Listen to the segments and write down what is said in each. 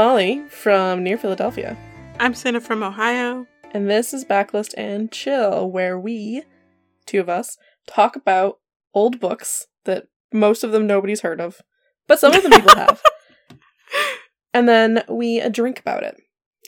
Hi, from near Philadelphia, I'm Cinna from Ohio. and this is Backlist and Chill, where we, two of us, talk about old books that most of them nobody's heard of, but some of them people have. And then we drink about it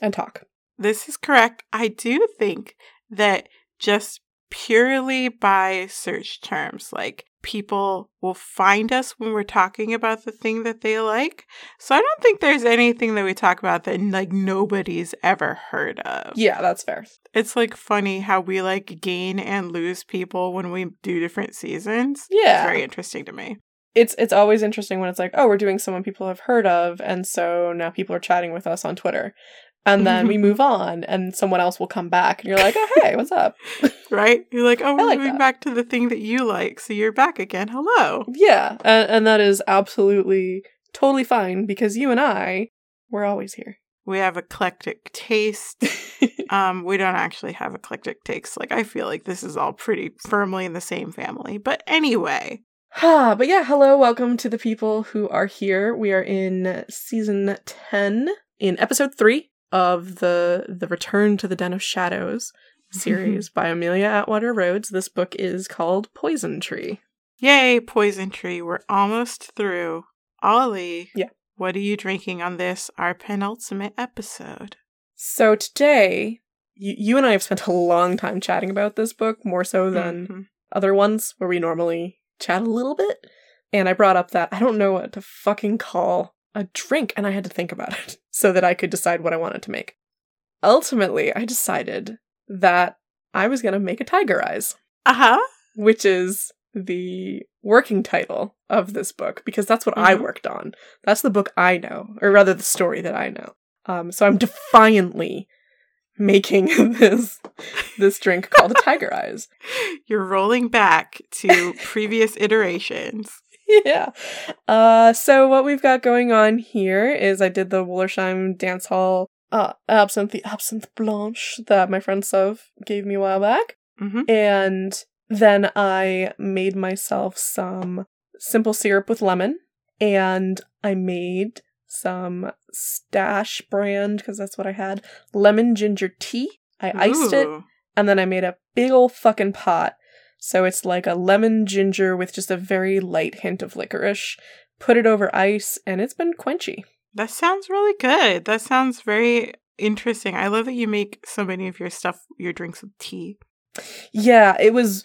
and talk. This is correct. I do think that just purely by search terms, like people will find us when we're talking about the thing that they like. So I don't think there's anything that we talk about that like nobody's ever heard of. Yeah, that's fair. It's like funny how we like gain and lose people when we do different seasons. Yeah. It's very interesting to me. It's it's always interesting when it's like, oh, we're doing someone people have heard of, and so now people are chatting with us on Twitter. And then we move on, and someone else will come back, and you're like, oh, hey, what's up? Right? You're like, oh, we're like moving that. back to the thing that you like. So you're back again. Hello. Yeah, and, and that is absolutely totally fine because you and I, we're always here. We have eclectic taste. um, we don't actually have eclectic tastes. Like I feel like this is all pretty firmly in the same family. But anyway, Ah, but yeah, hello, welcome to the people who are here. We are in season 10 in episode 3 of the the Return to the Den of Shadows series by Amelia Atwater Rhodes. This book is called Poison Tree. yay, poison tree. We're almost through. Ollie. Yeah. What are you drinking on this, our penultimate episode? So today, you, you and I have spent a long time chatting about this book, more so than Mhm. other ones where we normally chat a little bit. And I brought up that I don't know what to fucking call a drink, and I had to think about it so that I could decide what I wanted to make. Ultimately, I decided that I was going to make a Tiger Eyes, Uh-huh. which is the working title of this book, because that's what I Mhm. worked on. That's the book I know, or rather, the story that I know. Um, so I'm defiantly making this this drink called a Tiger Eyes. You're rolling back to previous iterations. yeah. Uh, so what we've got going on here is I did the Wollersheim Dance Hall uh, absinthe, the absinthe blanche that my friend Sov gave me a while back, hmm and then I made myself some simple syrup with lemon, and I made some Stash brand because that's what I had lemon ginger tea. I iced it and then I made a big old fucking pot. So it's like a lemon ginger with just a very light hint of licorice. Put it over ice, and it's been quenchy. That sounds really good. That sounds very interesting. I love that you make so many of your stuff, your drinks with tea. Yeah, it was.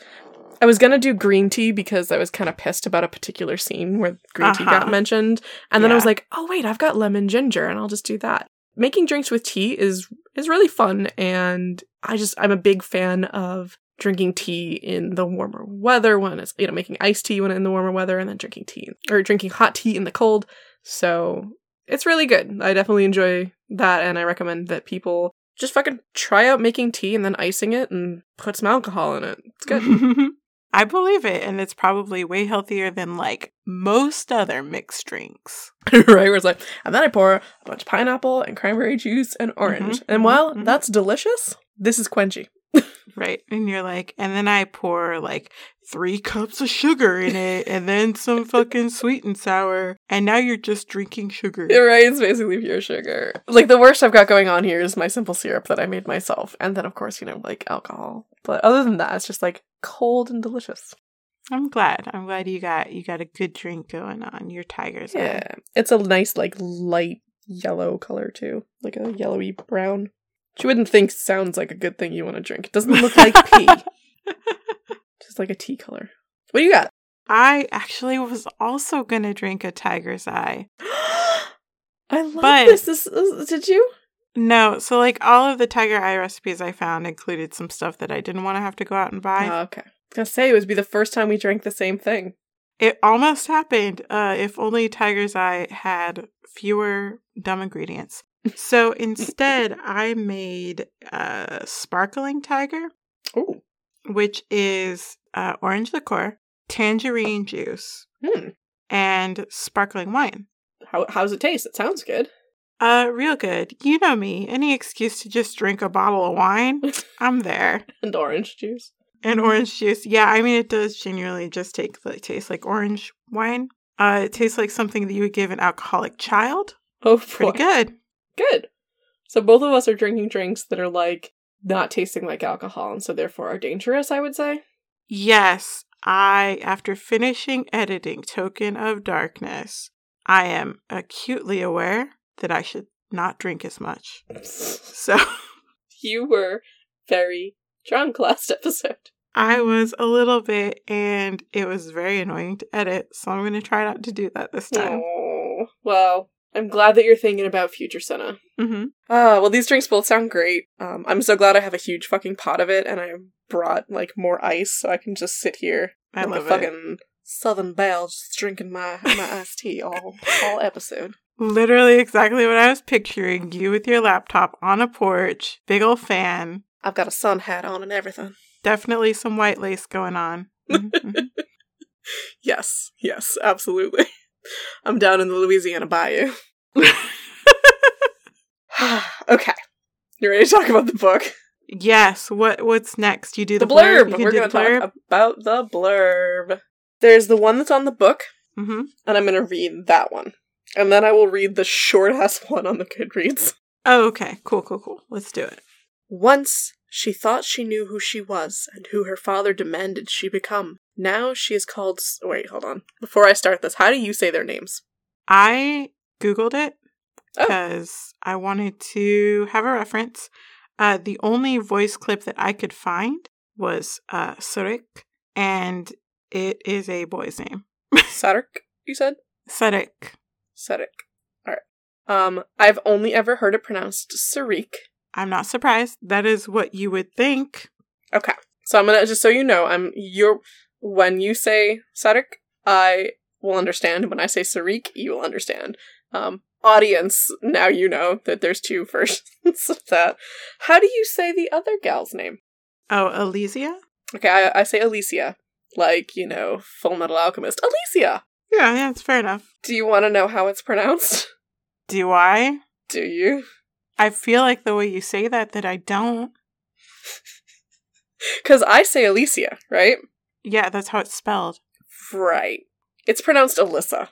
I was gonna do green tea because I was kind of pissed about a particular scene where green tea got Uh-huh. mentioned, and then I was like, "Oh wait, I've got lemon ginger, and I'll just do that." Making drinks with tea is is really fun, and I just I'm a big fan of drinking tea in the warmer weather when it's you know making iced tea when in the warmer weather, and then drinking tea or drinking hot tea in the cold. So it's really good. I definitely enjoy that, and I recommend that people just fucking try out making tea and then icing it and put some alcohol in it. It's good. I believe it, and it's probably way healthier than like most other mixed drinks. right? Where it's like, and then I pour a bunch of pineapple and cranberry juice and orange. Mhm, and while mhm. that's delicious, this is quenchy. Right. And you're like, and then I pour like three cups of sugar in it and then some fucking sweet and sour. And now you're just drinking sugar. You're right, it's basically pure sugar. Like the worst I've got going on here is my simple syrup that I made myself. And then of course, you know, like alcohol. But other than that, it's just like cold and delicious. I'm glad. I'm glad you got you got a good drink going on. Your tiger's Eye. Yeah. It's a nice, like light yellow color too. Like a yellowy brown. Which you wouldn't think sounds like a good thing you want to drink. It doesn't look like pee. Just like a tea color. What do you got? I actually was also gonna drink a tiger's eye. I love But- this. this. this- Did you? No, so like all of the tiger eye recipes I found included some stuff that I didn't want to have to go out and buy. Oh, okay. I was gonna say it would be the first time we drank the same thing. It almost happened. Uh, if only Tiger's Eye had fewer dumb ingredients. So instead, I made a sparkling tiger, Oh. which is uh, orange liqueur, tangerine juice, Hmm. and sparkling wine. How how's it taste? It sounds good. Uh, real good. You know me. Any excuse to just drink a bottle of wine, I'm there. And orange juice. And orange juice. Yeah, I mean it does genuinely just take like taste like orange wine. Uh, it tastes like something that you would give an alcoholic child. Oh, boy. Pretty good. Good. So both of us are drinking drinks that are like not tasting like alcohol and so therefore are dangerous, I would say. Yes, I, after finishing editing Token of Darkness, I am acutely aware that I should not drink as much. So you were very drunk last episode. I was a little bit, and it was very annoying to edit. So I'm going to try not to do that this time. Oh, well, I'm glad that you're thinking about future Cinna. Mm-hmm. Ah, well, these drinks both sound great. Um, I'm so glad I have a huge fucking pot of it, and I brought like more ice so I can just sit here I like love a it. fucking Southern belle, just drinking my my iced tea all all episode. Literally exactly what I was picturing. You with your laptop on a porch, big old fan, I've got a sun hat on and everything. definitely some white lace going on. Mhm, mhm. Yes, yes, absolutely. I'm down in the Louisiana Bayou. okay, you ready to talk about the book? yes. What What's next? You do the, The blurb. Can We're going to talk about the blurb. There's the one that's on the book, hmm and I'm going to read that one. And then I will read the short ass one on the Goodreads. Oh, okay. Cool, cool, cool. Let's do it. Once she thought she knew who she was and who her father demanded she become. Now she is called. Wait, hold on. Before I start this, how do you say their names? I Googled it Oh. because I wanted to have a reference. Uh, the only voice clip that I could find was uh, Surik, and it is a boy's name. Sarik, you said? Surik. Sarik. Alright. Um, I've only ever heard it pronounced Sarik. I'm not surprised. That is what you would think. Okay. So I'm gonna just so you know, I'm you're when you say Sarik, I will understand. When I say Sarik, you will understand. Um, audience, now you know that there's two versions of that. How do you say the other gal's name? Oh, Alicia? Okay, I, I say Alicia, like you know, Full Metal Alchemist. Alicia. Yeah, yeah, it's fair enough. Do you want to know how it's pronounced? Do I? Do you? I feel like the way you say that that I don't. Because I say Alicia, right? Yeah, that's how it's spelled. Right. It's pronounced Alyssa.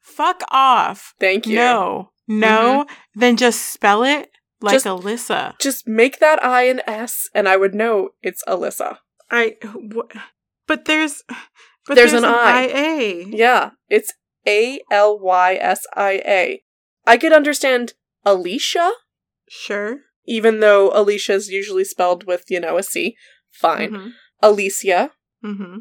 Fuck off. Thank you. No. No, then just spell it like Just- Alyssa. Just make that I an S, and I would know it's Alyssa. I wh- but there's but There's an I. IA. Yeah, it's A L Y S I A. I could understand Alicia, Sure. even though Alicia is usually spelled with, you know, a C. Fine. Mm-hmm. Alicia, hmm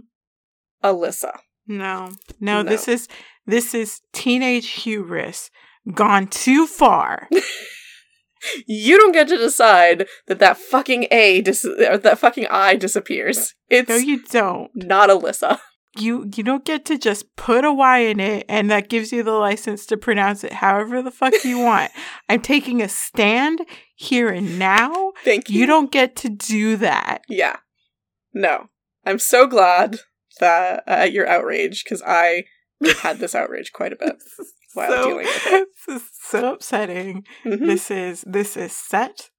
Alyssa. No. no. No. This is this is teenage hubris gone too far. You don't get to decide that that fucking A dis- or that fucking I disappears. It's no, you don't. not Alyssa. You you don't get to just put a Y in it and that gives you the license to pronounce it however the fuck you want. I'm taking a stand here and now. Thank you. You don't get to do that. Yeah. No. I'm so glad that uh, you're outraged because I had this outrage quite a bit while so, dealing with it. This is so upsetting. Mhm. This is this is set.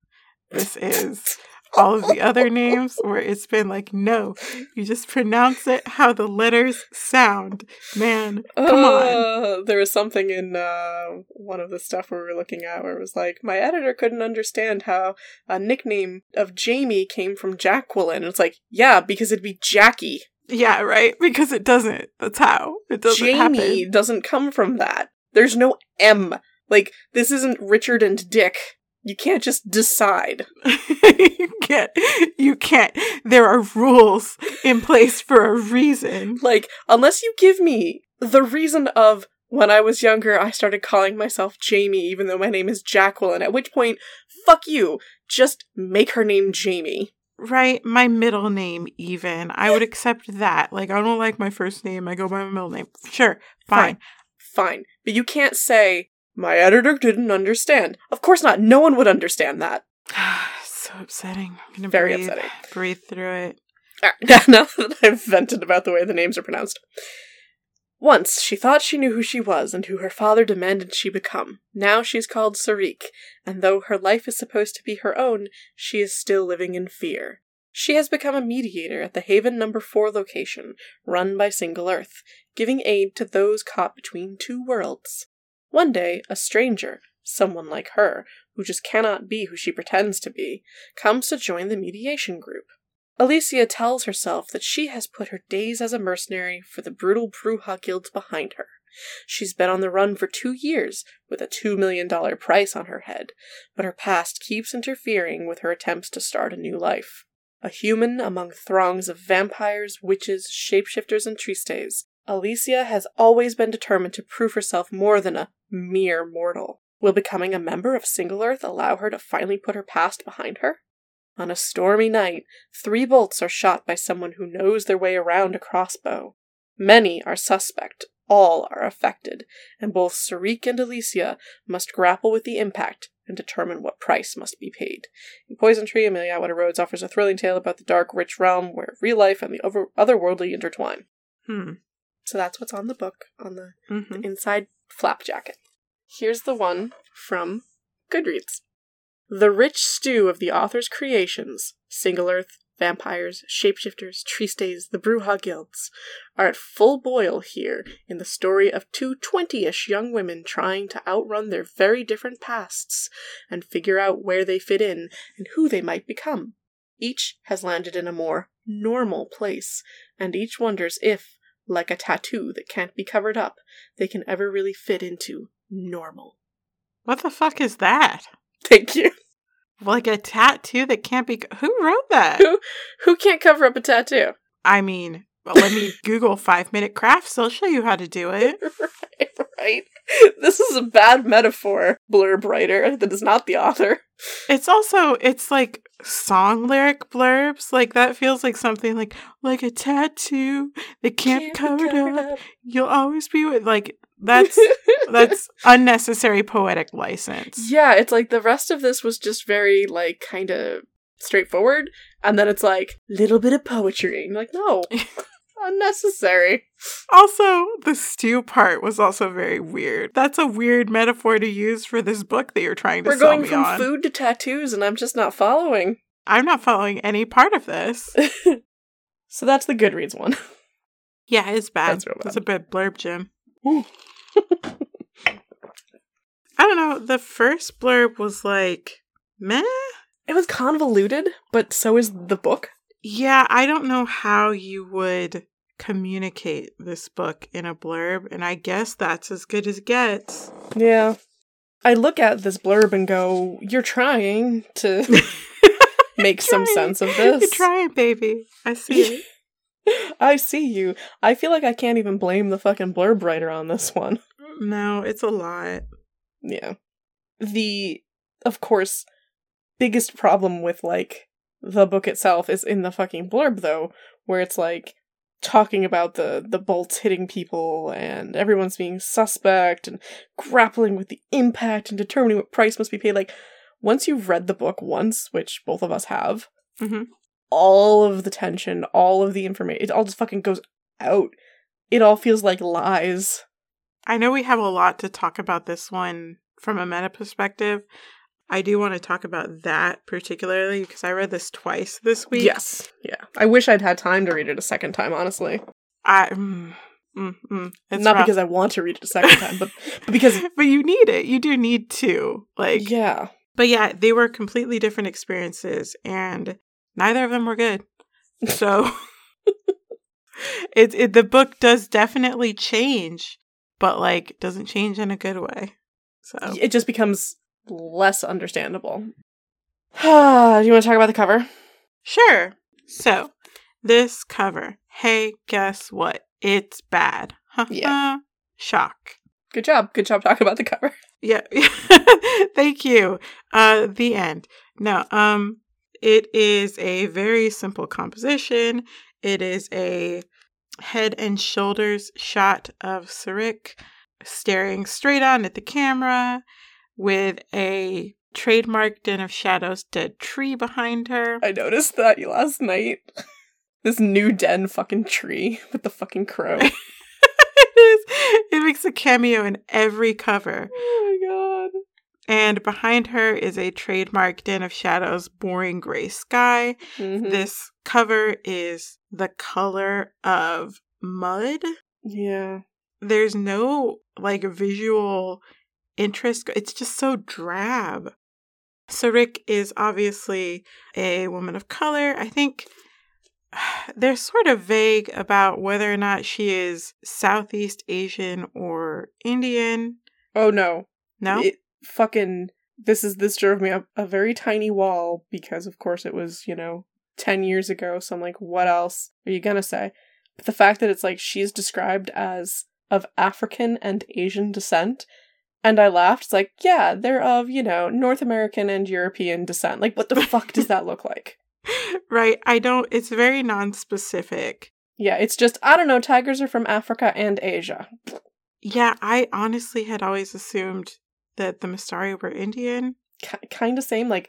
This is all of the other names where it's been like, no, you just pronounce it how the letters sound. Man, come on. Uh, There was something in uh, one of the stuff we were looking at where it was like, my editor couldn't understand how a nickname of Jamie came from Jacqueline. It's like, yeah, because it'd be Jackie. Yeah, right? Because it doesn't. That's how. It doesn't Jamie happen. doesn't come from that. There's no M. Like, this isn't Richard and Dick. You can't just decide. you can't. You can't. There are rules in place for a reason. Like, unless you give me the reason of when I was younger, I started calling myself Jamie, even though my name is Jacqueline, at which point, fuck you. Just make her name Jamie. Right? My middle name, even. I would accept that. Like, I don't like my first name. I go by my middle name. Sure. Fine. Fine. But you can't say, my editor didn't understand. Of course not. No one would understand that. so upsetting. I'm gonna Very breathe, upsetting. breathe through it. Alright, ah, now that I've vented about the way the names are pronounced. Once she thought she knew who she was and who her father demanded she become. Now she's called Sarik, and though her life is supposed to be her own, she is still living in fear. She has become a mediator at the Haven Number 4 location, run by Single Earth, giving aid to those caught between two worlds. One day, a stranger, someone like her, who just cannot be who she pretends to be, comes to join the mediation group. Alicia tells herself that she has put her days as a mercenary for the brutal Bruja guilds behind her. She's been on the run for two years, with a $2 million price on her head, but her past keeps interfering with her attempts to start a new life. A human among throngs of vampires, witches, shapeshifters, and tristes, Alicia has always been determined to prove herself more than a mere mortal. Will becoming a member of Single Earth allow her to finally put her past behind her? On a stormy night, three bolts are shot by someone who knows their way around a crossbow. Many are suspect, all are affected, and both Sarik and Alicia must grapple with the impact and determine what price must be paid. In Poison Tree, Amelia Atwater Rhodes offers a thrilling tale about the dark, rich realm where real life and the over- otherworldly intertwine. Hmm. So that's what's on the book on the, hmm the inside flap jacket. Here's the one from Goodreads. The rich stew of the author's creations, Single Earth, vampires, shapeshifters, tristes, the Bruja guilds, are at full boil here in the story of two twenty-ish young women trying to outrun their very different pasts and figure out where they fit in and who they might become. Each has landed in a more normal place, and each wonders if, like a tattoo that can't be covered up, they can ever really fit into normal. What the fuck is that? Thank you. Like a tattoo that can't be. Who wrote that? Who who can't cover up a tattoo? I mean, well, let me Google five minute crafts. I'll show you how to do it. right, right. This is a bad metaphor, blurb writer that is not the author. It's also it's like song lyric blurbs. Like that feels like something like like a tattoo that can't, be covered up. You'll always be with like that's that's unnecessary poetic license. yeah, it's like the rest of this was just very like kind of straightforward, and then it's like little bit of poetry. And like, no, unnecessary. Also, the stew part was also very weird. That's a weird metaphor to use for this book that you're trying to We're sell going from on. food to tattoos, and I'm just not following. I'm not following any part of this. So that's the Goodreads one. Yeah, it's bad. That's bad. It's a bit blurb, Jim. I don't know. The first blurb was like, meh. It was convoluted, but so is the book. Yeah, I don't know how you would communicate this book in a blurb, and I guess that's as good as it gets. Yeah. I look at this blurb and go, You're trying to make some sense of this. You're trying, baby. I see it. I see you. I feel like I can't even blame the fucking blurb writer on this one. No, it's a lot. Yeah. The, of course, biggest problem with, like, the book itself is in the fucking blurb, though, where it's like talking about the the bolts hitting people and everyone's being suspect and grappling with the impact and determining what price must be paid like once you've read the book once which both of us have Mhm. all of the tension all of the information it all just fucking goes out it all feels like lies I know we have a lot to talk about this one from a meta perspective. I do want to talk about that particularly because I read this twice this week. yes yeah i wish i'd had time to read it a second time honestly I, mm, mm, mm, it's not rough. because i want to read it a second time but, but because but you need it. You do need to. Like, yeah but yeah, they were completely different experiences, and neither of them were good. So, it, it the book does definitely change, but like doesn't change in a good way. So it just becomes less understandable. Do you want to talk about the cover? Sure. So, this cover. Hey, guess what? It's bad. Yeah. Shock. Good job. Good job talking about the cover. Yeah. Thank you. Uh the end. No, um it is a very simple composition. It is a head and shoulders shot of Sirik staring straight on at the camera with a trademark Den of Shadows dead tree behind her. I noticed that last night. This new den fucking tree with the fucking crow. it is. It makes a cameo in every cover. oh my god. And behind her is a trademark Den of Shadows boring gray sky. Mhm. This cover is the color of mud. Yeah. There's no like visual interest. It's just so drab. Sarik is obviously a woman of color. I think they're sort of vague about whether or not she is Southeast Asian or Indian. Oh no. No? It fucking this is this drove me up a very tiny wall because of course it was, you know, 10 years ago. So I'm like, what else are you gonna say? But the fact that it's like she's described as of African and Asian descent. And I laughed. It's like, yeah, they're of, you know, North American and European descent. Like, what the fuck does that look like? right. I don't, it's very non-specific. Yeah, it's just, I don't know, tigers are from Africa and Asia. Yeah, I honestly had always assumed that the Mistari were Indian. K- kind of same. Like,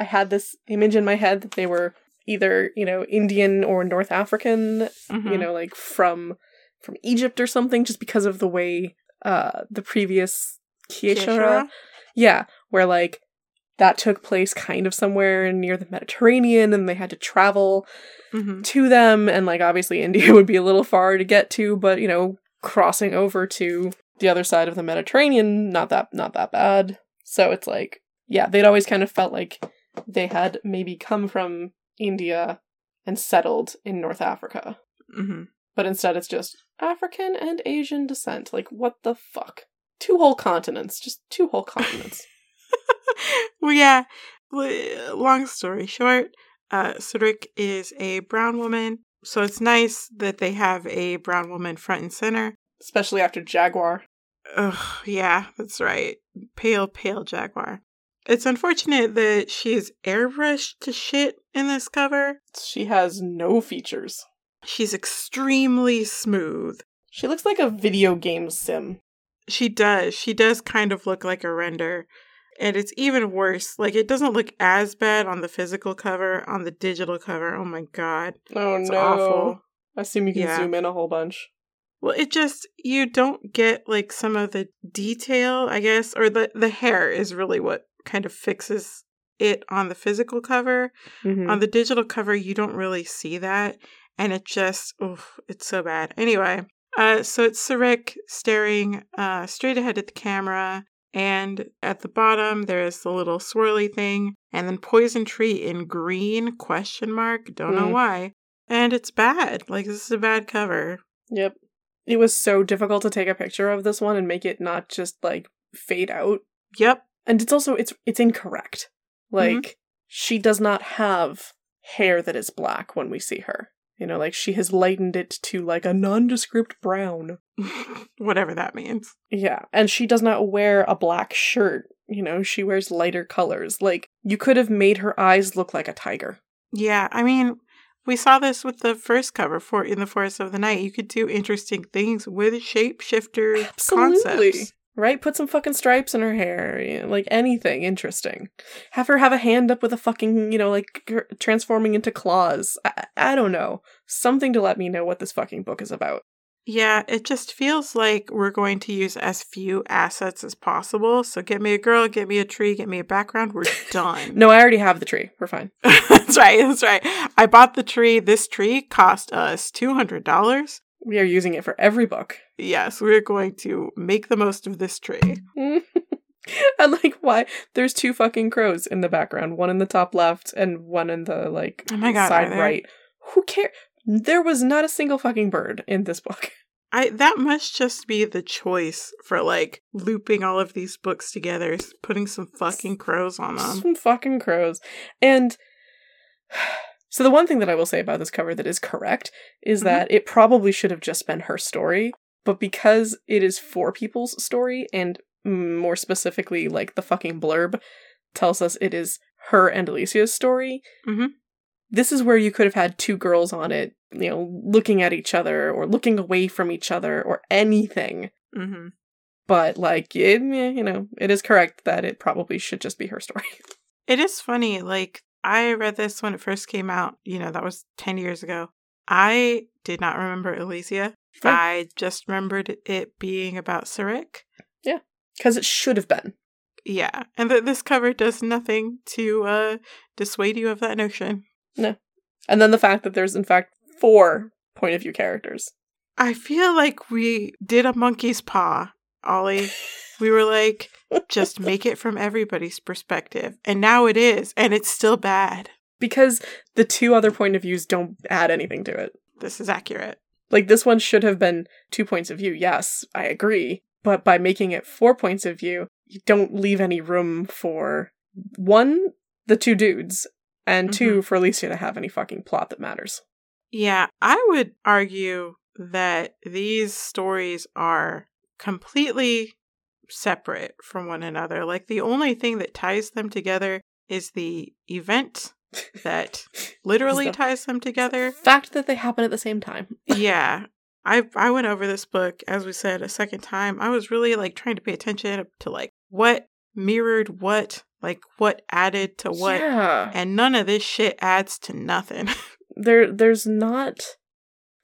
I had this image in my head that they were either, you know, Indian or North African, Mhm. you know, like from from Egypt or something, just because of the way uh the previous Kiesha'ra, yeah, where like that took place kind of somewhere near the Mediterranean, and they had to travel Mhm. to them, and like obviously India would be a little far to get to, but you know, crossing over to the other side of the Mediterranean, not that not that bad. So it's like, yeah, they'd always kind of felt like they had maybe come from India and settled in North Africa. Mhm. But instead it's just African and Asian descent. Like what the fuck? Two whole continents, just two whole continents. well, yeah. Long story short, uh, Sarik is a brown woman, so it's nice that they have a brown woman front and center. Especially after Jaguar. Ugh, yeah, that's right. Pale, pale jaguar. It's unfortunate that she is airbrushed to shit in this cover. She has no features. She's extremely smooth. She looks like a video game sim. She does. She does kind of look like a render. And it's even worse. Like, it doesn't look as bad on the physical cover. On the digital cover, oh my god. Oh It's no. awful. I assume you can Yeah. zoom in a whole bunch. Well, it just, you don't get, like, some of the detail, I guess, or the, the hair is really what kind of fixes it on the physical cover. Mhm. On the digital cover, you don't really see that. And it just, oh, it's so bad. Anyway, uh, so it's Sarik staring uh, straight ahead at the camera. And at the bottom, there's the little swirly thing. And then Poison Tree in green, question mark. Don't know Mm. why. And it's bad. Like, this is a bad cover. Yep. It was so difficult to take a picture of this one and make it not just like fade out. Yep. And it's also it's it's incorrect. Like she does not have hair that is black when we see her. You know, like she has lightened it to like a nondescript brown. Whatever that means. Yeah, and she does not wear a black shirt. You know, she wears lighter colors. Like you could have made her eyes look like a tiger. Yeah, I mean, we saw this with the first cover for In the Forest of the Night. You could do interesting things with shapeshifter Absolutely. concepts. Right? Put some fucking stripes in her hair. you know, Like anything interesting. Have her have a hand up with a fucking, you know, like transforming into claws. I, I don't know. Something to let me know what this fucking book is about. Yeah, it just feels like we're going to use as few assets as possible. So get me a girl, get me a tree, get me a background. We're done. No, I already have the tree. We're fine. that's right. That's right. I bought the tree. This tree cost us $200. We are using it for every book. Yes, we're going to make the most of this tree. and like, why? There's two fucking crows in the background. One in the top left and one in the like Oh my God, side right. Who cares? There was not a single fucking bird in this book. I that must just be the choice for like looping all of these books together, putting some fucking crows on them. Some fucking crows. And so the one thing that I will say about this cover that is correct is Mhm. that it probably should have just been her story, but because it is four people's story and more specifically like the fucking blurb tells us it is her and Alicia's story. Mhm. This is where you could have had two girls on it, you know, looking at each other or looking away from each other or anything. hmm But like, it, you know, it is correct that it probably should just be her story. It is funny. Like I read this when it first came out. You know, that was ten years ago. I did not remember Elysia. Right. I just remembered it being about Sarik. Because it should have been. Yeah, and that this cover does nothing to uh dissuade you of that notion. No. And then the fact that there's in fact four point of view characters. I feel like we did a monkey's paw Ollie. We were like, just make it from everybody's perspective. And now it is, and it's still bad. Because the two other point of views don't add anything to it. This is accurate. Like this one should have been two points of view. Yes, I agree. But by making it four points of view, you don't leave any room for one, the two dudes, and 2 mm-hmm. for Alicia to have any fucking plot that matters. Yeah, I would argue that these stories are completely separate from one another. Like the only thing that ties them together is the event that literally the- ties them together. Fact that they happen at the same time. yeah. I I went over this book as we said a second time. I was really like trying to pay attention to like what mirrored what, like what added to what. Yeah. And none of this shit adds to nothing. There there's not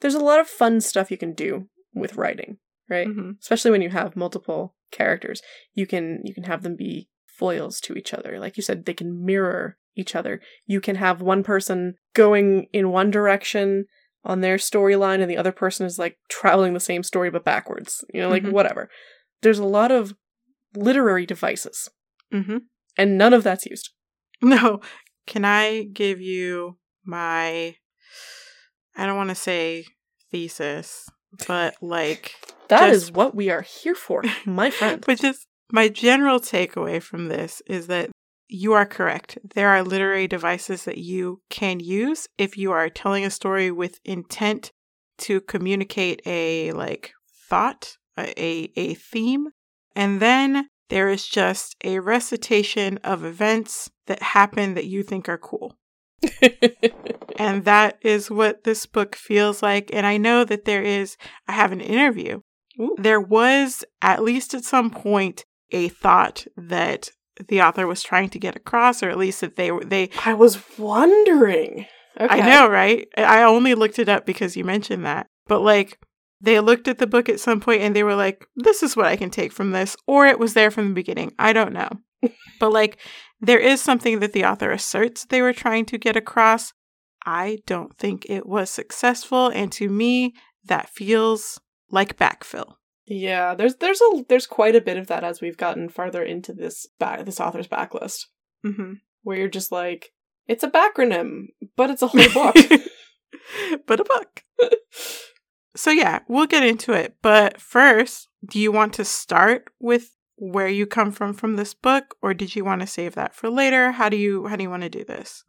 there's a lot of fun stuff you can do with writing, right? Mhm. Especially when you have multiple characters. You can you can have them be foils to each other. Like you said, they can mirror each other. You can have one person going in one direction on their storyline and the other person is like traveling the same story but backwards. You know, like Mhm. whatever. There's a lot of literary devices Mhm. and none of that's used. No. Can I give you my I don't want to say thesis, but like That is Just- what we are here for, my friend. But just my general takeaway from this is that you are correct. There are literary devices that you can use if you are telling a story with intent to communicate a like thought, a a, theme, and then there is just a recitation of events that happen that you think are cool. And that is what this book feels like. And I know that there is, I have an interview. Ooh. There was, at least at some point, a thought that the author was trying to get across, or at least that they were, they, I was wondering. Okay. I know, right? I only looked it up because you mentioned that. But like, they looked at the book at some point and they were like, this is what I can take from this. Or it was there from the beginning. I don't know. but like, there is something that the author asserts they were trying to get across. I don't think it was successful. And to me, that feels like backfill. Yeah, there's there's a there's quite a bit of that as we've gotten farther into this back this author's backlist, hmm where you're just like, it's a backronym, but it's a whole book. but a book. So yeah, we'll get into it. But first, do you want to start with where you come from from this book or did you want to save that for later? How do you how do you want to do this?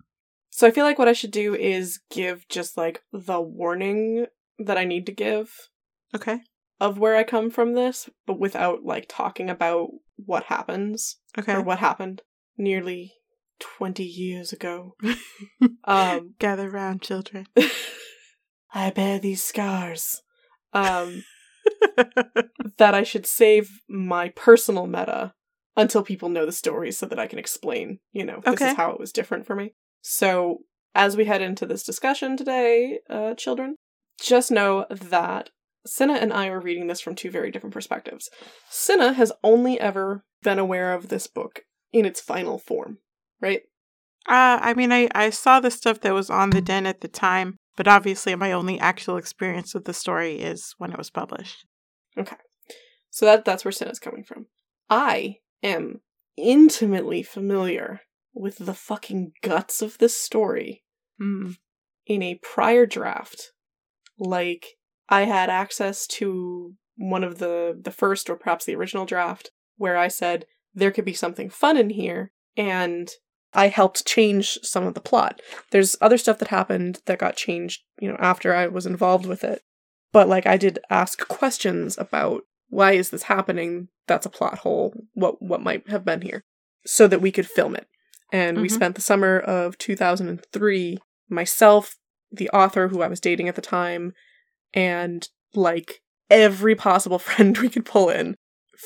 so I feel like what I should do is give just like the warning that I need to give Okay. Of where I come from this, but without like talking about what happens Okay. or what happened nearly 20 years ago. um Gather round children. I bear these scars. Um that I should save my personal meta until people know the story so that I can explain, you know, this Okay. is how it was different for me. So, as we head into this discussion today, uh, children, just know that Cinna and I are reading this from two very different perspectives. Cinna has only ever been aware of this book in its final form, right? Uh, I mean, I, I saw the stuff that was on the den at the time, but obviously my only actual experience with the story is when it was published. Okay. So that that's where Cinna's coming from. I am intimately familiar with the fucking guts of this story Mm. in a prior draft. Like I had access to one of the the first or perhaps the original draft where I said there could be something fun in here and I helped change some of the plot. There's other stuff that happened that got changed, you know, after I was involved with it. But like I did ask questions about why is this happening? That's a plot hole. What what might have been here? So that we could film it. And we Mhm. spent the summer of 2003 myself, the author who I was dating at the time, and like every possible friend we could pull in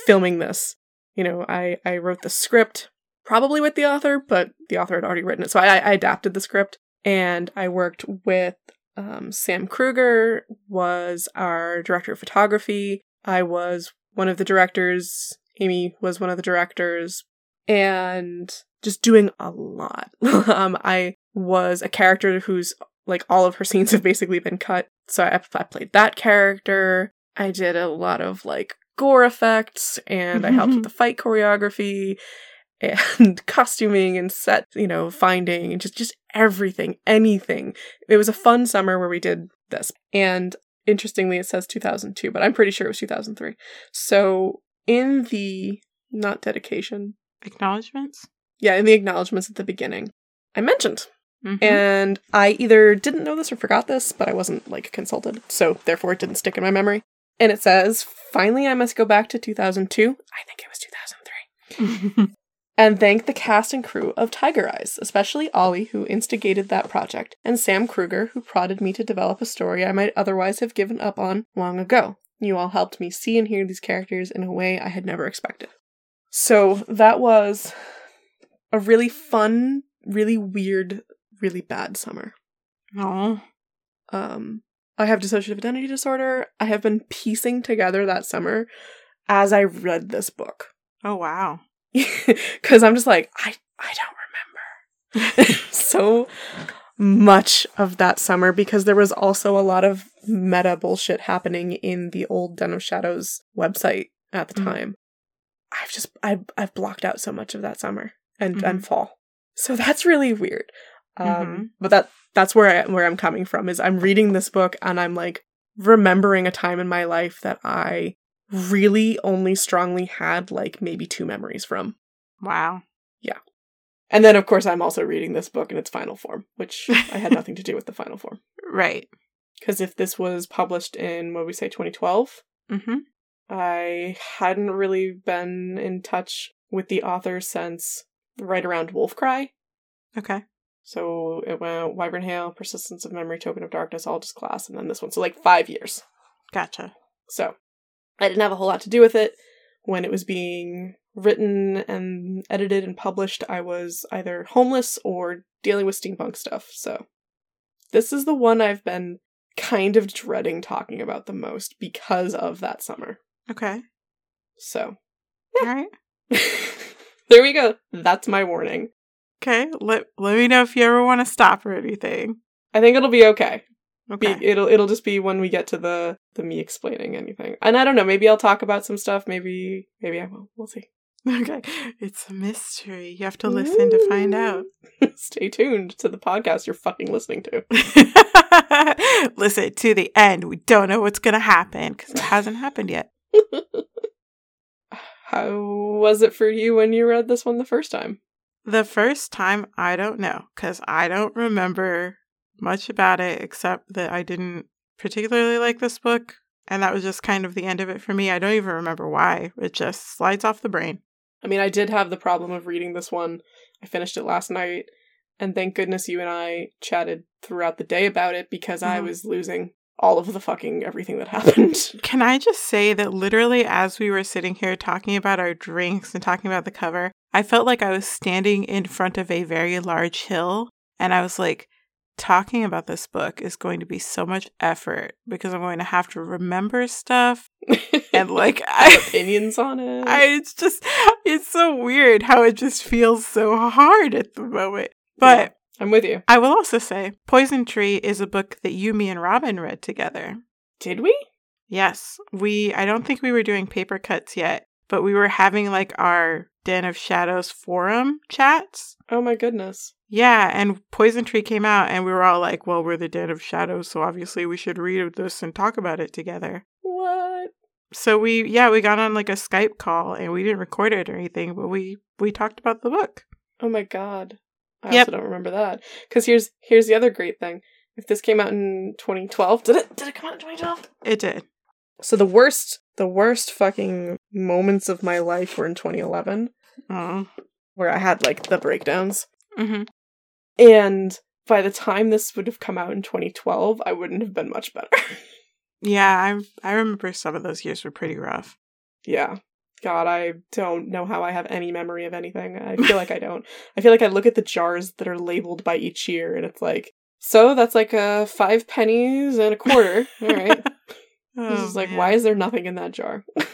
filming this. You know, I I wrote the script probably with the author, but the author had already written it. So I, I adapted the script and I worked with um, Sam Kruger was our director of photography. I was one of the directors. Amy was one of the directors, and just doing a lot. um, I was a character whose like all of her scenes have basically been cut, so I, I played that character. I did a lot of like gore effects and I helped with mm-hmm. the fight choreography and costuming and set, you know, finding and just just everything, anything. It was a fun summer where we did this. And interestingly it says 2002, but I'm pretty sure it was 2003. So in the not dedication, Acknowledgements? yeah, in the acknowledgments at the beginning, I mentioned Mhm. and I either didn't know this or forgot this, but I wasn't like consulted, so therefore it didn't stick in my memory. And it says, finally, I must go back to 2002. I think it was 2003. And thank the cast and crew of Tiger Eyes, especially Ollie, who instigated that project, and Sam Kruger, who prodded me to develop a story I might otherwise have given up on long ago. You all helped me see and hear these characters in a way I had never expected. So that was a really fun, really weird, really bad summer. oh. Um, I have dissociative identity disorder. I have been piecing together that summer as I read this book. Oh wow. Because I'm just like, I, I don't remember so much of that summer because there was also a lot of meta bullshit happening in the old Den of Shadows website at the Mhm. time. I've just I've I've blocked out so much of that summer and Mhm. and fall. So that's really weird. Um Mhm. but that that's where I where I'm coming from is I'm reading this book and I'm like remembering a time in my life that I really only strongly had like maybe two memories from. Wow. Yeah. And then, of course, I'm also reading this book in its final form, which I had nothing to do with the final form. Right. Because if this was published in, what we say, 2012, Mm-hmm. I hadn't really been in touch with the author since right around Wolfcry. Okay. So it went Wyvernhail, Persistence of Memory, Token of Darkness, All Just Glass, and then this one. So like five years. Gotcha. So I didn't have a whole lot to do with it. When it was being written and edited and published, I was either homeless or dealing with steampunk stuff. So this is the one I've been kind of dreading talking about the most because of that summer. Okay. So All right. there we go. That's my warning. Okay. Let let me know if you ever want to stop or anything. I think it'll be okay. Be- Okay. it'll it'll just be when we get to the the me explaining anything. And I don't know, maybe I'll talk about some stuff, maybe maybe I won't. We'll see. Okay. It's a mystery. You have to listen to find out. Stay tuned to the podcast you're fucking listening to. listen to the end. We don't know what's going to happen because it hasn't happened yet. How was it for you when you read this one the first time? The first time, I don't know because I don't remember much about it except that I didn't particularly like this book. And that was just kind of the end of it for me. I don't even remember why. It just slides off the brain. I mean, I did have the problem of reading this one. I finished it last night, and thank goodness you and I chatted throughout the day about it because I Mhm. was losing all of the fucking everything that happened. Can I just say that literally as we were sitting here talking about our drinks and talking about the cover, I felt like I was standing in front of a very large hill and I was like, talking about this book is going to be so much effort because I'm going to have to remember stuff and like have I, opinions on it. I it's just it's so weird how it just feels so hard at the moment. But. I'm with you. I will also say Poison Tree is a book that you, me, and Robin read together. Did we? Yes, we. I don't think we were doing paper cuts yet, but we were having like our Den of Shadows forum chats. Oh my goodness. Yeah, and Poison Tree came out, and we were all like, "Well, we're the Den of Shadows, so obviously we should read this and talk about it together." What? So we, yeah, we got on like a Skype call, and we didn't record it or anything, but we we talked about the book. Oh my god. I Yep. also don't remember that. Because here's here's the other great thing. If this came out in 2012, did it did it come out in 2012? It did. So the worst the worst fucking moments of my life were in 2011, Oh. where I had like the breakdowns. hmm And by the time this would have come out in 2012, I wouldn't have been much better. Yeah, I I remember some of those years were pretty rough. yeah. God, I don't know how I have any memory of anything. I feel like I don't. I feel like I look at the jars that are labeled by each year and it's like, so that's like uh, five pennies and a quarter. All right. This Oh, is like, man. why is there nothing in that jar? it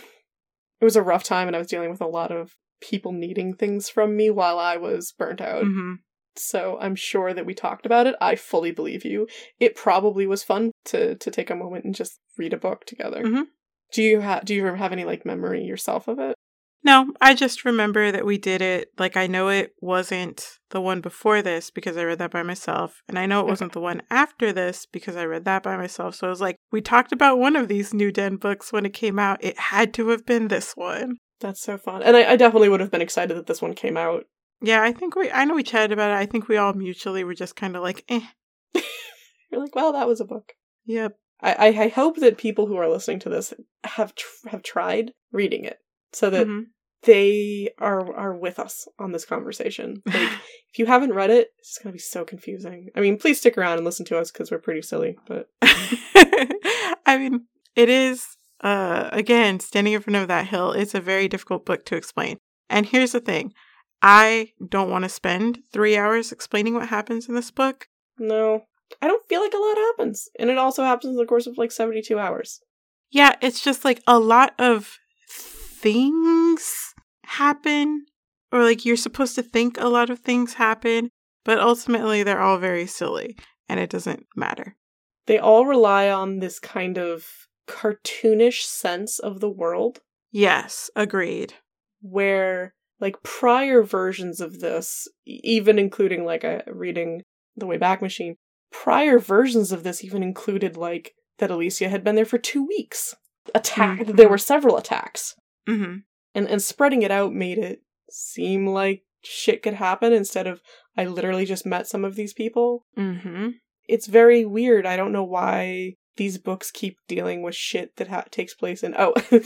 was a rough time and I was dealing with a lot of people needing things from me while I was burnt out. Mhm. So I'm sure that we talked about it. I fully believe you. It probably was fun to to take a moment and just read a book together. Mhm. Do you have do you have any like memory yourself of it? No, I just remember that we did it. Like, I know it wasn't the one before this because I read that by myself. And I know it Okay. wasn't the one after this because I read that by myself. So I was like, we talked about one of these New Den books when it came out. It had to have been this one. That's so fun. And I, I definitely would have been excited that this one came out. Yeah, I think we, I know we chatted about it. I think we all mutually were just kind of like, eh, You're like, well, that was a book. yep. I, I, hope that people who are listening to this have tr- have tried reading it so that Mhm. they are are with us on this conversation. Like, if you haven't read it, it's gonna be so confusing. I mean, please stick around and listen to us because we're pretty silly. But I mean, it is, uh, again, standing in front of that hill, it's a very difficult book to explain. And here's the thing I don't want to spend three hours explaining what happens in this book. no, I don't feel like a lot happens, and it also happens in the course of like seventy two hours. Yeah, it's just like a lot of things happen, or like you're supposed to think a lot of things happen, but ultimately they're all very silly and it doesn't matter. They all rely on this kind of cartoonish sense of the world Yes, agreed. where like prior versions of this even including like a reading the way back machine prior versions of this even included like that alicia had been there for two weeks. Attack Mhm. there were several attacks. Hmm and and spreading it out made it seem like shit could happen instead of i literally just met some of these people. Hmm it's very weird. I don't know why these books keep dealing with shit that ha- takes place in oh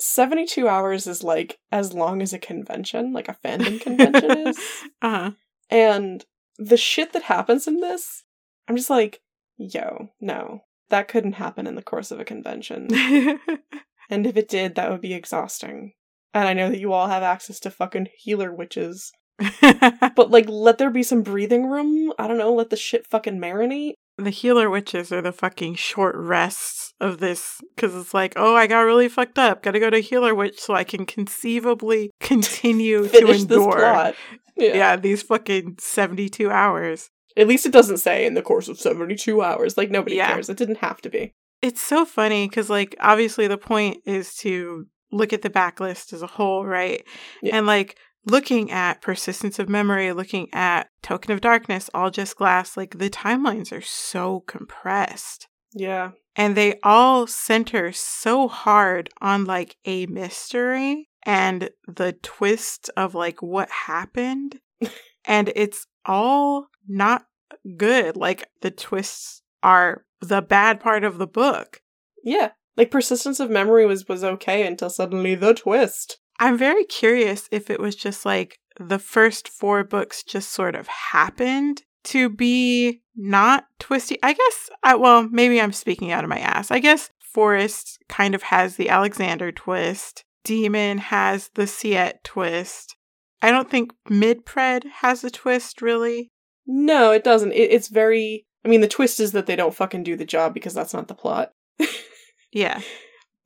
72 hours is like as long as a convention like a fandom convention is. Uh-huh. and the shit that happens in this i'm just like yo no that couldn't happen in the course of a convention and if it did that would be exhausting and i know that you all have access to fucking healer witches but like let there be some breathing room i don't know let the shit fucking marinate the healer witches are the fucking short rests of this because it's like, oh, I got really fucked up. Gotta go to healer witch so I can conceivably continue to endure. plot yeah. Yeah, these fucking 72 hours. At least it doesn't say in the course of 72 hours. Like, nobody Yeah. cares. It didn't have to be. It's so funny because, like, obviously the point is to look at the backlist as a whole, right? Yeah. And, like, looking at persistence of memory, looking at token of darkness, all just glass, like, the timelines are so compressed. Yeah. and they all center so hard on like a mystery and the twist of like what happened and it's all not good like the twists are the bad part of the book Yeah. Like, persistence of memory was, was okay until suddenly the twist. i'm very curious if it was just like the first four books just sort of happened to be not twisty. I guess, I, well, maybe I'm speaking out of my ass. I guess Forest kind of has the Alexander twist, Demon has the Siet twist. I don't think mid pred has a twist, really. No, it doesn't. It, it's very. I mean, the twist is that they don't fucking do the job because that's not the plot. Yeah.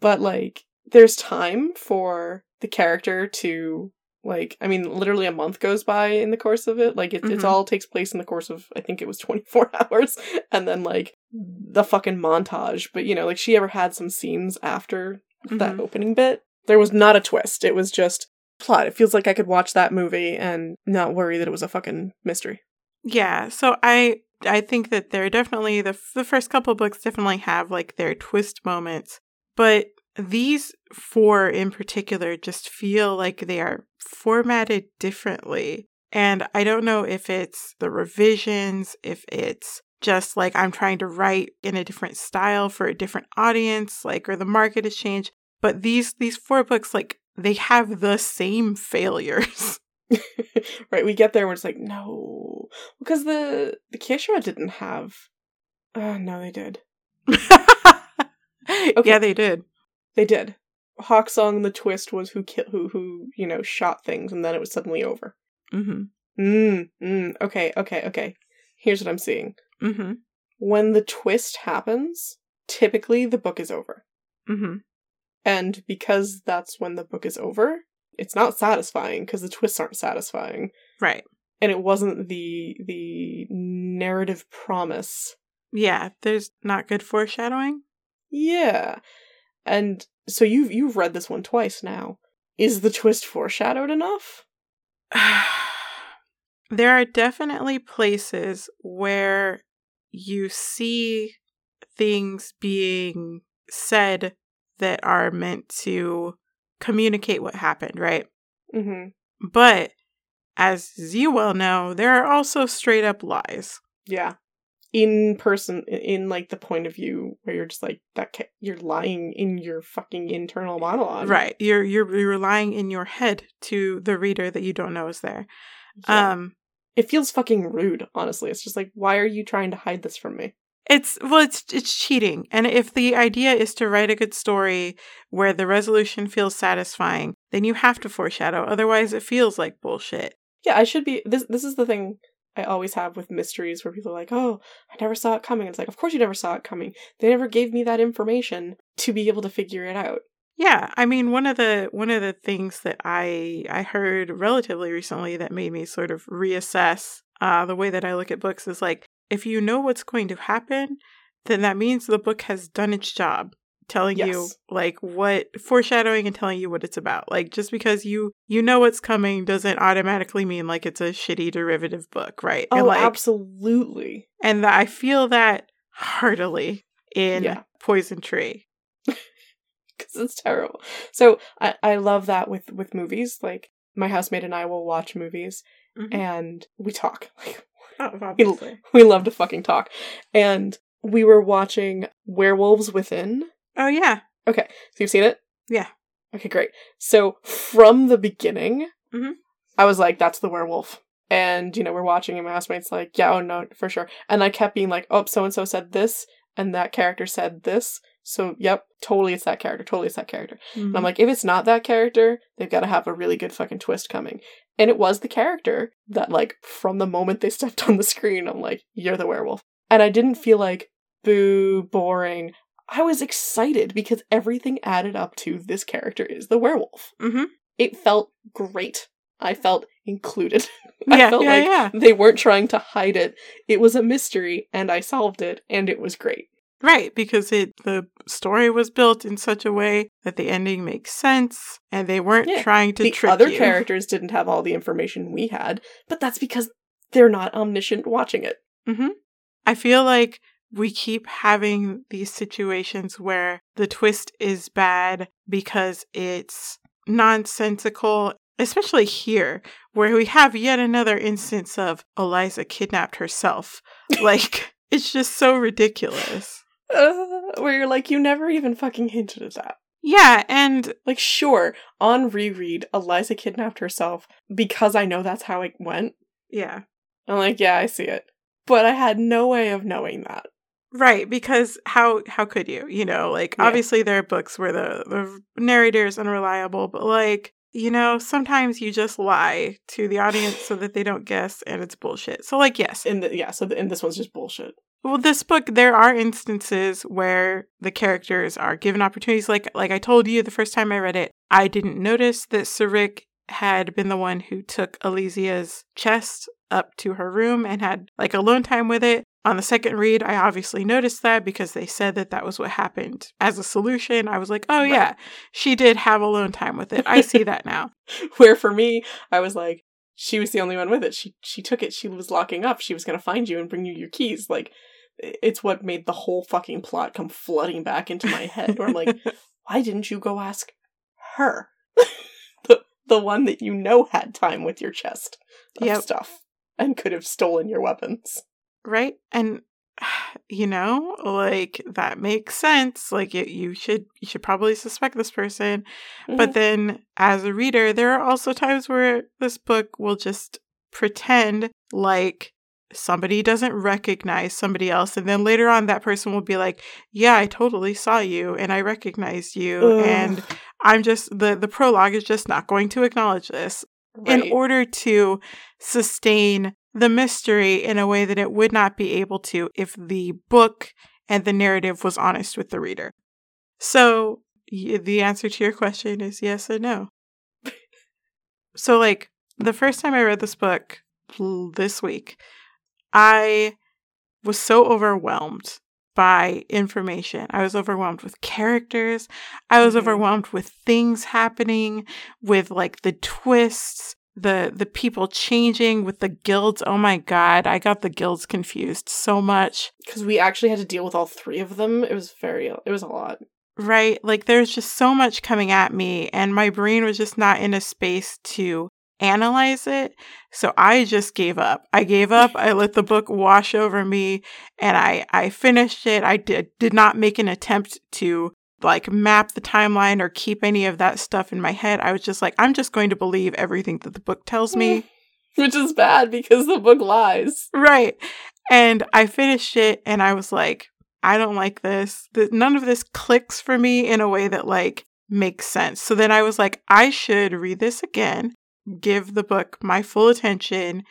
But, like, there's time for the character to. Like, I mean, literally a month goes by in the course of it. Like, it, it's Mhm. all takes place in the course of, I think it was 24 hours. And then, like, the fucking montage. But, you know, like, she ever had some scenes after that Mhm. opening bit. There was not a twist. It was just plot. It feels like I could watch that movie and not worry that it was a fucking mystery. Yeah, so I I think that they're definitely the the first couple books definitely have like their twist moments, but these four in particular just feel like they are formatted differently. And I don't know if it's the revisions, if it's just like I'm trying to write in a different style for a different audience, like or the market has changed. But these these four books, like they have the same failures. right, we get there and we're just like, no. Because the the Kiesha'ra didn't have uh no, they did. Yeah, they did. They did. Hawk Song the twist was who ki- who who, you know, shot things and then it was suddenly over. Mm-hmm. Mm, mm, okay, okay, okay. Here's what I'm seeing. Mm-hmm. When the twist happens, typically the book is over. Mm-hmm. And because that's when the book is over, it's not satisfying because the twists aren't satisfying. Right. And it wasn't the the narrative promise. Yeah, there's not good foreshadowing. Yeah. And so you've you've read this one twice now. Is the twist foreshadowed enough? there are definitely places where you see things being said that are meant to communicate what happened, right? Mm-hmm. But as you well know, there are also straight up lies. Yeah. In person, in like the point of view where you're just like that, ca- you're lying in your fucking internal monologue, Right. You're you're you're lying in your head to the reader that you don't know is there. Yeah. Um it feels fucking rude, honestly. It's just like, why are you trying to hide this from me? It's well, it's it's cheating. And if the idea is to write a good story where the resolution feels satisfying, then you have to foreshadow. Otherwise, it feels like bullshit. Yeah, I should be. This this is the thing I always have with mysteries where people are like, "Oh, I never saw it coming." It's like, of course you never saw it coming. They never gave me that information to be able to figure it out. Yeah, I mean one of the one of the things that I I heard relatively recently that made me sort of reassess uh, the way that I look at books is like if you know what's going to happen, then that means the book has done its job telling you like what foreshadowing and telling you what it's about. Like just because you you know what's coming doesn't automatically mean like it's a shitty derivative book, right? Oh, and like absolutely. and I feel that heartily in Yeah. Poison Tree. because it's terrible. So I I love that with with movies. Like my housemate and I will watch movies Mhm. and we talk. Like obviously. we love to fucking talk. And we were watching Werewolves Within. Oh yeah. Okay, so you've seen it? Yeah. Okay, great. So from the beginning, Mhm. I was like, "That's the werewolf." And you know, we're watching, and my housemate's like, "Yeah, oh no, for sure." And I kept being like, "Oh, so and so said this, and that character said this." So, yep, totally, it's that character. Totally, it's that character. And I'm like, if it's not that character, they've got to have a really good fucking twist coming. And it was the character that, like, from the moment they stepped on the screen, I'm like, you're the werewolf. And I didn't feel like, boo, boring. I was excited because everything added up to this character is the werewolf. mm-hmm. It felt great. I felt included. I Yeah, felt yeah, like yeah. they weren't trying to hide it. It was a mystery, and I solved it, and it was great. Right, because it the story was built in such a way that the ending makes sense, and they weren't Yeah. trying to trick. the trick other you. characters didn't have all the information we had, but that's because they're not omniscient watching it. hmm I feel like we keep having these situations where the twist is bad because it's nonsensical, especially here, where we have yet another instance of Eliza kidnapped herself. like, it's just so ridiculous. Uh, where you're like, you never even fucking hinted at that. Yeah, and Like, sure, on reread, Eliza kidnapped herself because I know that's how it went. yeah. I'm like, yeah, I see it. But I had no way of knowing that. Right, because how how could you? You know, like Yeah. obviously there are books where the the narrator is unreliable, but like you know, sometimes you just lie to the audience so that they don't guess, and it's bullshit. So like, yes, In the, yeah, so the, and this one's just bullshit. Well, this book there are instances where the characters are given opportunities. Like like I told you the first time I read it, I didn't notice that Sarik had been the one who took Elysia's chest up to her room and had like alone time with it. On the second read, I obviously noticed that because they said that that was what happened. As a solution, I was like, oh Right. yeah, she did have alone time with it. I see that now. Where for me, I was like, she was the only one with it. She she took it. She was locking up. She was gonna find you and bring you your keys. Like, it's what made the whole fucking plot come flooding back into my head. Where I'm like, why didn't you go ask her, the the one that you know had time with your chest of Yep. stuff and could have stolen your weapons? right and you know like that makes sense like it, you should you should probably suspect this person but mm-hmm. then as a reader there are also times where this book will just pretend like somebody doesn't recognize somebody else and then later on that person will be like yeah i totally saw you and i recognized you Ugh. and i'm just the the prologue is just not going to acknowledge this Right. in order to sustain the mystery in a way that it would not be able to if the book and the narrative was honest with the reader. So, y- the answer to your question is yes and no. so, like, the first time I read this book this week, I was so overwhelmed by information. I was overwhelmed with characters. I was Mhm. overwhelmed with things happening, with like the twists, the the people changing, with the guilds. Oh my god, I got the guilds confused so much. Because we actually had to deal with all three of them. It was very, it was a lot. Right? Like there's just so much coming at me and my brain was just not in a space to analyze it. So I just gave up. I gave up. I let the book wash over me and I I finished it. I did did not make an attempt to like map the timeline or keep any of that stuff in my head. I was just like I'm just going to believe everything that the book tells me. Which is bad because the book lies. Right. And I finished it and I was like, I don't like this. Th- None of this clicks for me in a way that like makes sense. So then I was like, I should read this again, give the book my full attention,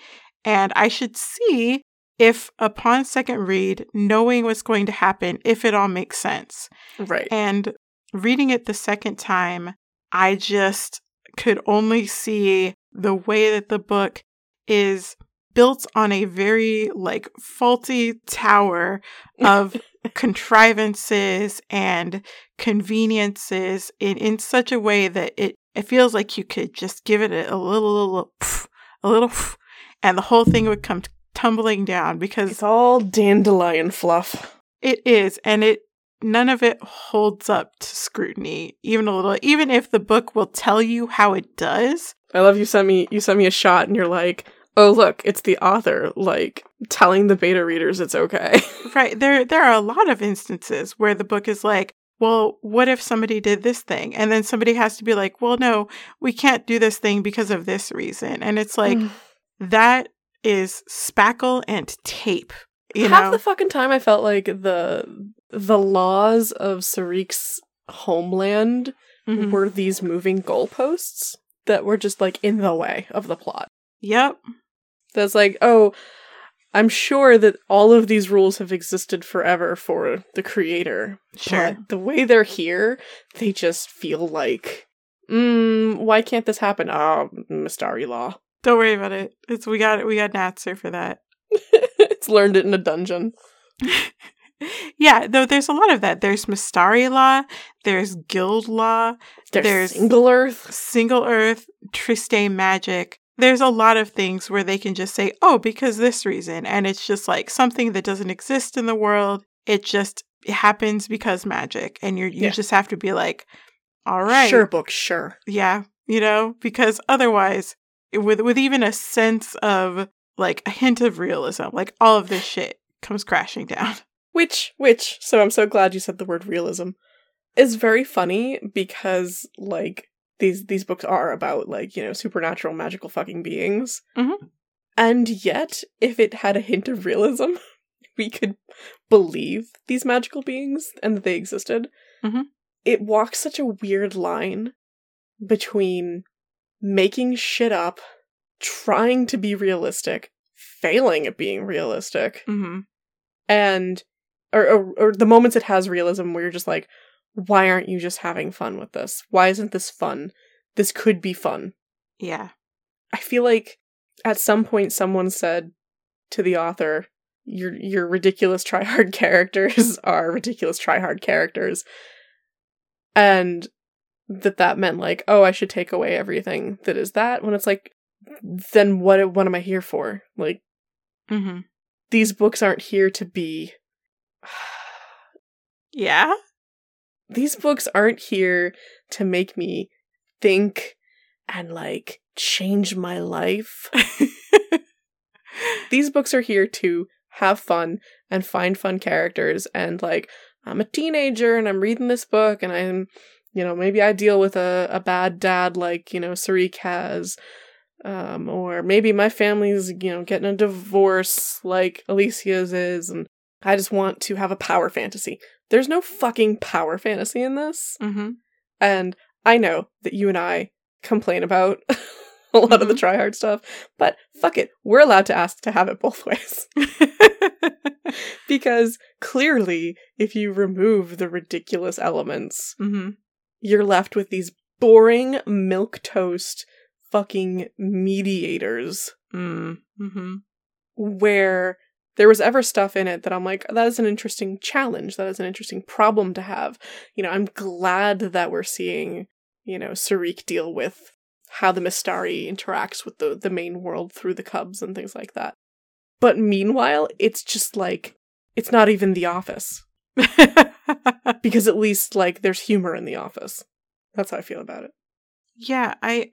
and I should see if upon second read, knowing what's going to happen, if it all makes sense. Right. And reading it the second time, I just could only see the way that the book is built on a very like faulty tower of contrivances and conveniences in, in such a way that it, it feels like you could just give it a, a little, little, pff, a little, pff, and the whole thing would come tumbling down because It's all dandelion fluff. it is, and it none of it holds up to scrutiny, even a little. Even if the book will tell you how it does, I love you sent me you sent me a shot and you're like, oh look, it's the author, like telling the beta readers it's okay. right? There, there are a lot of instances where the book is like, "Well, what if somebody did this thing?" And then somebody has to be like, "Well, no, we can't do this thing because of this reason." And it's like that is spackle and tape. You Half know, the fucking time I felt like the the laws of Sarik's homeland Mhm. were these moving goalposts that were just like in the way of the plot. Yep. That's like, oh, I'm sure that all of these rules have existed forever for the creator. Sure. But the way they're here, they just feel like, mm, why can't this happen? Oh, Mistari law. Don't worry about it. It's we got we got an answer for that. it's learned it in a dungeon. yeah, though there's a lot of that. There's Mistari law, there's guild law, There's, There's- single Earth. single earth, Triste magic. There's a lot of things where they can just say, oh, because this reason. And it's just like something that doesn't exist in the world. It just happens because magic. And you're, you Yeah. just have to be like, all right. Sure, book, sure. Yeah. You know, because otherwise, with, with even a sense of like a hint of realism, like all of this shit comes crashing down. Which, which, so I'm so glad you said the word realism, is very funny because, like, these these books are about, like, you know, supernatural magical fucking beings. Mhm. And yet, if it had a hint of realism, we could believe these magical beings and that they existed. Mhm. It walks such a weird line between making shit up, trying to be realistic, failing at being realistic, Mm-hmm. and or, or or the moments it has realism where you're just like why aren't you just having fun with this? Why isn't this fun? This could be fun. Yeah. i feel like at some point someone said to the author your your ridiculous tryhard characters are ridiculous tryhard characters. And that that meant like oh i should take away everything that is that when it's like then what what am i here for like Mm-hmm. these books aren't here to be Yeah. these books aren't here to make me think and like change my life. these books are here to have fun and find fun characters and like I'm a teenager and I'm reading this book and I'm you know maybe I deal with a, a bad dad like you know Sarik has um or maybe my family's you know getting a divorce like Alicia's is and I just want to have a power fantasy. There's no fucking power fantasy in this. mm-hmm. And I know that you and I complain about a lot of the try hard stuff, but fuck it. We're allowed to ask to have it both ways. because clearly, if you remove the ridiculous elements, mm-hmm. You're left with these boring milk toast fucking mediators Mm. Mm-hmm. where there was ever stuff in it that I'm like, that is an interesting challenge. That is an interesting problem to have. You know, I'm glad that we're seeing, you know, Sarik deal with how the Mistari interacts with the, the main world through the cubs and things like that. But meanwhile, it's just like, it's not even The Office. because at least, like, there's humor in The Office. That's how I feel about it. Yeah, I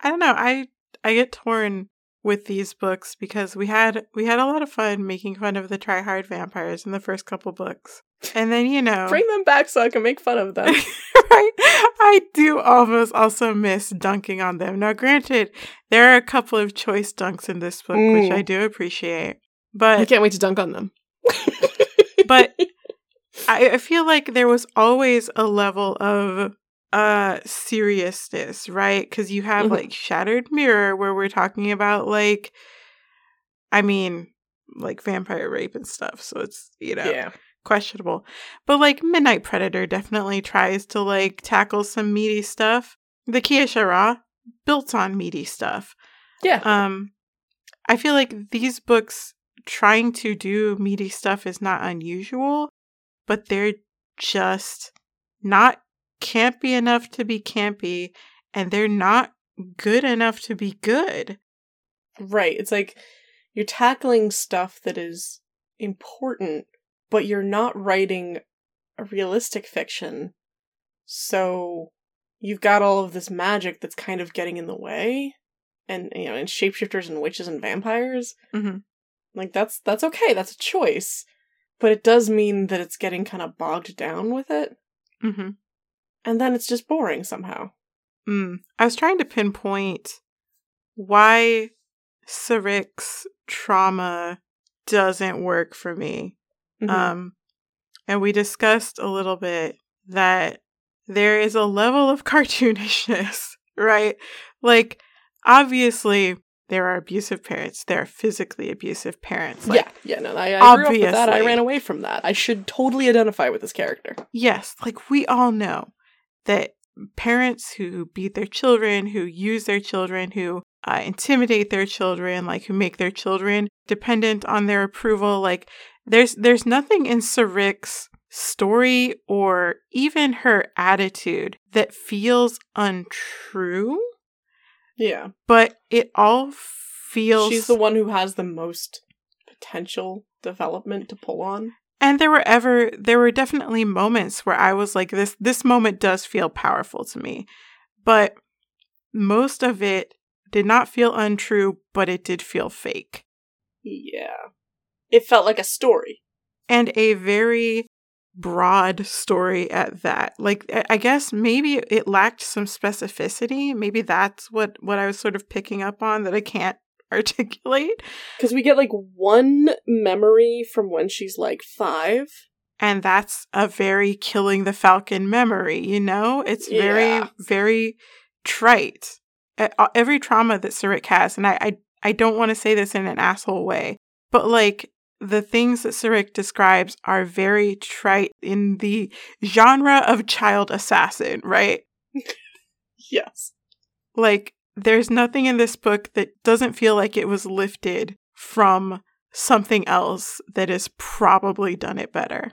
I don't know. I I get torn with these books because we had we had a lot of fun making fun of the try hard vampires in the first couple books. And then, you know, Bring them back so I can make fun of them. right? I do almost also miss dunking on them. Now, granted, there are a couple of choice dunks in this book, which Mm. I do appreciate. But I can't wait to dunk on them. but I, I feel like there was always a level of uh seriousness, right? Because you have Mhm. like Shattered Mirror, where we're talking about like, I mean, like vampire rape and stuff. So it's you know yeah. questionable. But like Midnight Predator definitely tries to like tackle some meaty stuff. The Kiesha'ra built on meaty stuff. Yeah. Um I feel like these books trying to do meaty stuff is not unusual, but they're just not campy enough to be campy and they're not good enough to be good. Right. It's like you're tackling stuff that is important, but you're not writing a realistic fiction. So you've got all of this magic that's kind of getting in the way. And you know, and shapeshifters and witches and vampires. Mhm. Like that's that's okay, that's a choice. But it does mean that it's getting kind of bogged down with it. Mhm. And then it's just boring somehow. Mm. I was trying to pinpoint why Sarik's trauma doesn't work for me. Mhm. Um, and we discussed a little bit that there is a level of cartoonishness, right? Like, obviously, there are abusive parents. There are physically abusive parents. Like, yeah, yeah, no, I, I grew up with that. I ran away from that. I should totally identify with this character. Yes, like we all know that parents who beat their children, who use their children, who uh, intimidate their children, like who make their children dependent on their approval, like there's there's nothing in Sarik's story or even her attitude that feels untrue, Yeah. but it all feels She's the one who has the most potential development to pull on. And there were ever there were definitely moments where I was like this this moment does feel powerful to me. But most of it did not feel untrue, but it did feel fake. Yeah. It felt like a story. And a very broad story at that. Like I- guess maybe it lacked some specificity. Maybe that's what what I was sort of picking up on that I can't articulate. Because we get like one memory from when she's like five. And that's a very killing the falcon memory, you know? It's very, Yeah. very trite. Uh, Every trauma that Sarik has, and I, I, I don't want to say this in an asshole way, but like the things that Sarik describes are very trite in the genre of child assassin, right? Yes. Like, there's nothing in this book that doesn't feel like it was lifted from something else that has probably done it better.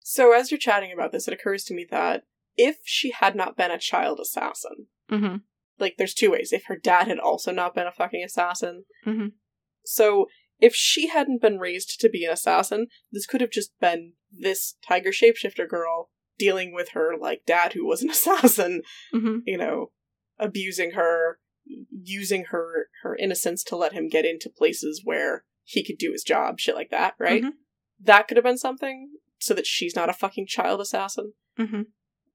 So as you're chatting about this, it occurs to me that if she had not been a child assassin, Mm-hmm. like there's two ways. If her dad had also not been a fucking assassin. Mhm. So if she hadn't been raised to be an assassin, this could have just been this tiger shapeshifter girl dealing with her like dad who was an assassin, Mm-hmm. you know, abusing her, using her her innocence to let him get into places where he could do his job, shit like that, right? Mhm. That could have been something so that she's not a fucking child assassin. Mm-hmm.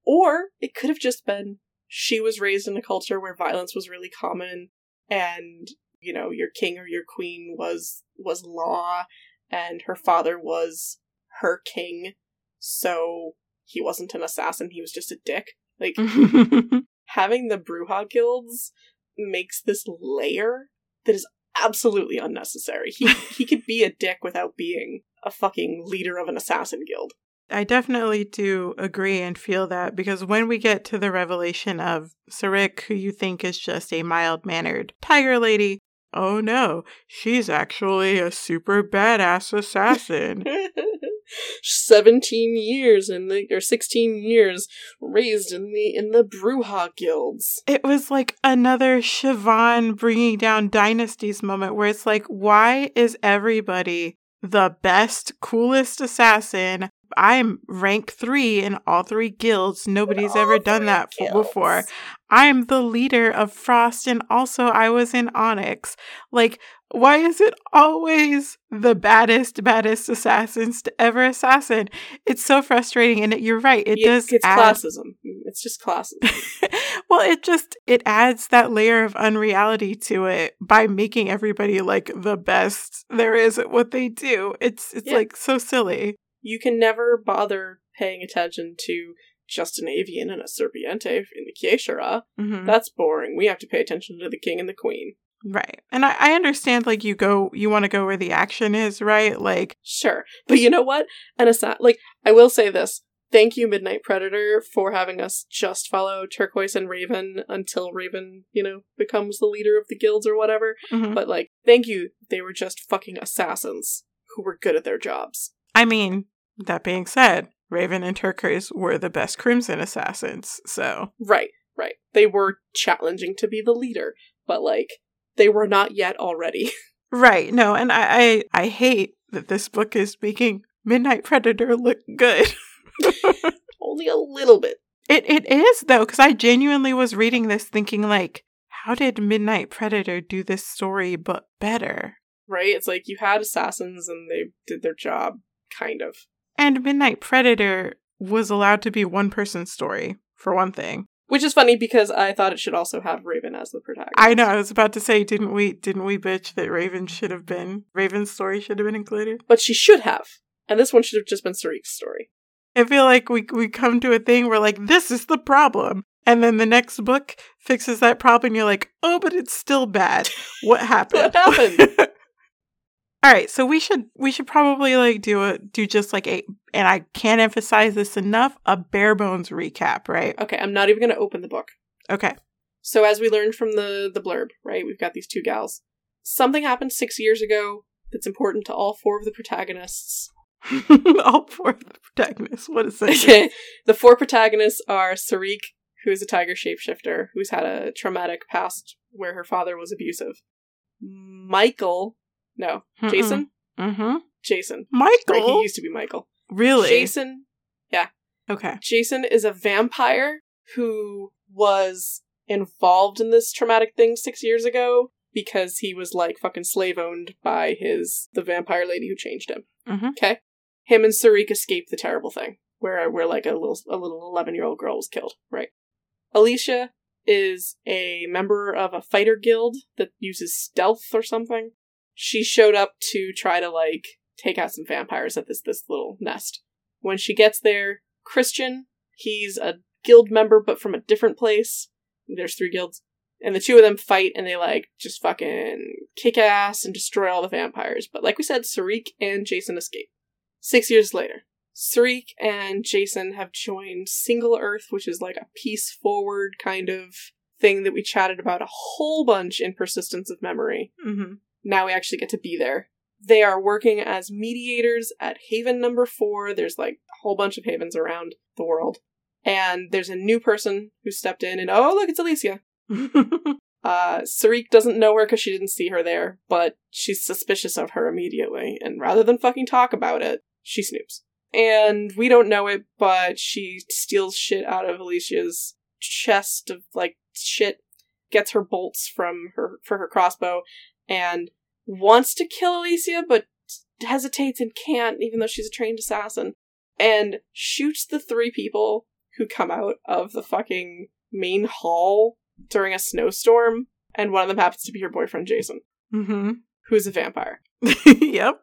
Or it could have just been she was raised in a culture where violence was really common and you know your king or your queen was was law and her father was her king so he wasn't an assassin he was just a dick. Like having the Bruja guilds makes this layer that is absolutely unnecessary. He he could be a dick without being a fucking leader of an assassin guild. I definitely do agree and feel that because when we get to the revelation of Sarik, who you think is just a mild mannered tiger lady, oh no, she's actually a super badass assassin. 17 years in the or 16 years raised in the in the Bruja guilds. it was like another Siobhan bringing down dynasties moment where it's like, why is everybody the best, coolest assassin? I'm rank three in all three guilds. Nobody's All ever done that f- before. I'm the leader of Frost, and also I was in Onyx. Like, why is it always the baddest, baddest assassins to ever assassin? It's so frustrating, and it, you're right. It Yeah, does It's add classism. It's just classism. well, it just it adds that layer of unreality to it by making everybody like the best there is at what they do. It's it's Yeah. like so silly. You can never bother paying attention to just an avian and a serpiente in the Kiesha'ra. Mhm. That's boring. We have to pay attention to the king and the queen. Right. And I, I understand like you go you want to go where the action is, right? Like Sure. But you know what? An assa- like I will say this. Thank you, Midnight Predator, for having us just follow Turquoise and Raven until Raven, you know, becomes the leader of the guilds or whatever. mhm. But like, thank you. They were just fucking assassins who were good at their jobs. I mean, that being said, Raven and Turquoise were the best Crimson assassins. So Right, right. They were challenging to be the leader, but like, they were not yet already. Right. No, and I, I I hate that this book is making Midnight Predator look good. Only a little bit. It it is though, because I genuinely was reading this thinking like, how did Midnight Predator do this story but better? Right? It's like you had assassins and they did their job, kind of. And Midnight Predator was allowed to be one person's story, for one thing. Which is funny because I thought it should also have Raven as the protagonist. I know, I was about to say, didn't we didn't we bitch that Raven should have been Raven's story should have been included? But she should have. And this one should have just been Sarik's story. I feel like we we come to a thing where like this is the problem. And then the next book fixes that problem and you're like, oh, but it's still bad. What happened? What happened? All right, so we should we should probably like do a do just like a and I can't emphasize this enough, a bare bones recap, right? Okay, I'm not even going to open the book. Okay. So as we learned from the the blurb, right? We've got these two gals. Something happened 6 years ago that's important to all four of the protagonists. All four of the protagonists. What is this? Okay. The four protagonists are Sarik, who is a tiger shapeshifter who's had a traumatic past where her father was abusive. Michael, no, Jason? Mm-hmm. Jason. Right, he used to be Michael. Really? Jason Yeah. Okay. Jason is a vampire who was involved in this traumatic thing six years ago because he was like fucking slave owned by his the vampire lady who changed him. Mhm. Okay, him and Sarik escaped the terrible thing where where like a little a little eleven year old girl was killed. Right. Alicia is a member of a fighter guild that uses stealth or something. She showed up to try to like take out some vampires at this this little nest. When she gets there, Christian, he's a guild member but from a different place. There's three guilds. And the two of them fight and they like just fucking kick ass and destroy all the vampires. But like we said, Sarik and Jason escape. Six years later, Sarik and Jason have joined Single Earth, which is like a peace forward kind of thing that we chatted about a whole bunch in Persistence of Memory Mm-hmm. Now we actually get to be there. They are working as mediators at Haven number four. There's like a whole bunch of havens around the world. And there's a new person who stepped in, and oh, look, it's Alicia. Uh, Sarik doesn't know her because she didn't see her there, but she's suspicious of her immediately. And rather than fucking talk about it, she snoops. And we don't know it, but she steals shit out of Alicia's chest of like shit, gets her bolts from her for her crossbow, and wants to kill Alicia, but hesitates and can't, even though she's a trained assassin, and shoots the three people who come out of the fucking main hall during a snowstorm, and one of them happens to be her boyfriend Jason, mm-hmm. who's a vampire. yep.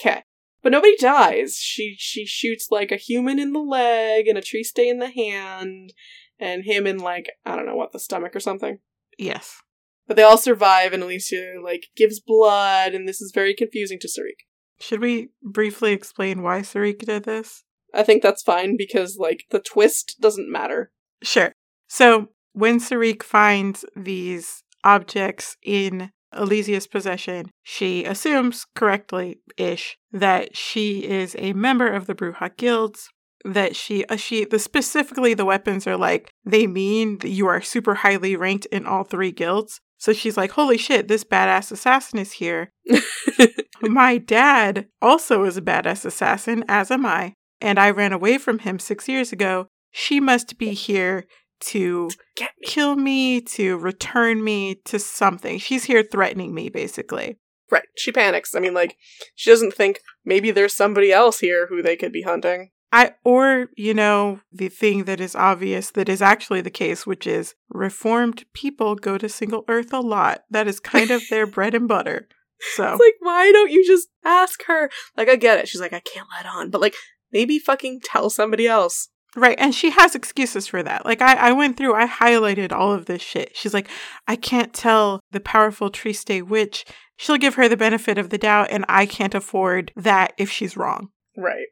Okay. But nobody dies. She she shoots like a human in the leg and a Triste in the hand, and him in like I don't know what the stomach or something. Yes. But they all survive, and Alicia like gives blood, and this is very confusing to Sarik. Should we briefly explain why Sarik did this? I think that's fine because like the twist doesn't matter. Sure. So when Sarik finds these objects in Elysia's possession, she assumes correctly ish that she is a member of the Bruja guilds. That she, uh, she, the specifically the weapons are like they mean that you are super highly ranked in all three guilds. So she's like, "Holy shit, this badass assassin is here." My dad also is a badass assassin, as am I, and I ran away from him six years ago. She must be here to Get me. kill me, to return me to something. She's here threatening me, basically. Right. She panics. I mean, like, she doesn't think maybe there's somebody else here who they could be hunting. I or you know the thing that is obvious that is actually the case, which is reformed people go to Single Earth a lot. That is kind of their bread and butter. So It's like, why don't you just ask her? Like, I get it. She's like, I can't let on. But, like, maybe fucking tell somebody else. Right. And she has excuses for that. Like I, I went through, I highlighted all of this shit. She's like, I can't tell the powerful Triste witch. She'll give her the benefit of the doubt, and I can't afford that if she's wrong. Right.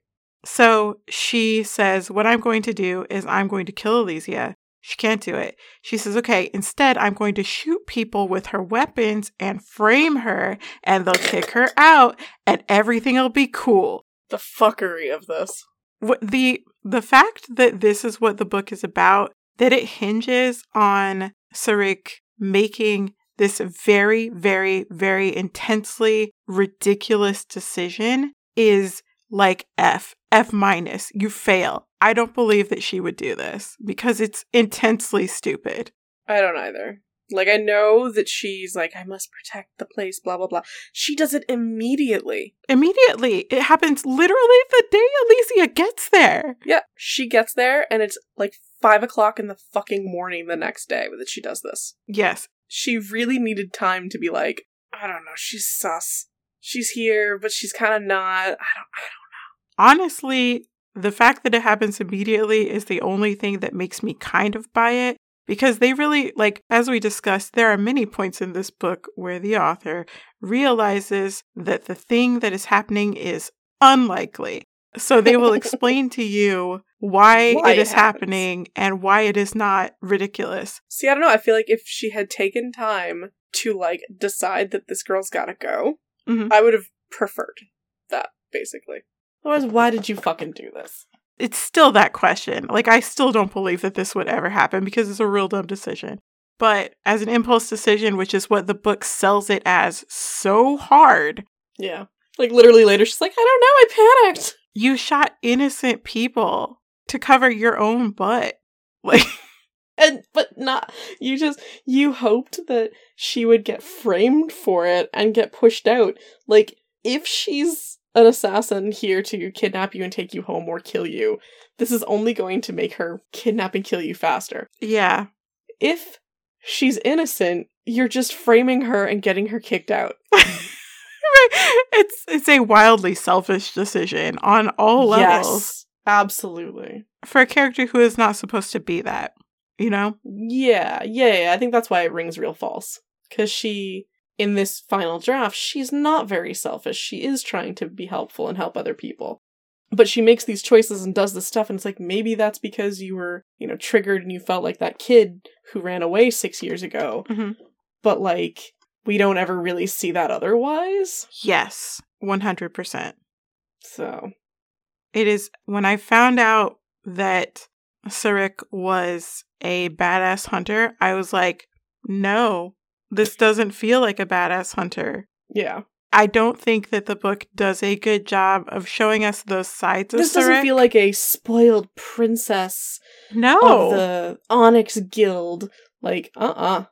So she says, What I'm going to do is I'm going to kill Elysia. She can't do it. She says, Okay, instead, I'm going to shoot people with her weapons and frame her, and they'll kick her out, and everything will be cool. The fuckery of this. What the the fact that this is what the book is about, that it hinges on Sarik making this very, very, very intensely ridiculous decision is like F, F minus. You fail. I don't believe that she would do this because it's intensely stupid. I don't either. Like, I know that she's like, I must protect the place, blah, blah, blah. She does it immediately. Immediately, it happens literally the day Alicia gets there. Yeah. She gets there, and it's like five o'clock in the fucking morning the next day that she does this. Yes, She really needed time to be like, I don't know, she's sus. She's here, but she's kind of not. I don't, I honestly, the fact that it happens immediately is the only thing that makes me kind of buy it because they really, like, as we discussed, there are many points in this book where the author realizes that the thing that is happening is unlikely. So they will explain to you why, Why it it is happens. happening and why it is not ridiculous. See, I don't know. I feel like if she had taken time to like decide that this girl's gotta go, Mhm. I would have preferred that, basically. Otherwise, why did you fucking do this? It's still that question. Like, I still don't believe that this would ever happen because it's a real dumb decision. But as an impulse decision, which is what the book sells it as so hard, Yeah. Like literally later, she's like, I don't know, I panicked. you shot innocent people to cover your own butt. Like, And but not you just you hoped that she would get framed for it and get pushed out. Like if she's an assassin here to kidnap you and take you home or kill you, this is only going to make her kidnap and kill you faster. yeah. If she's innocent, you're just framing her and getting her kicked out. it's it's a wildly selfish decision on all levels Yes, absolutely. for a character who is not supposed to be that. You know? Yeah, yeah, yeah. I think that's why it rings real false. Because she, in this final draft, she's not very selfish. She is trying to be helpful and help other people. But she makes these choices and does this stuff, and it's like maybe that's because you were, you know, triggered and you felt like that kid who ran away six years ago. Mhm. But like, we don't ever really see that otherwise. Yes, one hundred percent. So, It is when I found out that Sarik was a badass hunter, I was like, no, this doesn't feel like a badass hunter. yeah. I don't think that the book does a good job of showing us those sides of This doesn't feel like a spoiled princess no, of the Onyx Guild. Like, uh uh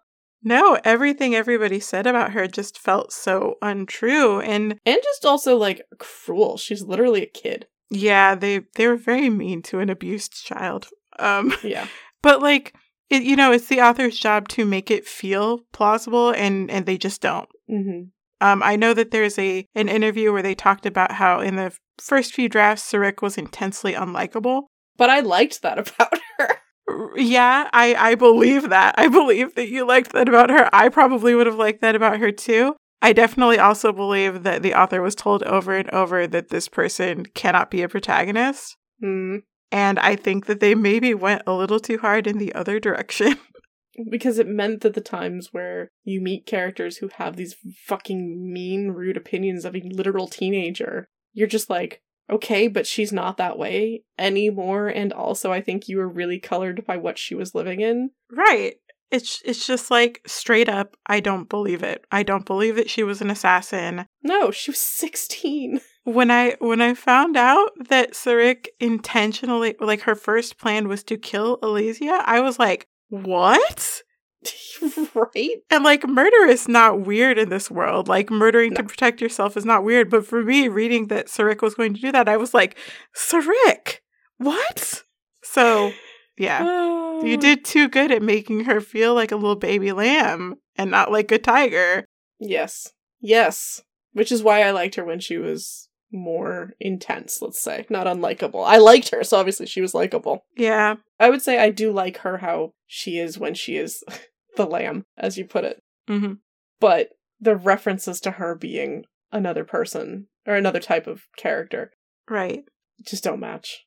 no. Everything everybody said about her just felt so untrue, and And just also like cruel. She's literally a kid. yeah, they they were very mean to an abused child. Um, Yeah. but like. It, you know, it's the author's job to make it feel plausible, and and they just don't. Mm-hmm. Um, I know that there's a an interview where they talked about how in the first few drafts, Sarik was intensely unlikable. But I liked that about her. Yeah, I I believe that. I believe that you liked that about her. I probably would have liked that about her too. I definitely also believe that the author was told over and over that this person cannot be a protagonist. Mm. And I think that they maybe went a little too hard in the other direction. because it meant that the times where you meet characters who have these fucking mean, rude opinions of a literal teenager, you're just like, okay, but she's not that way anymore. And also, I think you were really colored by what she was living in. Right. It's it's just like straight up, I don't believe it. I don't believe that she was an assassin. No, she was 16. When I when I found out that Sarik intentionally like her first plan was to kill Elysia, I was like, "What?" right? And like murder is not weird in this world. Like murdering No. to protect yourself is not weird. But for me, reading that Sarik was going to do that, I was like, Sarik, what? So yeah, Oh. you did too good at making her feel like a little baby lamb and not like a tiger. Yes. Yes. Which is why I liked her when she was more intense, let's say. Not unlikable. I liked her, so obviously she was likable. Yeah, I would say I do like her how she is when she is the lamb, as you put it. hmm But the references to her being another person or another type of character right, just don't match.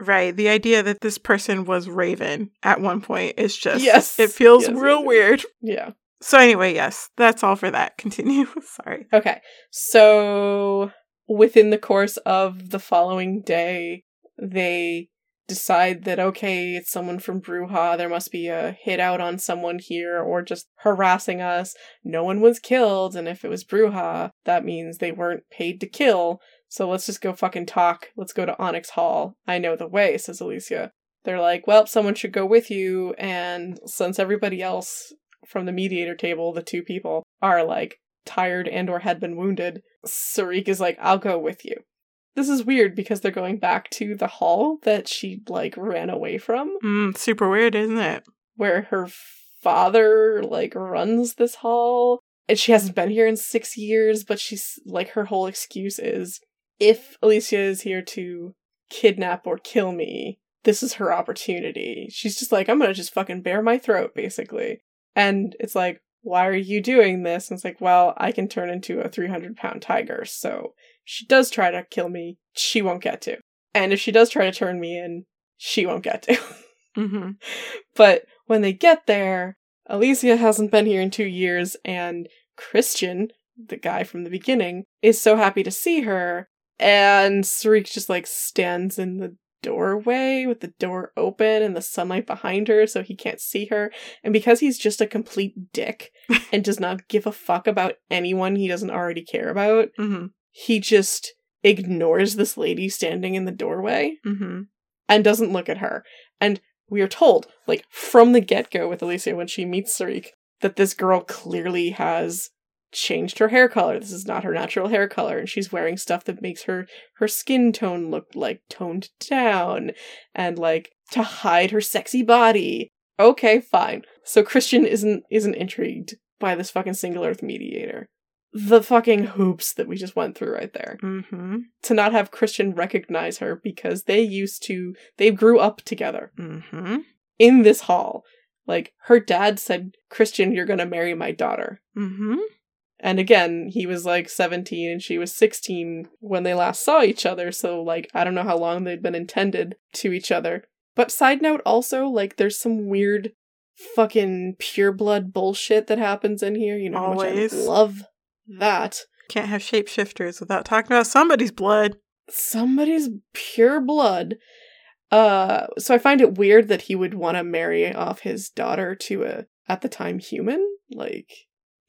right. The idea that this person was Raven at one point is just Yes. it feels Yes, real yes. weird. Yeah. So anyway, yes, that's all for that. Continue. Sorry. Okay. So within the course of the following day, they decide that okay, it's someone from Bruja, there must be a hit out on someone here or just harassing us. No one was killed, and if it was Bruja, that means they weren't paid to kill. So let's just go fucking talk. Let's go to Onyx Hall. I know the way, says Elysia. They're like, well, someone should go with you, and since everybody else from the mediator table, the two people, are like tired and or had been wounded, Sarik is like, I'll go with you. This is weird because they're going back to the hall that she like ran away from, Mm, super weird, isn't it? where her father like runs this hall. And she hasn't been here in six years, but she's like her whole excuse is if Elysia is here to kidnap or kill me, this is her opportunity. She's just like, I'm gonna just fucking bare my throat, basically. And it's like, why are you doing this? And it's like, well, I can turn into a 300 pound tiger. So she does try to kill me. She won't get to. And if she does try to turn me in, she won't get to. hmm but when they get there, Elysia hasn't been here in two years, and Christian, the guy from the beginning, is so happy to see her. And Sarik just like stands in the doorway with the door open and the sunlight behind her so he can't see her. And because he's just a complete dick and does not give a fuck about anyone he doesn't already care about, hmm he just ignores this lady standing in the doorway hmm and doesn't look at her. And we are told, like, from the get go with Elysia when she meets Sarik, that this girl clearly has changed her hair color. This is not her natural hair color, and she's wearing stuff that makes her her skin tone look like toned down and like to hide her sexy body. Okay, fine. So Christian isn't isn't intrigued by this fucking single earth mediator. The fucking hoops that we just went through right there hmm to not have Christian recognize her because they used to they grew up together hmm in this hall. Like her dad said, "Christian, you're to marry my daughter." hmm And again, he was like 17 and she was 16 when they last saw each other, so like I don't know how long they'd been intended to each other. But side note also, like there's some weird fucking pure blood bullshit that happens in here. You know how much I Always. love that. Can't have shapeshifters without talking about somebody's blood. somebody's pure blood. Uh, so I find it weird that he would want to marry off his daughter to a at the time human. Like,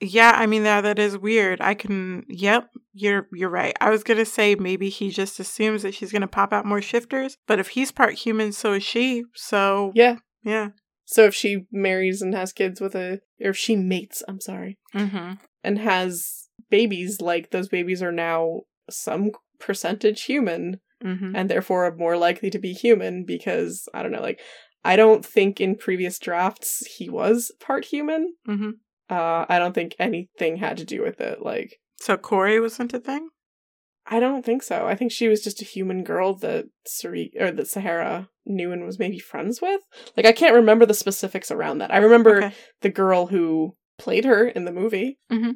Yeah, I mean that that is weird. I can yep, you're you're right. I was gonna say maybe he just assumes that she's gonna pop out more shifters, but if he's part human, so is she. So yeah. yeah. So if she marries and has kids with a, or if she mates, I'm sorry, Mm-hmm. and has babies, like those babies are now some percentage human Mm-hmm. and therefore are more likely to be human because I don't know, like I don't think in previous drafts he was part human. Mm-hmm. Uh, I don't think anything had to do with it. Like, So Corey wasn't a thing? I don't think so. I think she was just a human girl that Sari or that Sahara knew and was maybe friends with. Like, I can't remember the specifics around that. I remember Okay. the girl who played her in the movie. Mhm.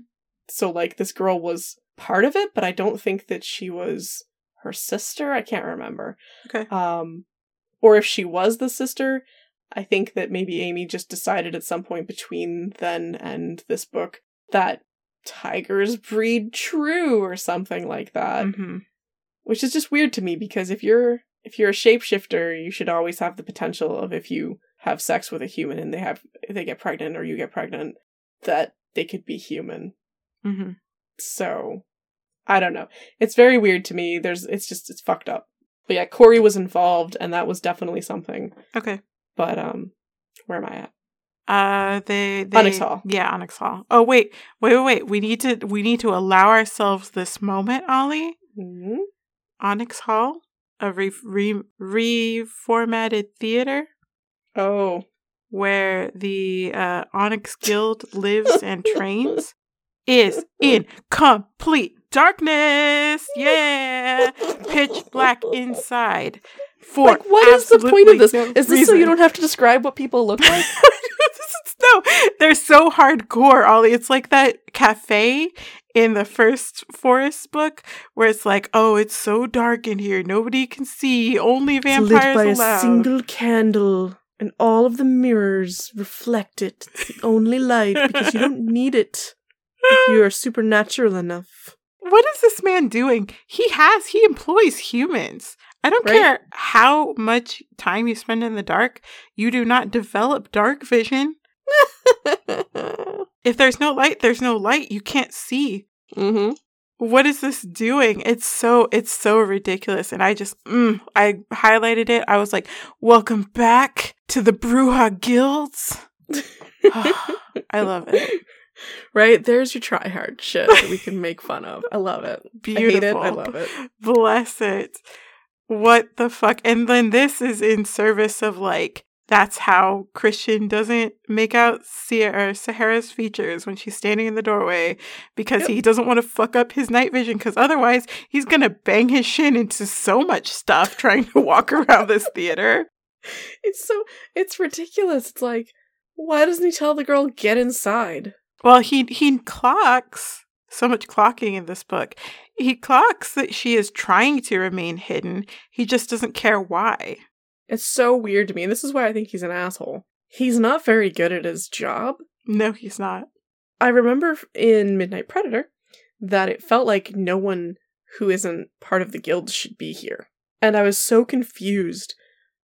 So, like, this girl was part of it, but I don't think that she was her sister. I can't remember. Okay. Um, or if she was the sister, I think that maybe Amy just decided at some point between then and this book that tigers breed true or something like that. Mm-hmm. Which is just weird to me because if you're if you're a shapeshifter, you should always have the potential of if you have sex with a human and they have if they get pregnant or you get pregnant, that they could be human. Mm-hmm. So I don't know. It's very weird to me. There's it's just it's fucked up. But yeah, Corey was involved and that was definitely something. Okay. But um where am I at? Uh, they, they Onyx Hall. Yeah, Onyx Hall. Oh wait, wait, wait, wait. We need to we need to allow ourselves this moment, Ollie. hmm Onyx Hall, a re- re- reformatted theater Oh. where the uh, Onyx Guild lives and trains, is in complete darkness. Yeah, pitch black inside. For Like what is the point of this? absolutely Is no this so you don't have to describe what people look like? no, they're so hardcore, Ollie. It's like that cafe in the first Forest book where it's like, oh, it's so dark in here, nobody can see, only It's vampires lit by allowed. a single candle, and all of the mirrors reflect it. It's the only light because you don't need it if you are supernatural enough. What is this man doing? He has, he employs humans. I don't Right. care how much time you spend in the dark, you do not develop dark vision. If there's no light, there's no light. You can't see. mm-hmm. what is this doing it's so it's so ridiculous and i just mm, i highlighted it i was like welcome back to the bruja guilds i love it Right? There's your try hard shit that we can make fun of. I love it. beautiful I it. I love it. bless it what the fuck and then this is in service of like that's how Christian doesn't make out Sierra Sahara's features when she's standing in the doorway because Yep. he doesn't want to fuck up his night vision because otherwise he's gonna bang his shin into so much stuff trying to walk around this theater. It's so it's ridiculous. It's like, why doesn't he tell the girl get inside? Well, he he clocks so much clocking in this book. He clocks that she is trying to remain hidden. He just doesn't care why. It's so weird to me. And this is why I think he's an asshole. He's not very good at his job. No, he's not. I remember in Midnight Predator that it felt like no one who isn't part of the guild should be here. And I was so confused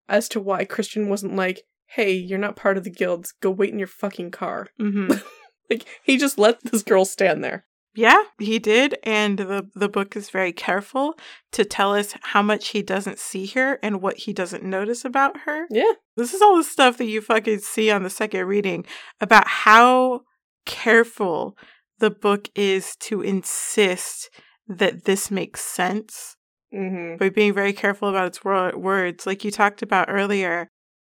as to why Christian wasn't like, hey, you're not part of the guild, go wait in your fucking car. Mm-hmm. Like, he just let this girl stand there. Yeah, he did, and the the book is very careful to tell us how much he doesn't see her and what he doesn't notice about her. Yeah. This is all the stuff that you fucking see on the second reading about how careful the book is to insist that this makes sense Mm-hmm. by being very careful about its words. Like you talked about earlier,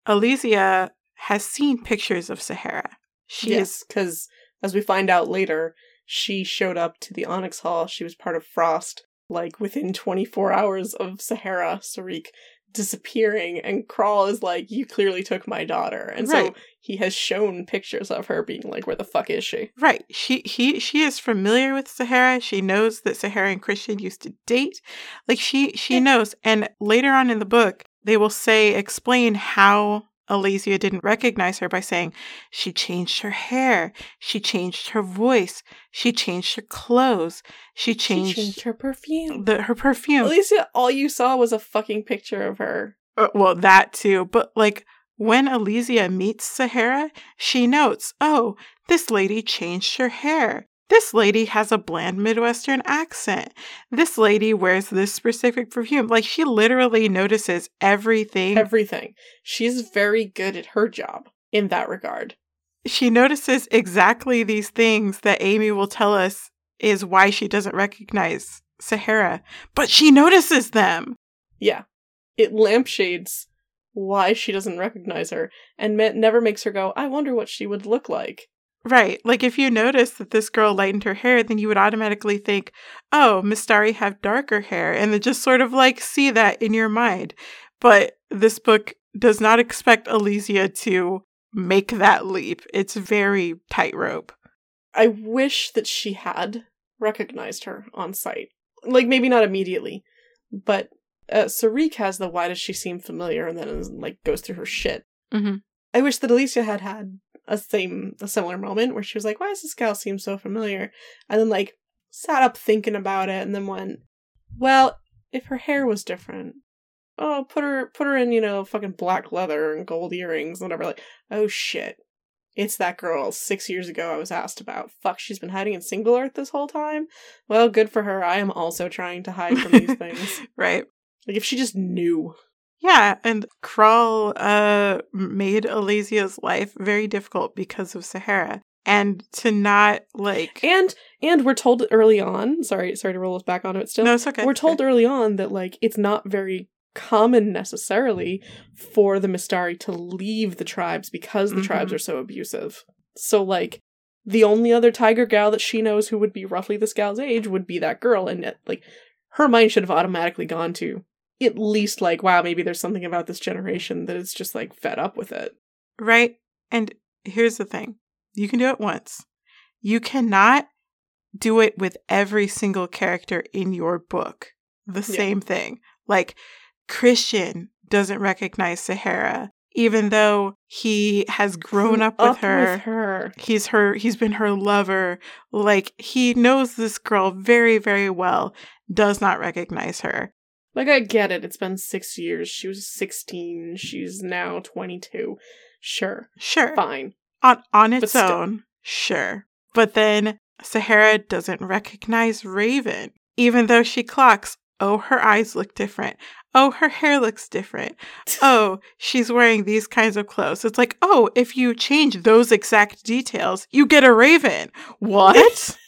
Elysia has seen pictures of Sahara. She is Yes, because as we find out later, she showed up to the Onyx Hall. She was part of Frost, like within 24 hours of Sahara Sarik disappearing, and Crawl is like, You clearly took my daughter. And Right. so he has shown pictures of her being like, Where the fuck is she? Right. She he she is familiar with Sahara. She knows that Sahara and Christian used to date. Like she she knows. And later on in the book, they will say explain how Elysia didn't recognize her by saying she changed her hair, she changed her voice, she changed her clothes, she changed, She changed her perfume. the her perfume. Elysia, all you saw was a fucking picture of her. Uh, well, that too. But like when Elysia meets Sahara, she notes, oh, this lady changed her hair. This lady has a bland Midwestern accent. This lady wears this specific perfume. Like she literally notices everything. Everything. She's very good at her job in that regard. she notices exactly these things that Amy will tell us is why she doesn't recognize Sahara, but she notices them. Yeah. It lampshades why she doesn't recognize her and never makes her go, I wonder what she would look like. Right. Like if you notice that this girl lightened her hair, then you would automatically think, oh, Mistari have darker hair, and then just sort of like see that in your mind. But this book does not expect Elysia to make that leap. It's very tightrope. I wish that she had recognized her on sight. Like, maybe not immediately, but uh, Sarik has the why does she seem familiar and then like goes through her shit. Mhm. I wish that Elysia had had a same a similar moment where she was like, "Why does this gal seem so familiar?" And then like sat up thinking about it, and then went, "Well, if her hair was different, oh, put her put her in you know fucking black leather and gold earrings, and whatever." Like, oh shit, it's that girl six years ago I was asked about. Fuck, she's been hiding in Single Earth this whole time. Well, good for her. I am also trying to hide from these things. right. Like if she just knew. Yeah, and Krull uh made Elysia's life very difficult because of Sahara. And to not like And and we're told early on, sorry, sorry to roll us back onto it still. No, it's okay. We're told okay. early on that like it's not very common necessarily for the Mistari to leave the tribes because the tribes Mhm. are so abusive. So like the only other tiger gal that she knows who would be roughly this gal's age would be that girl and it, like her mind should have automatically gone to at least like wow maybe there's something about this generation that is just like fed up with it. Right? And here's the thing. You can do it once. You cannot do it with every single character in your book. The Yeah. same thing. Like Christian doesn't recognize Sahara even though he has grown up with her. with her. He's her he's been her lover. Like he knows this girl very very well, does not recognize her. Like I get it. It's been 6 years. She was 16. She's now 22. Sure. Sure. Fine. On on But its still. own, sure. But then Sahara doesn't recognize Raven, even though she clocks, oh, her eyes look different. Oh, her hair looks different. Oh, she's wearing these kinds of clothes. It's like, oh, if you change those exact details, you get a Raven. What?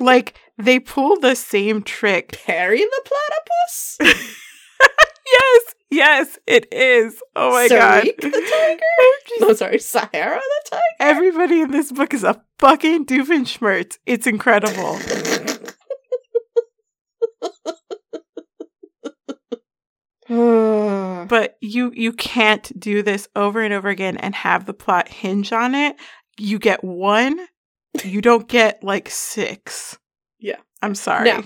like, they pull the same trick. Perry the platypus? Yes, yes, it is. Oh my Sarik god. the tiger? Oh, no, sorry, Sahara the tiger? Everybody in this book is a fucking Doofenshmirtz. It's incredible. But you you can't do this over and over again and have the plot hinge on it. You get one, you don't get like six. Yeah. I'm sorry. Now,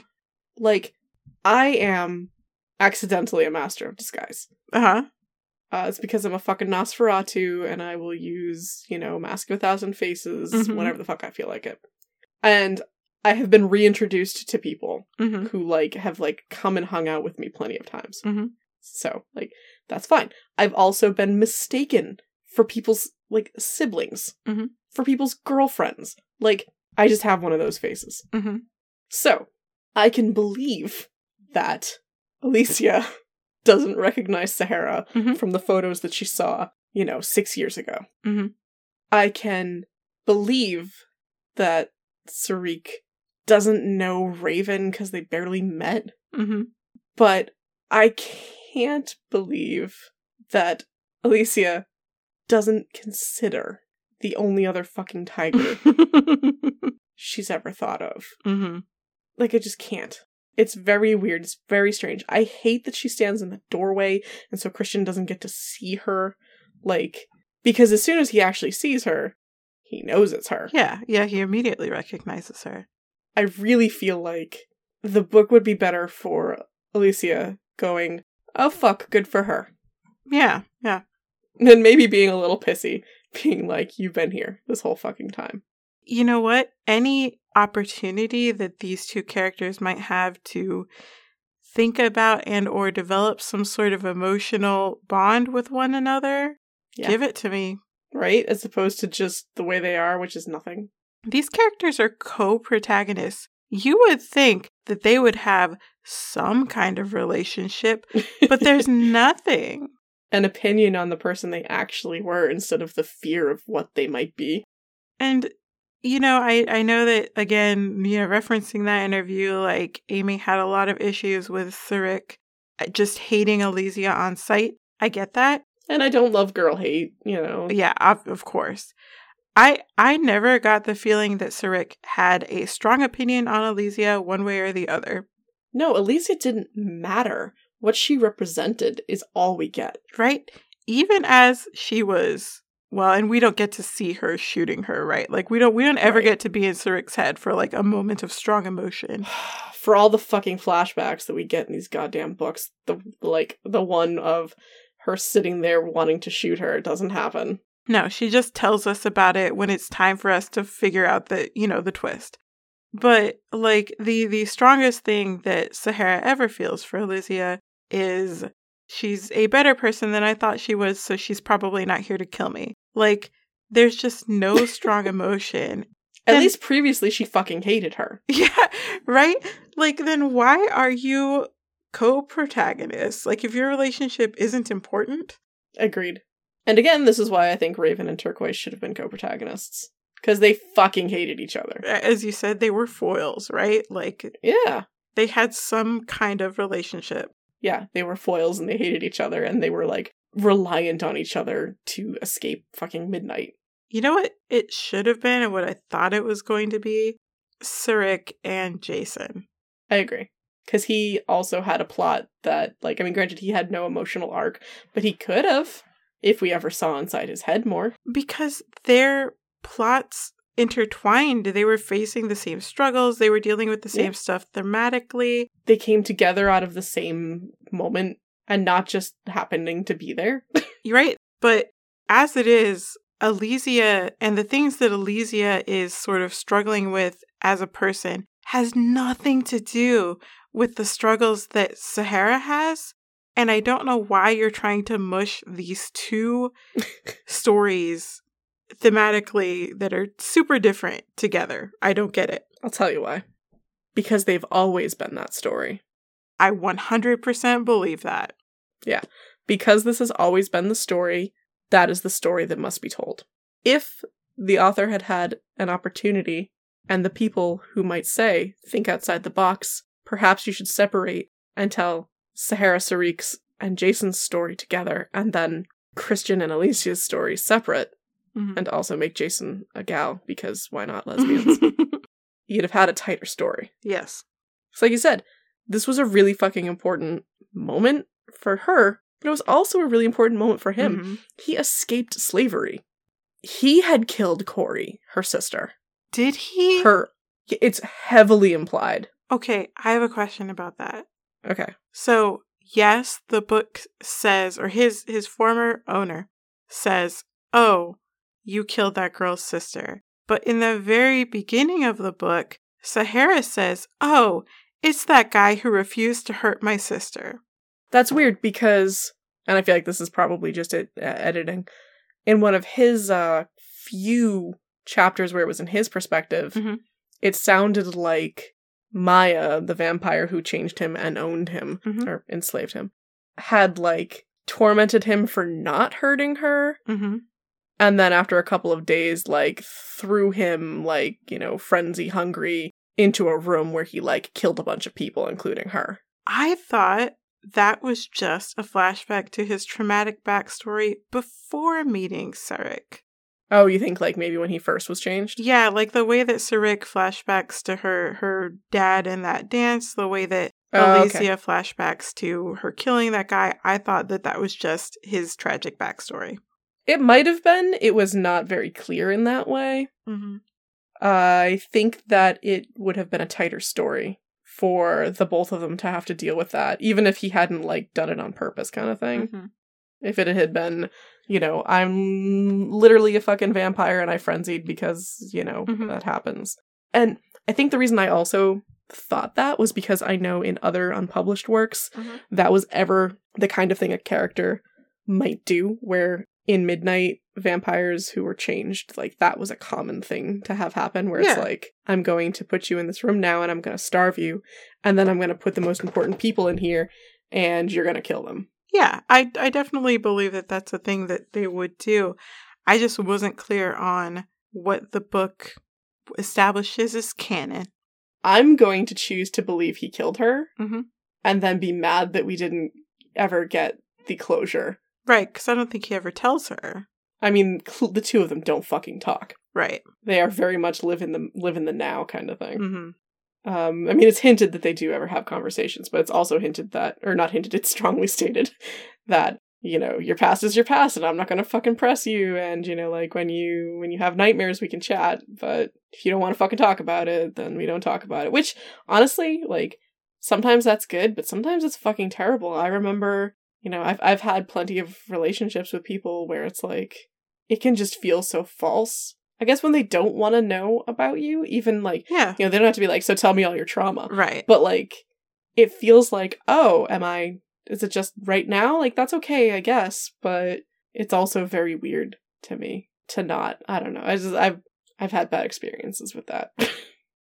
like, I am accidentally a master of disguise. Uh-huh. Uh, it's because I'm a fucking Nosferatu and I will use, you know, Mask of a Thousand Faces Mhm. whenever the fuck I feel like it. And I have been reintroduced to people hmm who, like, have, like, come and hung out with me plenty of times. Mhm. So, like, that's fine. I've also been mistaken for people's, like, siblings, Mhm. for people's girlfriends. Like, I just have one of those faces. hmm So, I can believe that Elysia doesn't recognize Sahara Mhm. from the photos that she saw, you know, six years ago. Mhm. I can believe that Sarik doesn't know Raven because they barely met, hmm but I can't believe that Elysia doesn't consider the only other fucking tiger she's ever thought of. hmm Like, I just can't. It's very weird. It's very strange. I hate that she stands in the doorway, and so Christian doesn't get to see her. Like, because as soon as he actually sees her, he knows it's her. Yeah, yeah, he immediately recognizes her. I really feel like the book would be better for Elysia going, oh fuck, good for her. Yeah, yeah. And then maybe being a little pissy, being like, you've been here this whole fucking time. You know what? Any opportunity that these two characters might have to think about and or develop some sort of emotional bond with one another, Yeah. give it to me. Right? As opposed to just the way they are, which is nothing. These characters are co-protagonists. You would think that they would have some kind of relationship, but there's nothing. An opinion on the person they actually were instead of the fear of what they might be. And you know, I I know that again, you know, referencing that interview, like Amy had a lot of issues with Sarik uh, just hating Elysia on sight. I get that. And I don't love girl hate, you know. Yeah, of, of course. I I never got the feeling that Sarik had a strong opinion on Elysia one way or the other. No, Elysia didn't matter. What she represented is all we get. Right? Even as she was well, and we don't get to see her shooting her, right? Like we don't we don't ever Right. get to be in Sarik's head for like a moment of strong emotion. For all the fucking flashbacks that we get in these goddamn books, the like the one of her sitting there wanting to shoot her. It doesn't happen. No, she just tells us about it when it's time for us to figure out the, you know, the twist. But like the the strongest thing that Sahara ever feels for Elysia is she's a better person than I thought she was, so she's probably not here to kill me. Like there's just no strong emotion. At Then- least previously she fucking hated her. Yeah, right? Like then why are you co-protagonists? Like if your relationship isn't important? Agreed. And again, this is why I think Raven and Turquoise should have been co-protagonists. Because they fucking hated each other. As you said, they were foils, right? Like Yeah. they had some kind of relationship. Yeah, they were foils and they hated each other and they were like reliant on each other to escape fucking midnight. You know what it should have been and what I thought it was going to be? Sarik and Jason. I agree. Because he also had a plot that, like, I mean, granted, he had no emotional arc, but he could have if we ever saw inside his head more. Because their plots intertwined. They were facing the same struggles, they were dealing with the same Yeah. stuff thematically. They came together out of the same moment and not just happening to be there. You're right. But as it is, Elysia and the things that Elysia is sort of struggling with as a person has nothing to do with the struggles that Sahara has. And I don't know why you're trying to mush these two stories thematically that are super different together. I don't get it. I'll tell you why. Because they've always been that story. I 100% believe that. Yeah. Because this has always been the story, that is the story that must be told. If the author had had an opportunity and the people who might say, think outside the box, perhaps you should separate and tell Sahara Sarik's and Jason's story together and then Christian and Elysia's story separate Mhm. and also make Jason a gal because why not lesbians? You'd have had a tighter story. yes. So, like you said, this was a really fucking important moment for her, but it was also a really important moment for him. Mhm. He escaped slavery. He had killed Corey, her sister. Did he? Her, it's heavily implied. Okay, I have a question about that. Okay. So, yes, the book says or his his former owner says, "Oh, you killed that girl's sister." But in the very beginning of the book, Sahara says, "Oh, it's that guy who refused to hurt my sister." That's weird because, and I feel like this is probably just it, uh, editing. In one of his uh, few chapters where it was in his perspective, Mhm. it sounded like Maya, the vampire who changed him and owned him, Mhm. or enslaved him, had like tormented him for not hurting her. Mhm. And then after a couple of days, like threw him, like, you know, frenzy hungry into a room where he like killed a bunch of people, including her. I thought that was just a flashback to his traumatic backstory before meeting Sarik. Oh, you think like maybe when he first was changed? Yeah, like the way that Sarik flashbacks to her her dad in that dance, the way that Oh, Elysia okay. flashbacks to her killing that guy. I thought that that was just his tragic backstory. It might have been. It was not very clear in that way. Mm-hmm. I think that it would have been a tighter story for the both of them to have to deal with that, even if he hadn't like done it on purpose, kind of thing. Mm-hmm. If it had been, you know, I'm literally a fucking vampire and I frenzied because, you know, Mhm. that happens. And I think the reason I also thought that was because I know in other unpublished works Mhm. that was ever the kind of thing a character might do where in midnight vampires who were changed like that was a common thing to have happen where it's like i'm going to put you in this room now and i'm going to starve you and then i'm going to put the most important people in here and you're going to kill them Yeah, I I definitely believe that that's a thing that they would do. I just wasn't clear on what the book establishes as canon. i'm going to choose to believe he killed her Mhm. and then be mad that we didn't ever get the closure Right, because I don't think he ever tells her. i mean the two of them don't fucking talk Right. they are very much live in the live in the now kind of thing hmm Um, I mean, it's hinted that they do ever have conversations, but it's also hinted that, or not hinted, it's strongly stated that you know your past is your past, and I'm not gonna fucking press you. And you know, like when you when you have nightmares, we can chat, but if you don't want to fucking talk about it, then we don't talk about it. Which honestly, like sometimes that's good, but sometimes it's fucking terrible. I remember you know, I've I've had plenty of relationships with people where it's like it can just feel so false. I guess when they don't want to know about you, even like Yeah. you know, they don't have to be like, so tell me all your trauma. Right. But like it feels like, oh, am I is it just right now? Like that's okay, I guess, but it's also very weird to me to not. I don't know. I just I've I've had bad experiences with that.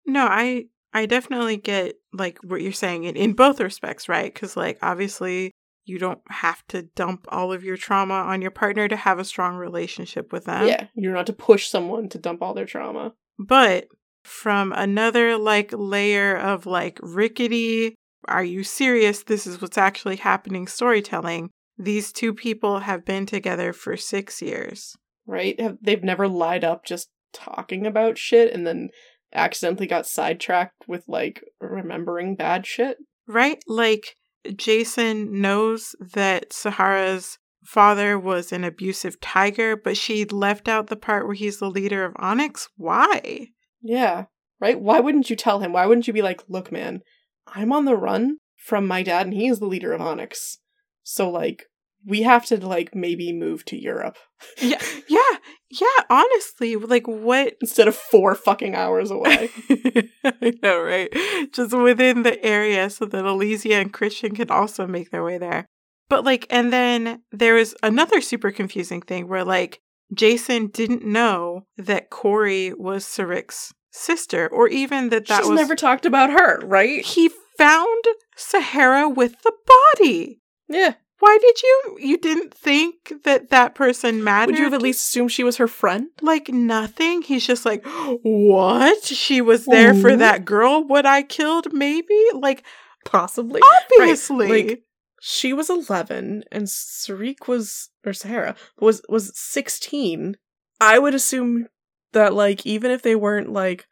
No, I I definitely get like what you're saying in, in both respects, right? Because like obviously you don't have to dump all of your trauma on your partner to have a strong relationship with them. yeah, you're not to push someone to dump all their trauma. But from another like layer of like rickety, are you serious? This is what's actually happening storytelling. These two people have been together for six years. right? Have they've never lied up just talking about shit and then accidentally got sidetracked with like remembering bad shit. Right? Like Jason knows that Sahara's father was an abusive tiger, but she left out the part where he's the leader of Onyx. Why? Yeah. Right? Why wouldn't you tell him? Why wouldn't you be like, "Look, man, I'm on the run from my dad and he is the leader of Onyx." So like we have to like maybe move to Europe Yeah, yeah, yeah. Honestly, like what instead of 4 fucking hours away. I know, right? Just within the area so that Elysia and Christian can also make their way there. But like, and then there was another super confusing thing where like Jason didn't know that Corey was Sarik's sister, or even that that She's was never talked about her, right? he found Sahara with the body. Yeah. Why did you? You didn't think that that person mattered? Would you have at least assumed she was her friend? like nothing. He's just like, what? She was there for that girl. What I killed? Maybe like Possibly. obviously. like- she was 11 and Sarik was or Sahara was was 16 I would assume that like even if they weren't like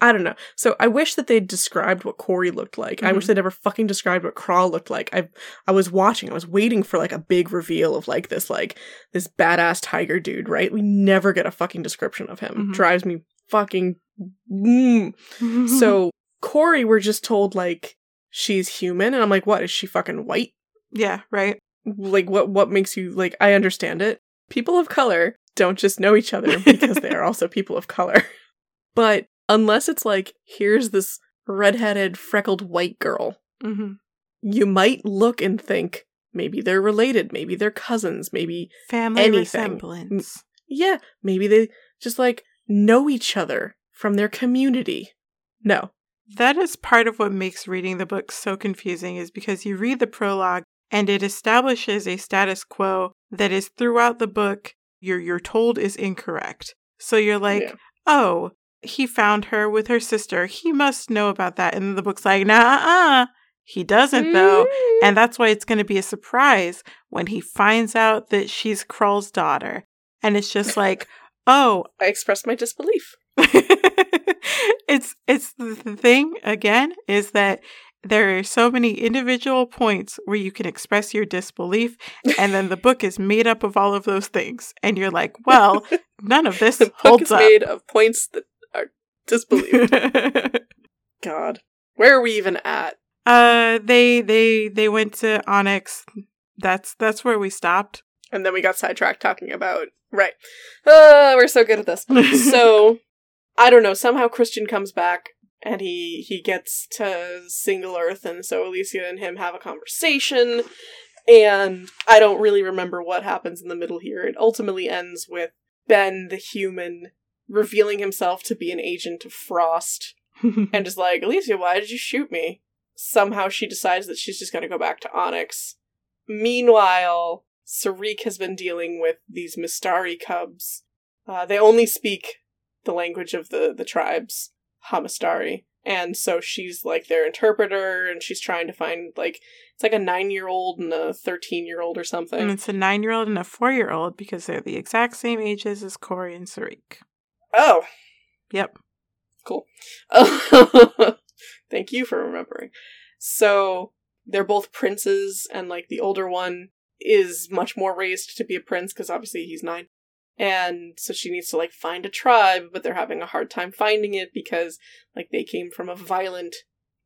I don't know. So I wish that they'd described what Corey looked like. I wish Mhm. they never fucking described what Crawl looked like. I I was watching, I was waiting for like a big reveal of like this like this badass tiger dude, right? We never get a fucking description of him. Mhm. Drives me fucking mm. So Corey, we're just told like she's human, and I'm like, what is she fucking white? yeah, right. Like, what what makes you like? I understand it. People of color don't just know each other because they are also people of color. But unless it's like, here's this redheaded, freckled white girl, hmm you might look and think maybe they're related, maybe they're cousins, maybe Family Anything. resemblance. yeah, maybe they just like know each other from their community. No, That is part of what makes reading the book so confusing, is because you read the prologue and it establishes a status quo that is throughout the book you're you're told is incorrect. So you're like, Yeah. oh, he found her with her sister. He must know about that. And the book's like, nah, uh, he doesn't though. Mm. And that's why it's going to be a surprise when he finds out that she's Krull's daughter. And it's just like, oh, I express my disbelief. it's it's the thing again is that there are so many individual points where you can express your disbelief and then the book is made up of all of those things and you're like well none of this the book holds is up made of points that are disbelieved. God, where are we even at? uh they they they went to onyx that's that's where we stopped And then we got sidetracked talking about right. Uh, we're so good at this. so I don't know. Somehow Christian comes back and he he gets to Single Earth, and so Elysia and him have a conversation. And I don't really remember what happens in the middle here. It ultimately ends with Ben, the human, revealing himself to be an agent of Frost, and is like, Elysia, why did you shoot me? Somehow she decides that she's just going to go back to Onyx. Meanwhile, Sarik has been dealing with these Mistari cubs. Uh, they only speak the language of the, the tribes, Hamistari. And so she's like their interpreter, and she's trying to find, like, it's like a nine year old and a 13 year old or something. and it's a nine-year-old and a four-year-old because they're the exact same ages as Corey and Sarik. Oh, Yep. Cool. Thank you for remembering. So they're both princes, and like the older one is much more raised to be a prince because obviously he's nine. And so she needs to like find a tribe, but they're having a hard time finding it because like they came from a violent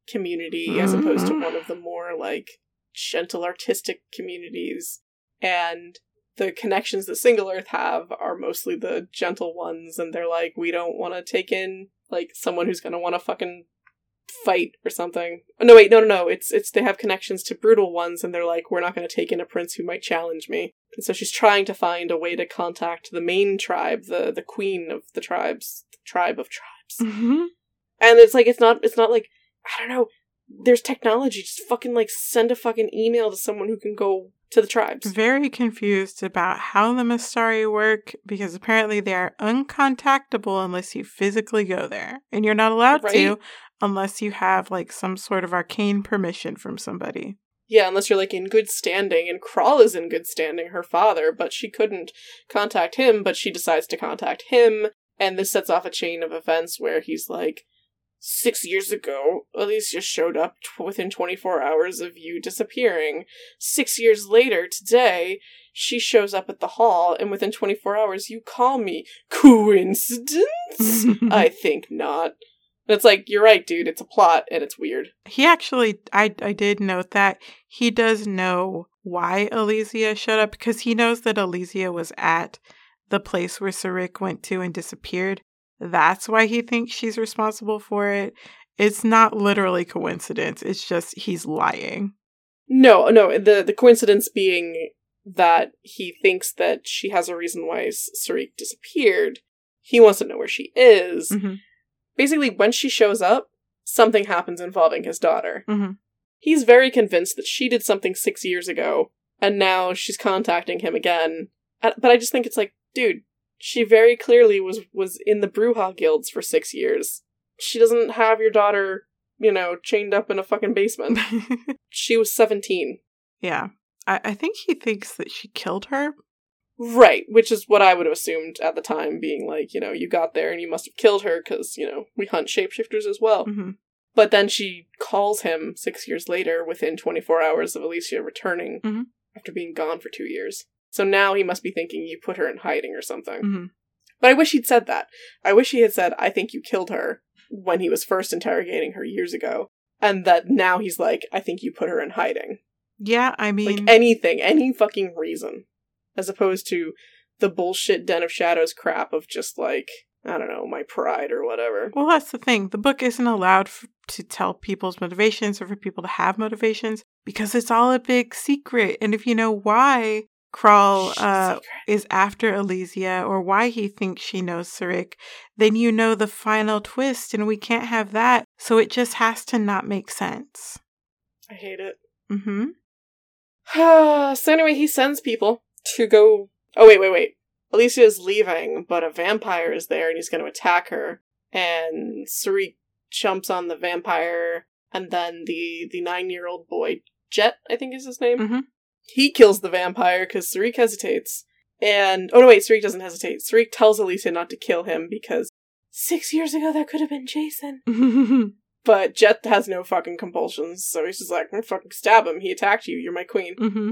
community as opposed to Mhm. one of the more like gentle artistic communities and the connections that Single Earth have are mostly the gentle ones, and they're like, we don't want to take in like someone who's gonna want to fucking fight or something. No, wait, no, no, no. It's it's they have connections to brutal ones, and they're like, we're not gonna take in a prince who might challenge me. And so she's trying to find a way to contact the main tribe, the the queen of the tribes, the tribe of tribes. Mm-hmm. And it's like it's not it's not like I don't know. There's technology. Just fucking like send a fucking email to someone who can go to the tribes. Very confused about how the Mistari work because apparently they are uncontactable unless you physically go there. And you're not allowed Right. to unless you have like some sort of arcane permission from somebody. Yeah, unless you're like in good standing, and Kral is in good standing, her father, but she couldn't contact him, but she decides to contact him, and this sets off a chain of events where he's like, Six years ago, Elysia showed up t- within 24 hours of you disappearing. Six years later, today, she shows up at the hall, and within 24 hours, you call me. Coincidence? I think not. And it's like, you're right, dude, it's a plot, and it's weird. He actually, I, I did note that he does know why Elysia showed up because he knows that Elysia was at the place where Sarik went to and disappeared. That's why he thinks she's responsible for it. It's not literally coincidence. It's just he's lying. No, no. The the coincidence being that he thinks that she has a reason why S- Sarik disappeared. He wants to know where she is. Mhm. Basically, when she shows up, something happens involving his daughter. Mhm. He's very convinced that she did something six years ago, and now she's contacting him again. But I just think it's like, dude, she very clearly was was in the Bruja guilds for six years. She doesn't have your daughter, you know, chained up in a fucking basement. she was seventeen. yeah. I, I think he thinks that she killed her. Right, which is what I would have assumed at the time, being like, you know, you got there and you must have killed her because, you know, we hunt shapeshifters as well. Mhm. But then she calls him six years later within 24 hours of Elysia returning Mhm. after being gone for two years. So now he must be thinking you put her in hiding or something. Mhm. But I wish he'd said that. I wish he had said, I think you killed her when he was first interrogating her years ago. And that now he's like, I think you put her in hiding. Yeah, I mean, Like anything, any fucking reason. As opposed to the bullshit Den of Shadows crap of just like, I don't know, my pride or whatever. Well, that's the thing. The book isn't allowed f- to tell people's motivations or for people to have motivations because it's all a big secret. And if you know why Kral uh, is after Elysia or why he thinks she knows Sarik, then you know the final twist, and we can't have that. So it just has to not make sense. I hate it. Mm-hmm. so anyway, he sends people to go. Oh wait, wait, wait. Elysia is leaving, but a vampire is there, and he's going to attack her. And Sarik jumps on the vampire, and then the the nine year old boy Jet, I think is his name. Mhm. He kills the vampire because Sarik hesitates. And oh no, wait, Sarik doesn't hesitate. Sarik tells Elysia not to kill him because six years ago that could have been Jason. But Jet has no fucking compulsions, so he's just like, "I'm fucking stab him. He attacked you. You're my queen. mm-hmm.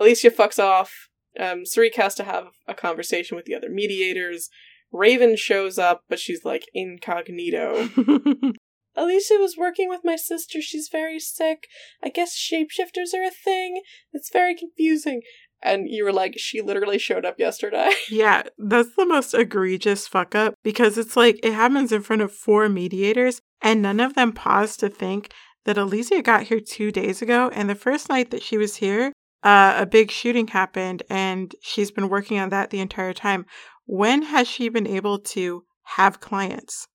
Elysia fucks off. Um, Sarik has to have a conversation with the other mediators. Raven shows up, but she's like incognito. Elysia was working with my sister. She's very sick. I guess shapeshifters are a thing. It's very confusing. And you were like, she literally showed up yesterday. Yeah, that's the most egregious fuck up because it's like it happens in front of four mediators and none of them pause to think that Elysia got here two days ago. And the first night that she was here, uh, a big shooting happened and she's been working on that the entire time. When has she been able to have clients?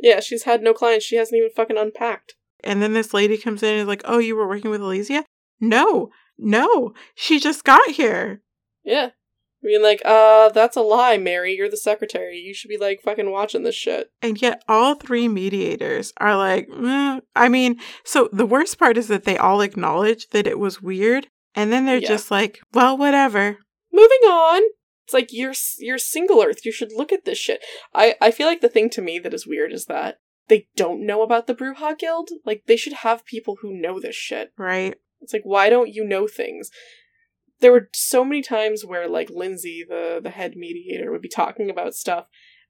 Yeah, she's had no clients. She hasn't even fucking unpacked. And then this lady comes in and is like, Oh, you were working with Elysia? No, no, she just got here. Yeah. Being like, uh, that's a lie, Mary. You're the secretary. You should be like fucking watching this shit. And yet, all three mediators are like, "Eh." I mean, so the worst part is that they all acknowledge that it was weird. And then they're Yeah. just like, well, whatever. Moving on. It's like you're you're single Earth. You should look at this shit. I I feel like the thing to me that is weird is that they don't know about the Bruja Guild. Like they should have people who know this shit. Right? It's like why don't you know things? There were so many times where like Lindsay, the the head mediator, would be talking about stuff,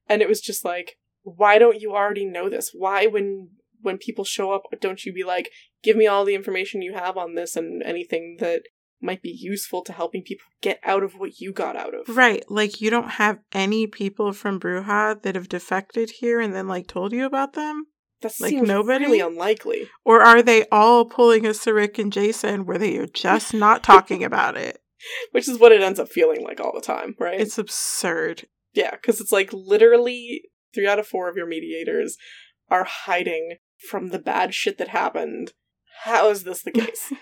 and it was just like, why don't you already know this? Why when when people show up, don't you be like, give me all the information you have on this and anything that might be useful to helping people get out of what you got out of. Right. Like you don't have any people from Bruja that have defected here and then like told you about them? That Like, seems nobody? really unlikely. Or are they all pulling a Sarik and Jason where they are just not talking about it? Which is what it ends up feeling like all the time, right? It's absurd. yeah, because it's like literally three out of four of your mediators are hiding from the bad shit that happened. How is this the case?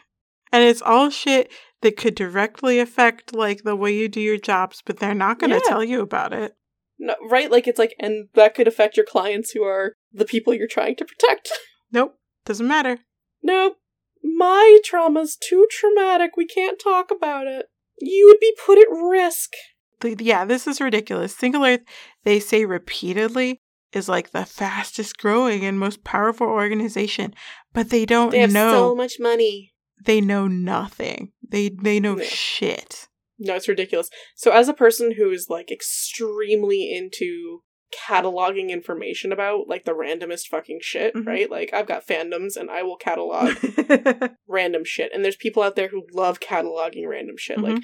And it's all shit that could directly affect like the way you do your jobs, but they're not going to Yeah. tell you about it. no, right? Like it's like, and that could affect your clients who are the people you're trying to protect. Nope, doesn't matter. no, my trauma's too traumatic. We can't talk about it. You would be put at risk. Yeah, this is ridiculous. Single Earth, they say repeatedly, is like the fastest growing and most powerful organization, but they don't They have know. so much money. They know nothing. They they know Yeah. shit. No, it's ridiculous. So, as a person who is like extremely into cataloging information about like the randomest fucking shit, Mhm. right? Like, I've got fandoms and I will catalog random shit. And there's people out there who love cataloging random shit. Like,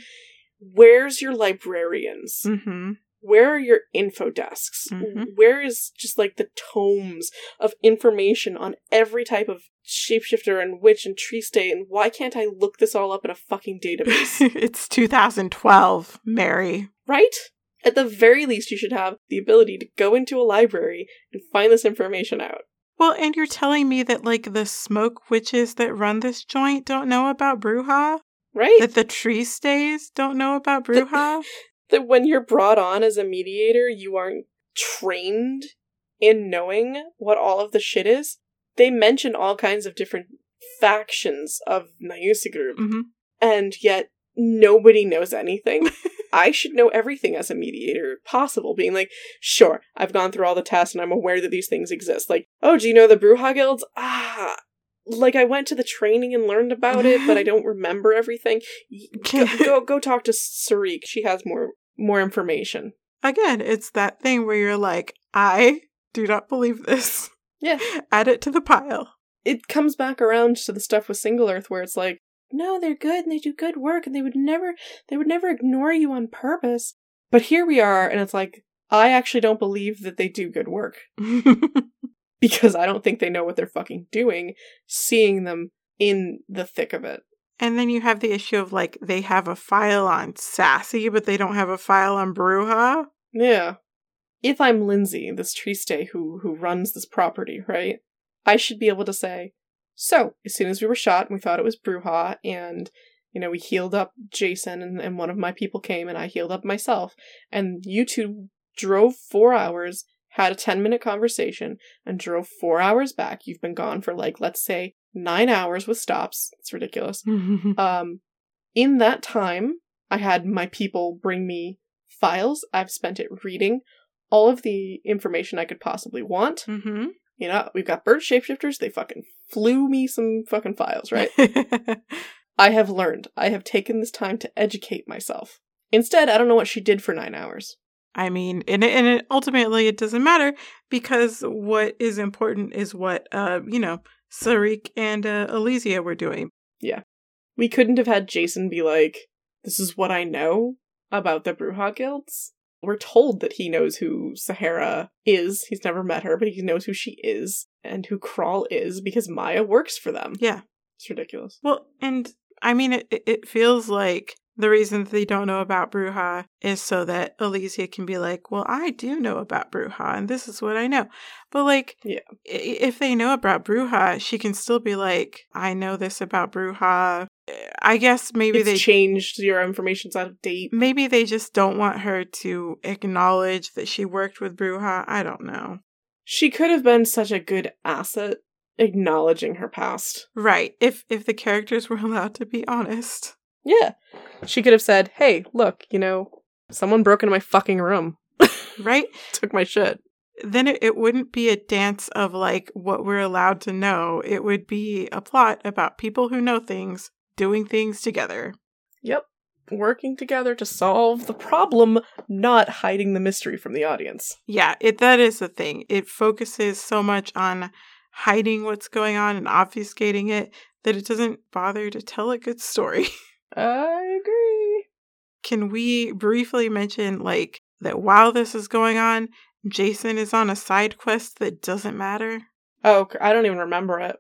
where's your librarians? mm-hmm. Where are your info desks? Mhm. Where is just like the tomes of information on every type of shapeshifter and witch and tree stay? And why can't I look this all up in a fucking database? it's 2012, Mary. right? At the very least, you should have the ability to go into a library and find this information out. Well, and you're telling me that like the smoke witches that run this joint don't know about Bruja? Right? That the tree stays don't know about Bruja? that when you're brought on as a mediator, you aren't trained in knowing what all of the shit is. They mention all kinds of different factions of Nayusa group, hmm and yet nobody knows anything. I should know everything as a mediator possible, being like, sure, I've gone through all the tests and I'm aware that these things exist. Like, oh, do you know the Bruja guilds? Ah, like I went to the training and learned about it, but I don't remember everything. Go, go, go talk to Sarik. She has more more information. Again, it's that thing where you're like, I do not believe this. Yeah. Add it to the pile. It comes back around to the stuff with Single Earth where it's like, no, they're good and they do good work and they would never they would never ignore you on purpose. But here we are and it's like I actually don't believe that they do good work because I don't think they know what they're fucking doing seeing them in the thick of it. And then you have the issue of like they have a file on Sassy, but they don't have a file on Bruja. Yeah. If I'm Lindsay, this tree stay who who runs this property, right? I should be able to say, so as soon as we were shot and we thought it was Bruja, and you know we healed up Jason and, and one of my people came and I healed up myself, and you two drove four hours, had a ten minute conversation, and drove four hours back. You've been gone for like let's say nine hours with stops. It's ridiculous. Um, in that time, I had my people bring me files. I've spent it reading all of the information I could possibly want. mm-hmm. You know, we've got bird shapeshifters. They fucking flew me some fucking files, right? I have learned. I have taken this time to educate myself. Instead, I don't know what she did for nine hours. I mean, and it, and it, ultimately it doesn't matter because what is important is what uh you know Sarik and uh, Elysia were doing. Yeah. We couldn't have had Jason be like, this is what I know about the Bruja guilds. We're told that he knows who Sahara is. He's never met her, but he knows who she is and who Crawl is because Maya works for them. Yeah. It's ridiculous. Well, and I mean, it it- it feels like the reason that they don't know about Bruja is so that Elysia can be like, well, I do know about Bruja, and this is what I know. But like, Yeah. if they know about Bruja, she can still be like, I know this about Bruja. Eh, I guess maybe it's they changed. Your information's out of date. maybe they just don't want her to acknowledge that she worked with Bruja. I don't know. She could have been such a good asset acknowledging her past. Right. If if the characters were allowed to be honest. Yeah. She could have said, hey, look, you know, someone broke into my fucking room, Right? took my shit. then it, it wouldn't be a dance of like what we're allowed to know. It would be a plot about people who know things doing things together. Yep. Working together to solve the problem, not hiding the mystery from the audience. Yeah, it that is the thing. It focuses so much on hiding what's going on and obfuscating it that it doesn't bother to tell a good story. I agree. Can we briefly mention, like, that while this is going on, Jason is on a side quest that doesn't matter? Oh, I don't even remember it.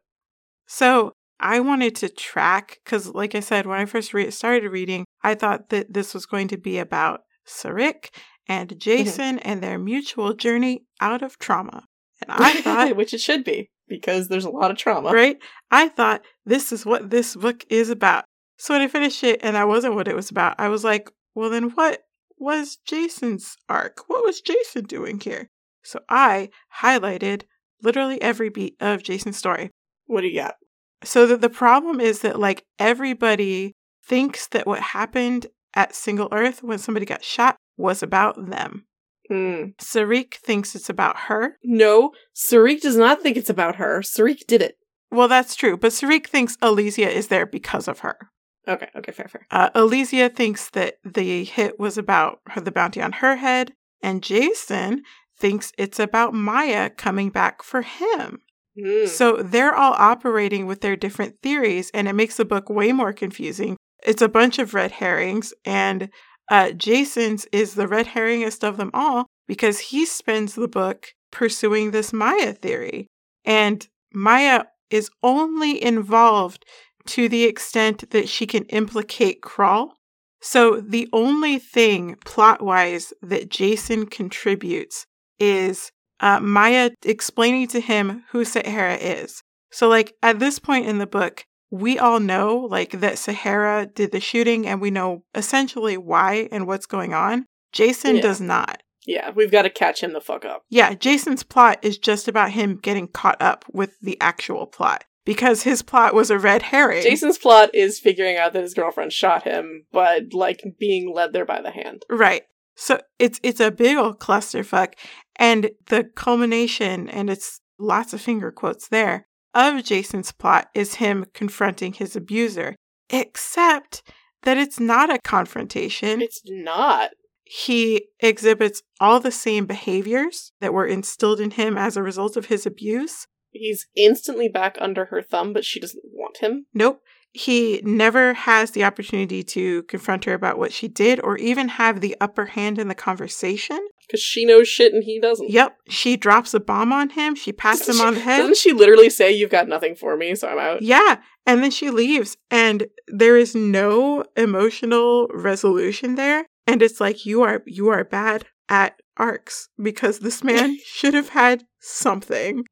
So I wanted to track, because, like I said, when I first re- started reading, I thought that this was going to be about Sarik and mm-hmm. Jason and their mutual journey out of trauma. And I thought, which it should be because there's a lot of trauma. right? I thought this is what this book is about. So when I finished it and that wasn't what it was about, I was like, well, then what was Jason's arc? What was Jason doing here? So I highlighted literally every beat of Jason's story. What do you got? So that the problem is that like everybody thinks that what happened at Single Earth when somebody got shot was about them. Hmm. Sarik thinks it's about her. No, Sarik does not think it's about her. Sarik did it. Well, that's true, but Sarik thinks Elysia is there because of her. Okay, okay, fair, fair. Uh, Elysia thinks that the hit was about her, the bounty on her head, and Jason thinks it's about Maya coming back for him. Hmm. So they're all operating with their different theories, and it makes the book way more confusing. It's a bunch of red herrings, and uh, Jason's is the red herringest of them all because he spends the book pursuing this Maya theory. And Maya is only involved to the extent that she can implicate Crawl. So the only thing plot wise that Jason contributes is uh, Maya explaining to him who Sahara is. So, like, at this point in the book, we all know, like, that Sahara did the shooting and we know essentially why and what's going on. Jason Yeah. does not. yeah, we've got to catch him the fuck up. Yeah, Jason's plot is just about him getting caught up with the actual plot because his plot was a red herring. Jason's plot is figuring out that his girlfriend shot him, but like being led there by the hand. Right. So it's it's a big old clusterfuck. And the culmination, and it's lots of finger quotes there, of Jason's plot is him confronting his abuser. Except that it's not a confrontation. It's not. he exhibits all the same behaviors that were instilled in him as a result of his abuse. He's instantly back under her thumb, but she doesn't want him. Nope. He never has the opportunity to confront her about what she did or even have the upper hand in the conversation. Because she knows shit and he doesn't. Yep. She drops a bomb on him. She pats him on the head. Doesn't she literally say, You've got nothing for me, so I'm out? Yeah. And then she leaves. And there is no emotional resolution there. And it's like you are you are bad at arcs because this man should have had something.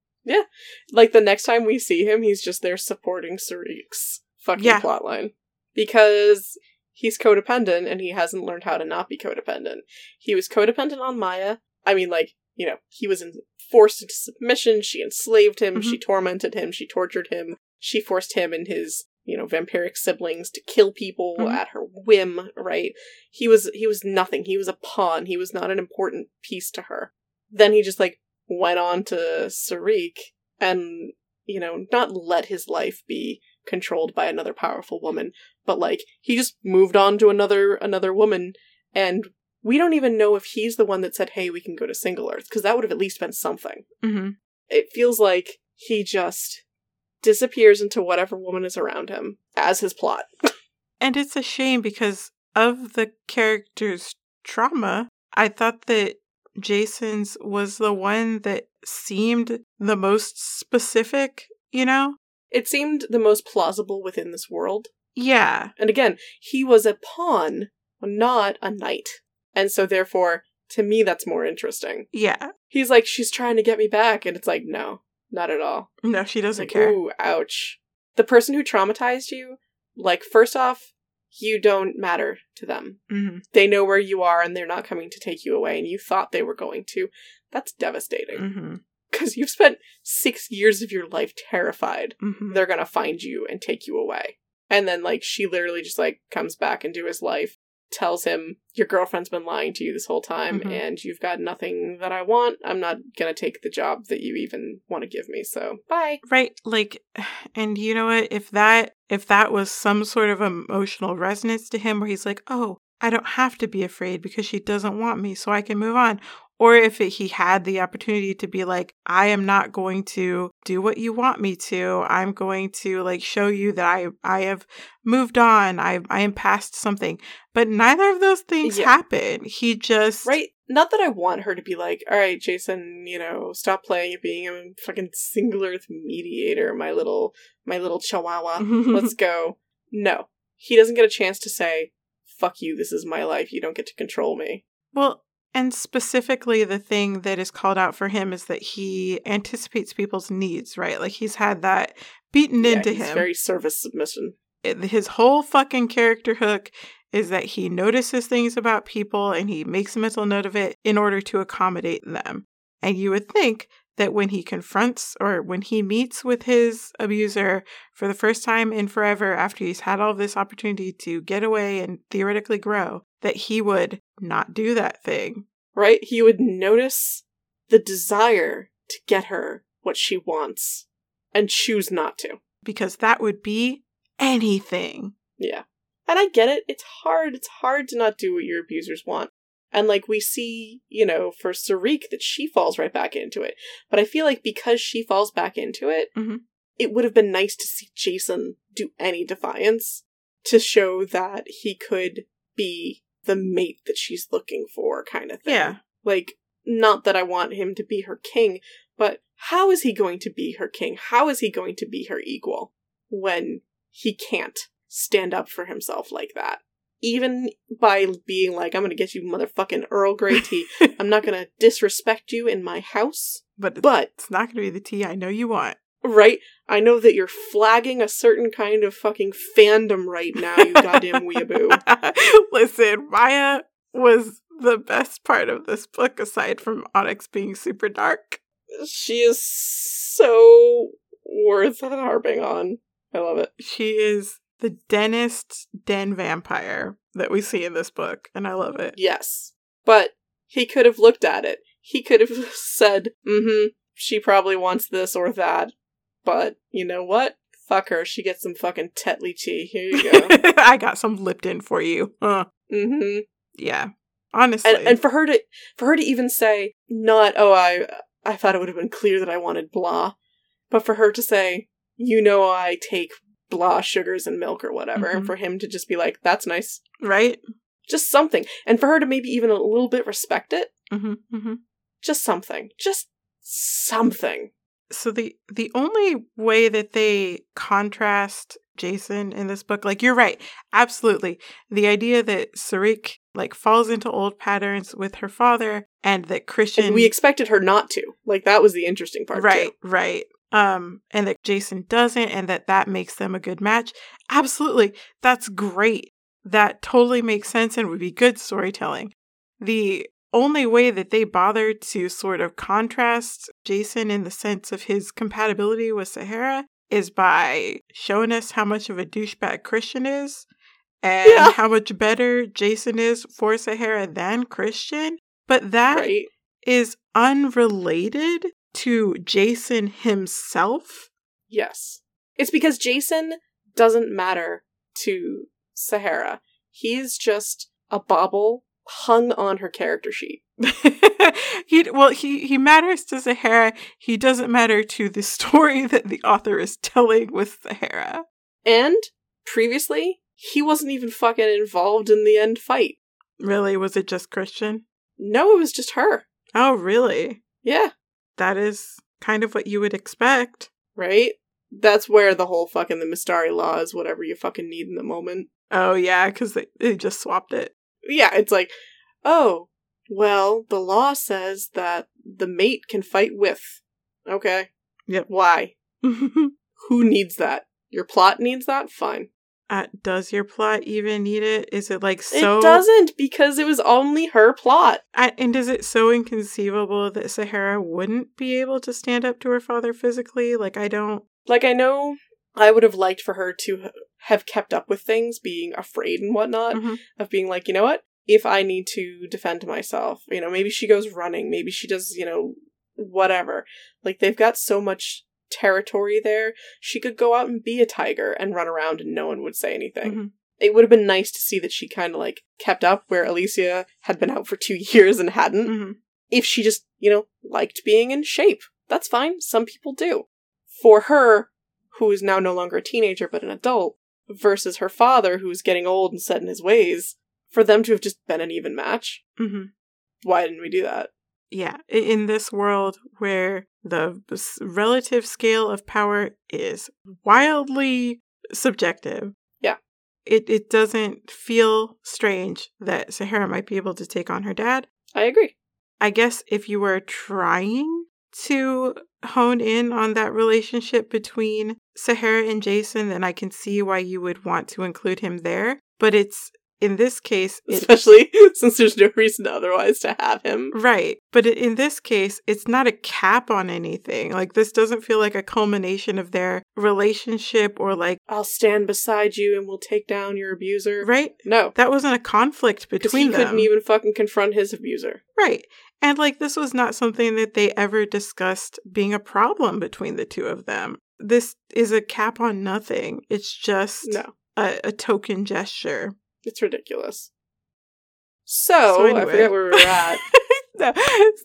Like the next time we see him, he's just there supporting Sarik's fucking Yeah. plotline. Because he's codependent and he hasn't learned how to not be codependent. He was codependent on Maya. I mean, like, you know, he was in- forced into submission, she enslaved him, she tormented him, she tortured him, she forced him and his, you know, vampiric siblings to kill people Mhm. at her whim, right? He was he was nothing. He was a pawn. He was not an important piece to her. Then he just like went on to Sarik and, you know, not let his life be controlled by another powerful woman, but like he just moved on to another another woman and we don't even know if he's the one that said, "Hey, we can go to Single Earth," because that would have at least been something. hmm It feels like he just disappears into whatever woman is around him as his plot. And it's a shame because of the character's trauma, I thought that Jason's was the one that seemed the most specific, you know? It seemed the most plausible within this world. Yeah. And again, he was a pawn, not a knight. And so therefore, to me that's more interesting. Yeah. He's like, she's trying to get me back, and it's like, no, not at all. No, she doesn't like, care. ooh, ouch. The person who traumatized you, like, first off, you don't matter to them. hmm They know where you are and they're not coming to take you away, and you thought they were going to. That's devastating. hmm Because you've spent six years of your life terrified hmm they're gonna find you and take you away. And then, like, she literally just, like, comes back into his life, tells him, Your girlfriend's been lying to you this whole time, Mhm. and you've got nothing that I want. I'm not gonna take the job that you even want to give me, so bye. Right. Like, and you know what? If that, if that was some sort of emotional resonance to him where he's like, oh, I don't have to be afraid because she doesn't want me, so I can move on. Or if it, he had the opportunity to be like, I am not going to do what you want me to. I'm going to like show you that I I have moved on. I I am past something. But neither of those things Yeah. happen. He just Right? Not that I want her to be like, all right, Jason, you know, stop playing at being a fucking single earth mediator, my little, my little chihuahua. Let's go. No. He doesn't get a chance to say, fuck you, this is my life, you don't get to control me. Well, and specifically, the thing that is called out for him is that he anticipates people's needs, right? Like he's had that beaten Yeah, into him. very service submission. It- his whole fucking character hook is that he notices things about people and he makes a mental note of it in order to accommodate them. And you would think that when he confronts or when he meets with his abuser for the first time in forever after he's had all this opportunity to get away and theoretically grow, that he would not do that thing. Right? He would notice the desire to get her what she wants and choose not to. because that would be anything. Yeah. And I get it. It's hard. It's hard to not do what your abusers want. And like we see, you know, for Sarik that she falls right back into it. But I feel like because she falls back into it, Mhm. it would have been nice to see Jason do any defiance to show that he could be the mate that she's looking for, kind of thing. Yeah. Like, not that I want him to be her king, but how is he going to be her king? How is he going to be her equal when he can't stand up for himself like that? Even by being like, I'm gonna get you motherfucking Earl Grey tea. I'm not gonna disrespect you in my house, But it's, but, it's not going to be the tea I know you want. right? I know that you're flagging a certain kind of fucking fandom right now, you goddamn weeaboo. Listen, Maya was the best part of this book aside from Onyx being super dark. She is so worth harping on. I love it. She is the dentist den vampire that we see in this book, and I love it. Yes. But he could have looked at it. He could have said, mm hmm, she probably wants this or that. But you know what? Fuck her. She gets some fucking Tetley tea. Here you go. I got some Lipton for you. Huh. mm hmm. Yeah. Honestly. And, and for her to for her to even say not oh I I thought it would have been clear that I wanted blah, but for her to say you know I take blah sugars and milk or whatever, and Mhm. for him to just be like that's nice, right? just something, and for her to maybe even a little bit respect it, hmm hmm just something, just something. so the the only way that they contrast Jason in this book, like you're right, absolutely. The idea that Sarik like falls into old patterns with her father, and that Christian, And we expected her not to. Like that was the interesting part, right, too. right, um, and that Jason doesn't, and that that makes them a good match. Absolutely, that's great. That totally makes sense and would be good storytelling. The only way that they bothered to sort of contrast Jason in the sense of his compatibility with Sahara is by showing us how much of a douchebag Christian is and Yeah. how much better Jason is for Sahara than Christian. But that is Right? unrelated to Jason himself. Yes. It's because Jason doesn't matter to Sahara. He's just a bauble hung on her character sheet. he well he he matters to Sahara. He doesn't matter to the story that the author is telling with Sahara. And previously, he wasn't even fucking involved in the end fight. Really, was it just Christian? No, it was just her. Oh, really? Yeah, That is kind of what you would expect. right? That's where the whole fucking the Mistari law is whatever you fucking need in the moment. Oh yeah, because they, they just swapped it. Yeah, it's like, oh, well, the law says that the mate can fight with. Okay. Yep. Why? Who needs that? Your plot needs that? Fine. Uh, does your plot even need it? Is it like so? it doesn't because it was only her plot. I, and is it so inconceivable that Sahara wouldn't be able to stand up to her father physically? Like I don't. Like, I know I would have liked for her to have kept up with things, being afraid and whatnot, Mhm. of being like, you know what? If I need to defend myself, you know, maybe she goes running, maybe she does, you know, whatever. Like, they've got so much territory there, she could go out and be a tiger and run around and no one would say anything. Mhm. It would have been nice to see that she kind of like kept up where Elysia had been out for two years and hadn't. Mhm. if she just, you know, liked being in shape. That's fine. Some people do. For her, who is now no longer a teenager but an adult, versus her father, who's getting old and set in his ways, for them to have just been an even match. hmm Why didn't we do that? Yeah, in this world where the relative scale of power is wildly subjective. Yeah. It it doesn't feel strange that Sahara might be able to take on her dad. I agree. I guess if you were trying to hone in on that relationship between Sahara and Jason, then I can see why you would want to include him there. But it's in this case, it, Especially since there's no reason otherwise to have him. right. But in this case, it's not a cap on anything. Like this doesn't feel like a culmination of their relationship or like I'll stand beside you and we'll take down your abuser. right. No. That wasn't a conflict between he them. couldn't even fucking confront his abuser. Right. And like this was not something that they ever discussed being a problem between the two of them. This is a cap on nothing. It's just No. a, a token gesture. It's ridiculous. So, So I forget where we were at. so,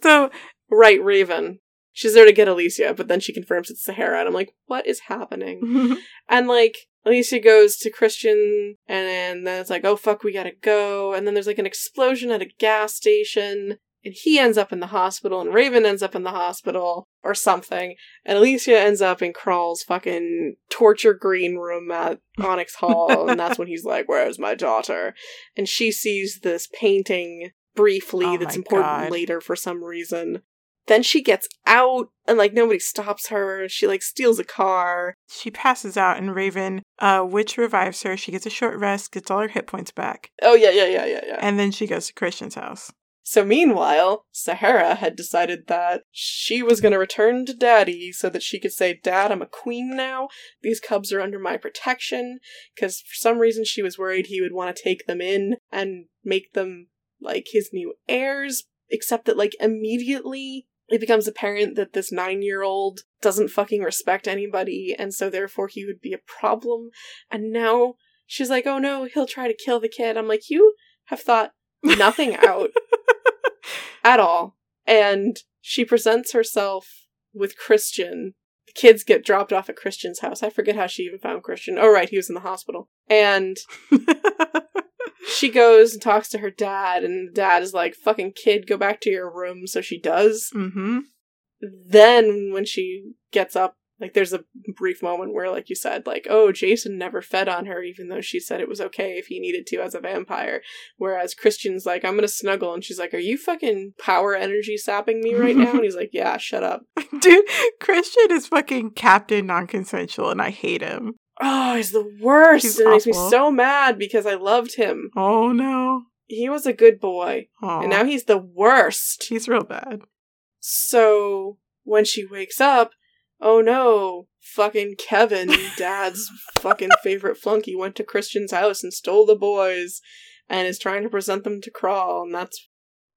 so right, Raven. She's there to get Elysia, but then she confirms it's Sahara, and I'm like, what is happening? And like, Elysia goes to Christian, and then it's like, oh fuck, we gotta go. And then there's like an explosion at a gas station, and he ends up in the hospital, and Raven ends up in the hospital, or something. And Elysia ends up in Crawl's fucking torture green room at Onyx Hall, and that's when he's like, where's my daughter? And she sees this painting briefly Oh that's important God. later for some reason. Then she gets out, and like nobody stops her. She like steals a car. she passes out and Raven, uh, witch revives her. She gets a short rest, gets all her hit points back. Oh yeah, yeah, yeah, yeah, yeah. And then she goes to Christian's house. So meanwhile, Sahara had decided that she was going to return to Daddy so that she could say, "Dad, I'm a queen now. These cubs are under my protection." Because for some reason she was worried he would want to take them in and make them like his new heirs. Except that like immediately it becomes apparent that this nine-year-old doesn't fucking respect anybody, and so therefore he would be a problem. And now she's like, "Oh no, he'll try to kill the kid." I'm like, "You have thought nothing out." At all. And she presents herself with Christian. The kids get dropped off at Christian's house. I forget how she even found Christian. Oh, right, he was in the hospital. And she goes and talks to her dad, and the dad is like, fucking kid, go back to your room. So she does. mm-hmm. Then, when she gets up, like, there's a brief moment where, like you said, like, oh, Jason never fed on her, even though she said it was okay if he needed to as a vampire. Whereas Christian's like, I'm gonna snuggle. And she's like, Are you fucking power energy sapping me right now? And he's like, Yeah, shut up. Dude, Christian is fucking Captain Non Consensual and I hate him. Oh, he's the worst. He's it makes me so mad because I loved him. Oh no. He was a good boy. Aw. And now he's the worst. he's real bad. So when she wakes up, oh no, fucking Kevin, dad's fucking favorite flunky, went to Christian's house and stole the boys and is trying to present them to Crawl. And that's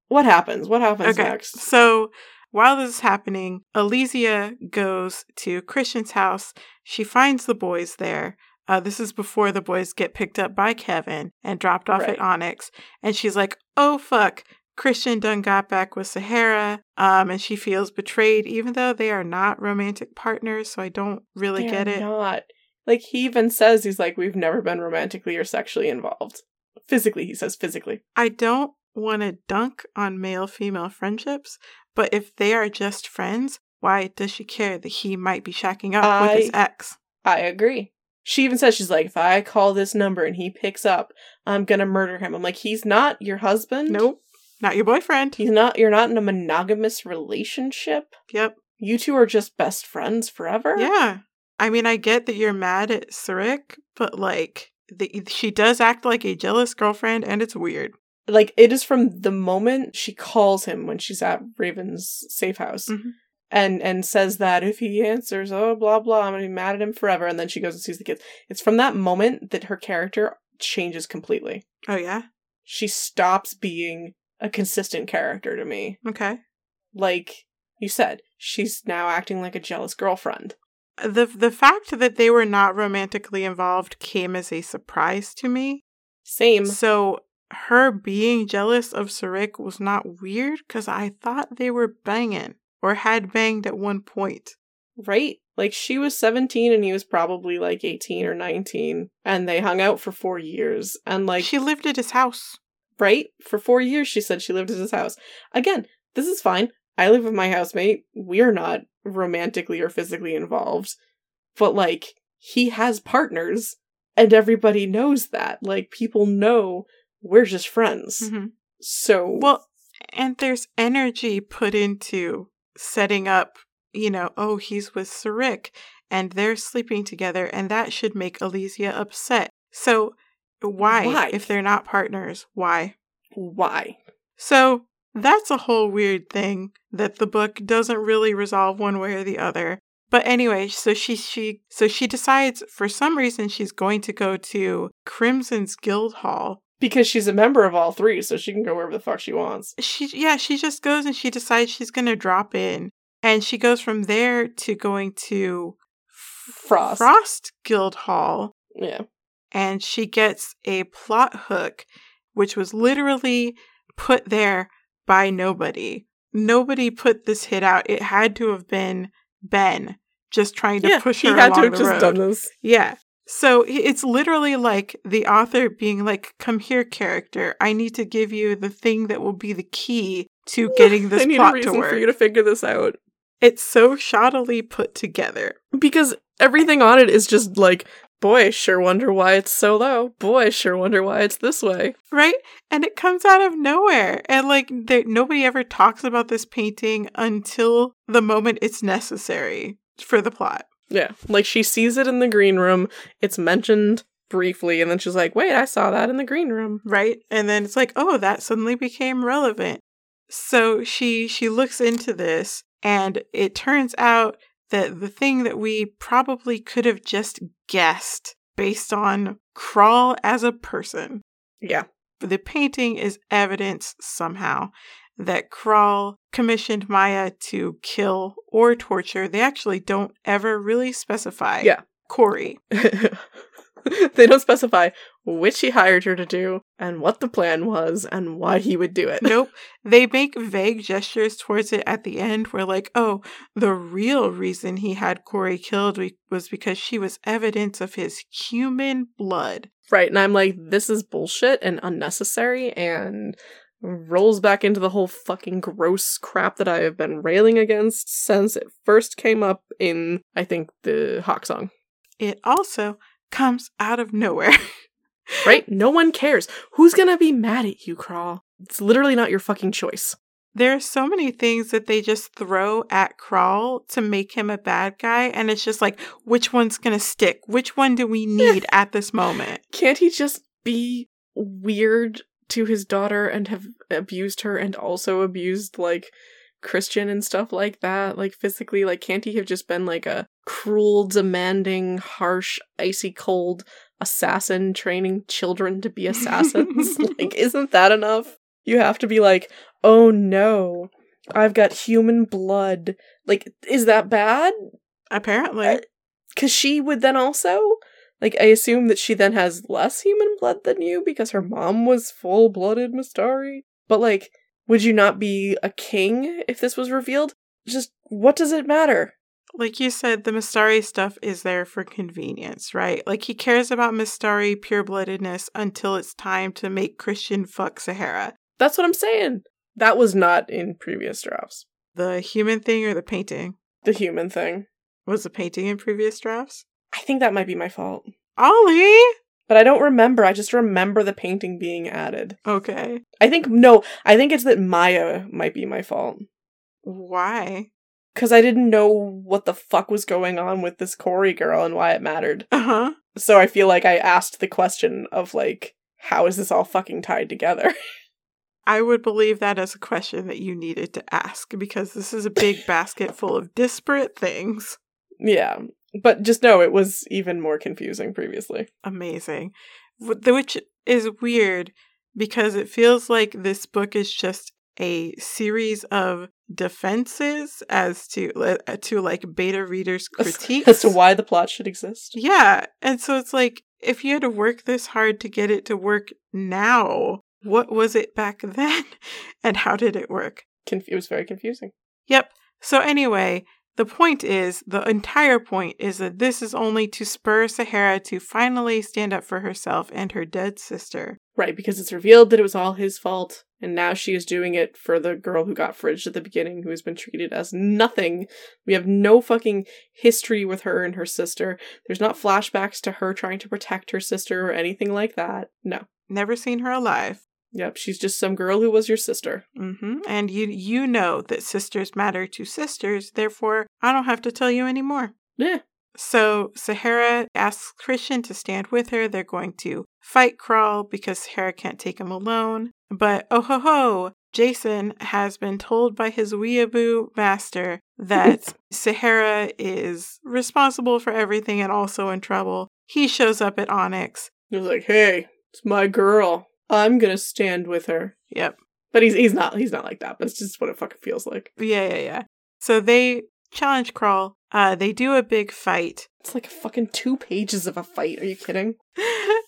what happens. What happens Okay. next? So while this is happening, Elysia goes to Christian's house. She finds the boys there. Uh, this is before the boys get picked up by Kevin and dropped off Right. at Onyx. And she's like, oh, fuck. Christian done got back with Sahara. Um, and she feels betrayed, even though they are not romantic partners. So I don't really They're get it. Not. Like, he even says, he's like, we've never been romantically or sexually involved. Physically, he says physically. I don't want to dunk on male female friendships, but if they are just friends, why does she care that he might be shacking up with his ex? I agree. She even says, she's like, if I call this number and he picks up, I'm gonna murder him. I'm like, he's not your husband. Nope, not your boyfriend. He's not, you're not in a monogamous relationship. Yep. You two are just best friends forever. Yeah. I mean, I get that you're mad at Sarik, but like, the, she does act like a jealous girlfriend, and it's weird. Like, it is from the moment she calls him when she's at Raven's safe house. Mhm. And and says that if he answers, oh blah blah, I'm gonna be mad at him forever. And then she goes and sees the kids. It's from that moment that her character changes completely. Oh, yeah? She stops being a consistent character to me. Okay. Like you said, she's now acting like a jealous girlfriend. The, the fact that they were not romantically involved came as a surprise to me. Same. So her being jealous of Sarik was not weird because I thought they were banging or had banged at one point. Right? Like she was 17 and he was probably like 18 or 19 and they hung out for 4 years and like she lived at his house. Right? For 4 years she said she lived at his house. Again, this is fine. I live with my housemate. We're not romantically or physically involved. But like he has partners and everybody knows that. Like people know we're just friends. Mhm. So Well, and there's energy put into setting up, you know, oh, he's with Sarik and they're sleeping together, and that should make Elysia upset. So, why, Why? if they're not partners? Why? why? So, that's a whole weird thing that the book doesn't really resolve one way or the other. But anyway, so she she so she decides for some reason she's going to go to Crimson's Guild Hall Because she's a member of all three, so she can go wherever the fuck she wants. she yeah she just goes and she decides she's going to drop in and she goes from there to going to Frost. frost guild hall Yeah. And she gets a plot hook which was literally put there by nobody nobody put this hit out it had to have been ben just trying to yeah, push her he had along to have the just road. done this. Yeah. So it's literally like the author being like, come here, character. I need to give you the thing that will be the key to getting this I need plot a reason to work. for you to figure this out. It's so shoddily put together. Because everything on it is just like, boy, sure wonder why it's so low. Boy, sure wonder why it's this way. Right? And it comes out of nowhere. And like, there, nobody ever talks about this painting until the moment it's necessary for the plot. Yeah. Like she sees it in the green room, it's mentioned briefly, and then she's like, wait, I saw that in the green room. right and then it's like oh that suddenly became relevant so she she looks into this and it turns out that the thing that we probably could have just guessed based on crawl as a person Yeah. the painting is evidence somehow that Kral commissioned Maya to kill or torture. They actually don't ever really specify. Yeah. Corey. they don't specify which he hired her to do and what the plan was and why he would do it. nope. They make vague gestures towards it at the end where, like, oh, the real reason he had Corey killed was because she was evidence of his human blood. Right. And I'm like, this is bullshit and unnecessary and rolls back into the whole fucking gross crap that I have been railing against since it first came up in, I think, the Hawksong. It also comes out of nowhere. Right? no one cares. Who's gonna be mad at you, Crawl? It's literally not your fucking choice. There are so many things that they just throw at Crawl to make him a bad guy, and it's just like, which one's gonna stick? Which one do we need at this moment? Can't he just be weird to his daughter and have abused her and also abused, like, Christian and stuff like that? Like, physically, like, can't he have just been, like, a cruel, demanding, harsh, icy cold assassin training children to be assassins? like, isn't that enough? You have to be like, oh no, I've got human blood. Like, is that bad? Apparently. Because she would then also, like, I assume that she then has less human blood than you because her mom was full blooded Mistari. But, like, would you not be a king if this was revealed? Just, what does it matter? Like you said, the Mistari stuff is there for convenience, right? Like he cares about Mistari pure bloodedness until it's time to make Christian fuck Sahara. That's what I'm saying. That was not in previous drafts. The human thing or the painting? The human thing. Was the painting in previous drafts? I think that might be my fault. Ollie! But I don't remember. I just remember the painting being added. Okay. I think, no, I think it's that Maya might be my fault. Why? Because I didn't know what the fuck was going on with this Corey girl and why it mattered. Uh huh. So I feel like I asked the question of, like, how is this all fucking tied together? I would believe that as a question that you needed to ask because this is a big basket full of disparate things. yeah. But just know it was even more confusing previously. Amazing. Wh- Which is weird because it feels like this book is just a series of defenses as to uh, to like beta readers critiques As to why the plot should exist. Yeah, and so it's like if you had to work this hard to get it to work now, what was it back then and how did it work? Conf- it was very confusing. Yep. So, anyway, the point is the entire point is that this is only to spur Sahara to finally stand up for herself and her dead sister. Right, because it's revealed that it was all his fault, and now she is doing it for the girl who got fridged at the beginning, who has been treated as nothing. We have no fucking history with her and her sister. There's not flashbacks to her trying to protect her sister or anything like that. No. Never seen her alive. Yep, she's just some girl who was your sister. hmm And you you know that sisters matter to sisters, therefore I don't have to tell you anymore. Yeah. So Sahara asks Christian to stand with her. They're going to fight Crawl because Sahara can't take him alone. But oh ho ho, Jason has been told by his weeaboo master that Sahara is responsible for everything and also in trouble. He shows up at Onyx. He was like, hey, it's my girl. I'm gonna stand with her. Yep. But he's he's not he's not like that, but it's just what it fucking feels like. Yeah, yeah, yeah. So they challenge Crawl. Uh, they do a big fight. It's like fucking two pages of a fight. Are you kidding?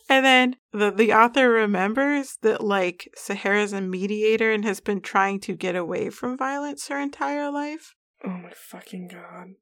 and then the, the author remembers that like Sahara's a mediator and has been trying to get away from violence her entire life. Oh my fucking god.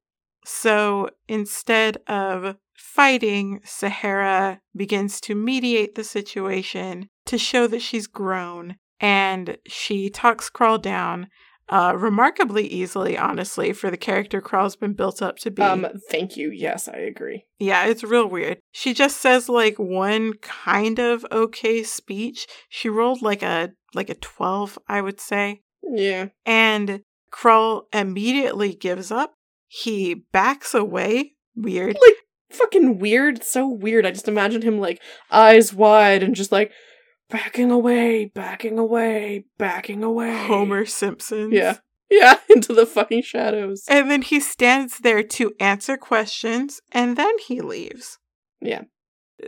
So instead of fighting, Sahara begins to mediate the situation to show that she's grown. And she talks Crawl down uh, remarkably easily, honestly, for the character Crawl's been built up to be. Um, thank you. Yes, I agree. Yeah, it's real weird. She just says like one kind of okay speech. She rolled like a like a 12, I would say. Yeah. And Crawl immediately gives up. He backs away. Weird. Like fucking weird. So weird. I just imagine him like eyes wide and just like backing away, backing away, backing away. Homer Simpson. Yeah. Yeah, into the fucking shadows. And then he stands there to answer questions and then he leaves. Yeah.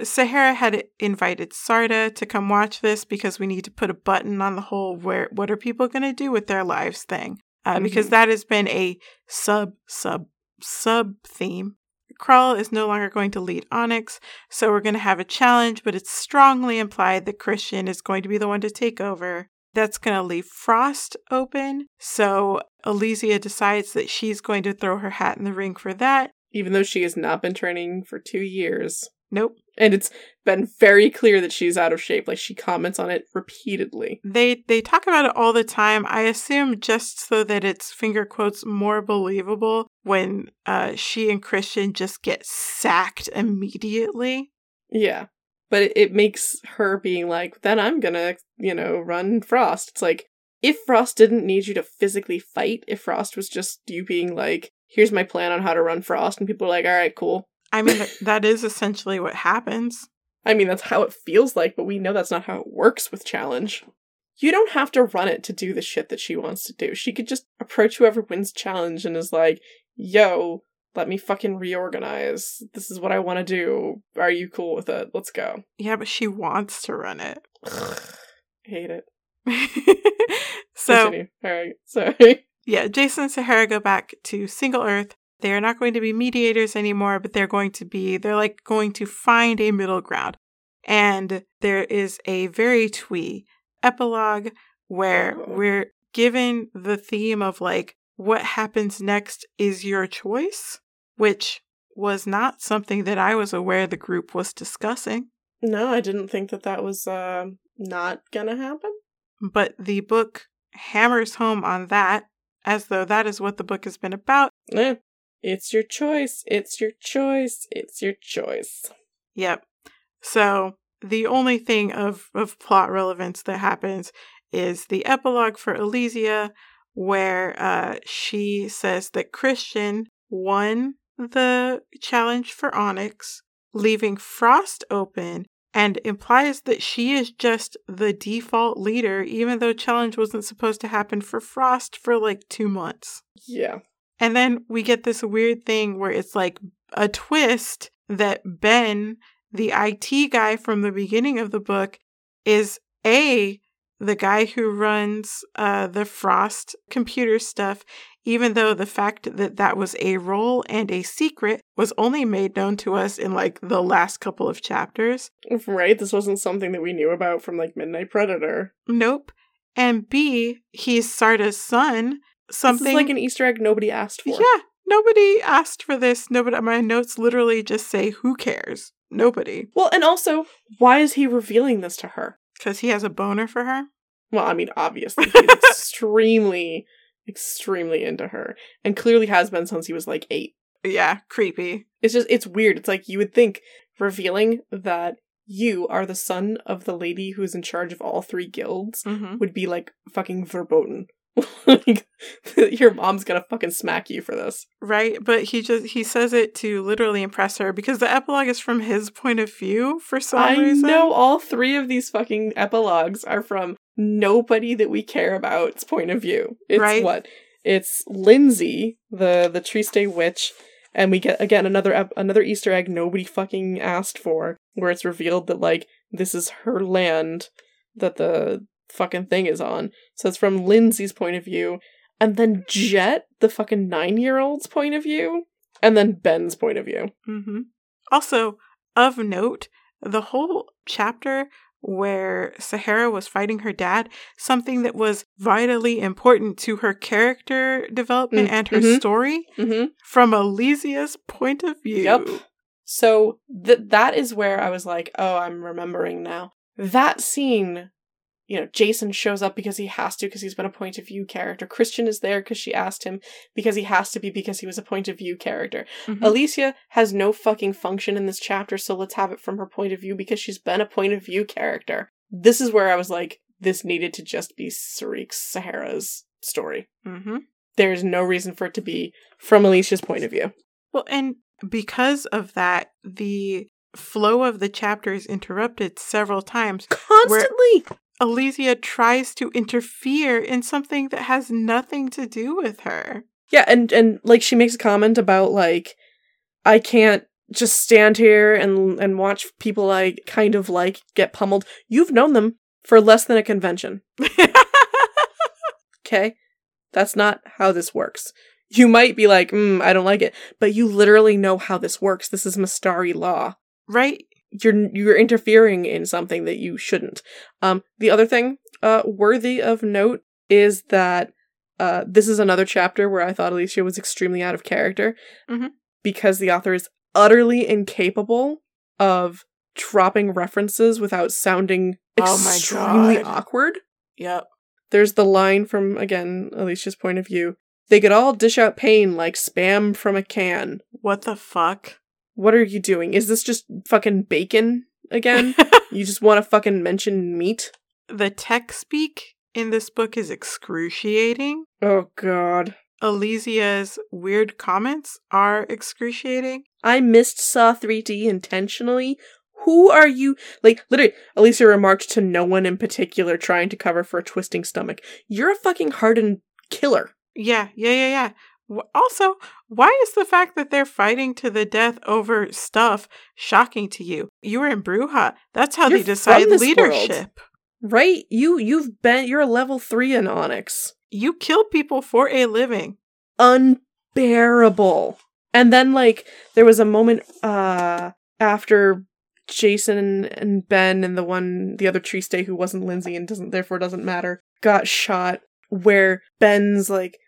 Sahara had invited Sarda to come watch this because we need to put a button on the whole where what are people going to do with their lives thing. Uh, Mhm. Because that has been a sub, sub, sub theme. Krull is no longer going to lead Onyx, so we're going to have a challenge, but it's strongly implied that Christian is going to be the one to take over. That's going to leave Frost open, so Elysia decides that she's going to throw her hat in the ring for that. Even though she has not been training for two years. Nope. And it's been very clear that she's out of shape. Like she comments on it repeatedly. They they talk about it all the time. I assume just so that it's finger quotes more believable when uh, she and Christian just get sacked immediately. Yeah. But it, it makes her being like, then I'm gonna, you know, run Frost. It's like, if Frost didn't need you to physically fight, if Frost was just you being like, here's my plan on how to run Frost, and people are like, alright, cool. I mean, that is essentially what happens. I mean, that's how it feels like, but we know that's not how it works with challenge. You don't have to run it to do the shit that she wants to do. She could just approach whoever wins challenge and is like, yo, let me fucking reorganize. This is what I want to do. Are you cool with it? Let's go. Yeah, but she wants to run it. Hate it. so, Continue. Alright, sorry. yeah, Jason and Sahara go back to Single Earth. They are not going to be mediators anymore, but they're going to be, they're like going to find a middle ground. And there is a very twee epilogue where we're given the theme of like, what happens next is your choice, which was not something that I was aware the group was discussing. No, I didn't think that that was uh, not gonna happen. But the book hammers home on that as though that is what the book has been about. Eh, it's your choice. It's your choice. It's your choice. Yep. So the only thing of, of plot relevance that happens is the epilogue for Elysia, where uh, she says that Christian won the challenge for Onyx, leaving Frost open, and implies that she is just the default leader, even though challenge wasn't supposed to happen for Frost for like two months. Yeah. And then we get this weird thing where it's like a twist that Ben, the IT guy from the beginning of the book, is A, the guy who runs uh, the Frost computer stuff, even though the fact that that was a role and a secret was only made known to us in like the last couple of chapters. Right? This wasn't something that we knew about from like Midnight Predator. Nope. And B, he's Sarda's son. Something This is like an Easter egg nobody asked for. Yeah, nobody asked for this. Nobody. My notes literally just say, "Who cares?" Nobody, Well, and also, why is he revealing this to her? because he has a boner for her. Well, I mean, obviously, he's extremely, extremely into her, and clearly has been since he was like eight. Yeah, creepy. It's just, it's weird. It's like you would think revealing that you are the son of the lady who's in charge of all three guilds hmm would be like fucking verboten. Like, your mom's gonna fucking smack you for this. Right, but he just he says it to literally impress her because the epilogue is from his point of view for some I reason. know all three of these fucking epilogues are from nobody that we care about's point of view. It's Right. what? It's Lindsay, the the Triste witch, and we get again another ep- another Easter egg nobody fucking asked for, where it's revealed that like this is her land that the fucking thing is on. So it's from Lindsay's point of view, and then Jet, the fucking nine year old's point of view, and then Ben's point of view. hmm Also, of note, the whole chapter where Sahara was fighting her dad, something that was vitally important to her character development Mm, and her mhm. story Mm-hmm. from Elysia's point of view. Yep. So th- that is where I was like, oh, I'm remembering now. That scene, you know, Jason shows up because he has to, because he's been a point of view character. Christian is there because she asked him, because he has to be, because he was a point of view character. Mhm. Elysia has no fucking function in this chapter, so let's have it from her point of view because she's been a point of view character. This is where I was like, this needed to just be Sarik Sahara's story. hmm There is no reason for it to be from Elysia's point of view. Well, and because of that, the flow of the chapter is interrupted several times. Constantly! Elysia tries to interfere in something that has nothing to do with her. Yeah, and and like she makes a comment about like I can't just stand here and and watch people I kind of like get pummeled. You've known them for less than a convention. Okay? That's not how this works. You might be like, mm, I don't like it, but you literally know how this works. This is Mistari law. right? You're you're interfering in something that you shouldn't. Um, the other thing, uh, worthy of note is that uh, this is another chapter where I thought Elysia was extremely out of character Mhm. because the author is utterly incapable of dropping references without sounding Oh extremely God. awkward. Yep. There's the line from, again, Elysia's point of view. They could all dish out pain like spam from a can. What the fuck? What are you doing? Is this just fucking bacon again? you just want to fucking mention meat? the tech speak in this book is excruciating. Oh god. Elysia's weird comments are excruciating. I missed Saw 3D intentionally. Who are you? Like, literally, Elysia remarked to no one in particular trying to cover for a twisting stomach. You're a fucking hardened killer. Yeah, yeah, yeah, yeah. Also, why is the fact that they're fighting to the death over stuff shocking to you? You were in Bruja. That's how You're they decide leadership. Right? You you've been you're a level 3 in Onyx. You kill people for a living. unbearable. And then like there was a moment uh after Jason and Ben and the one the other Triste who wasn't Lindsay and doesn't therefore doesn't matter got shot where Ben's like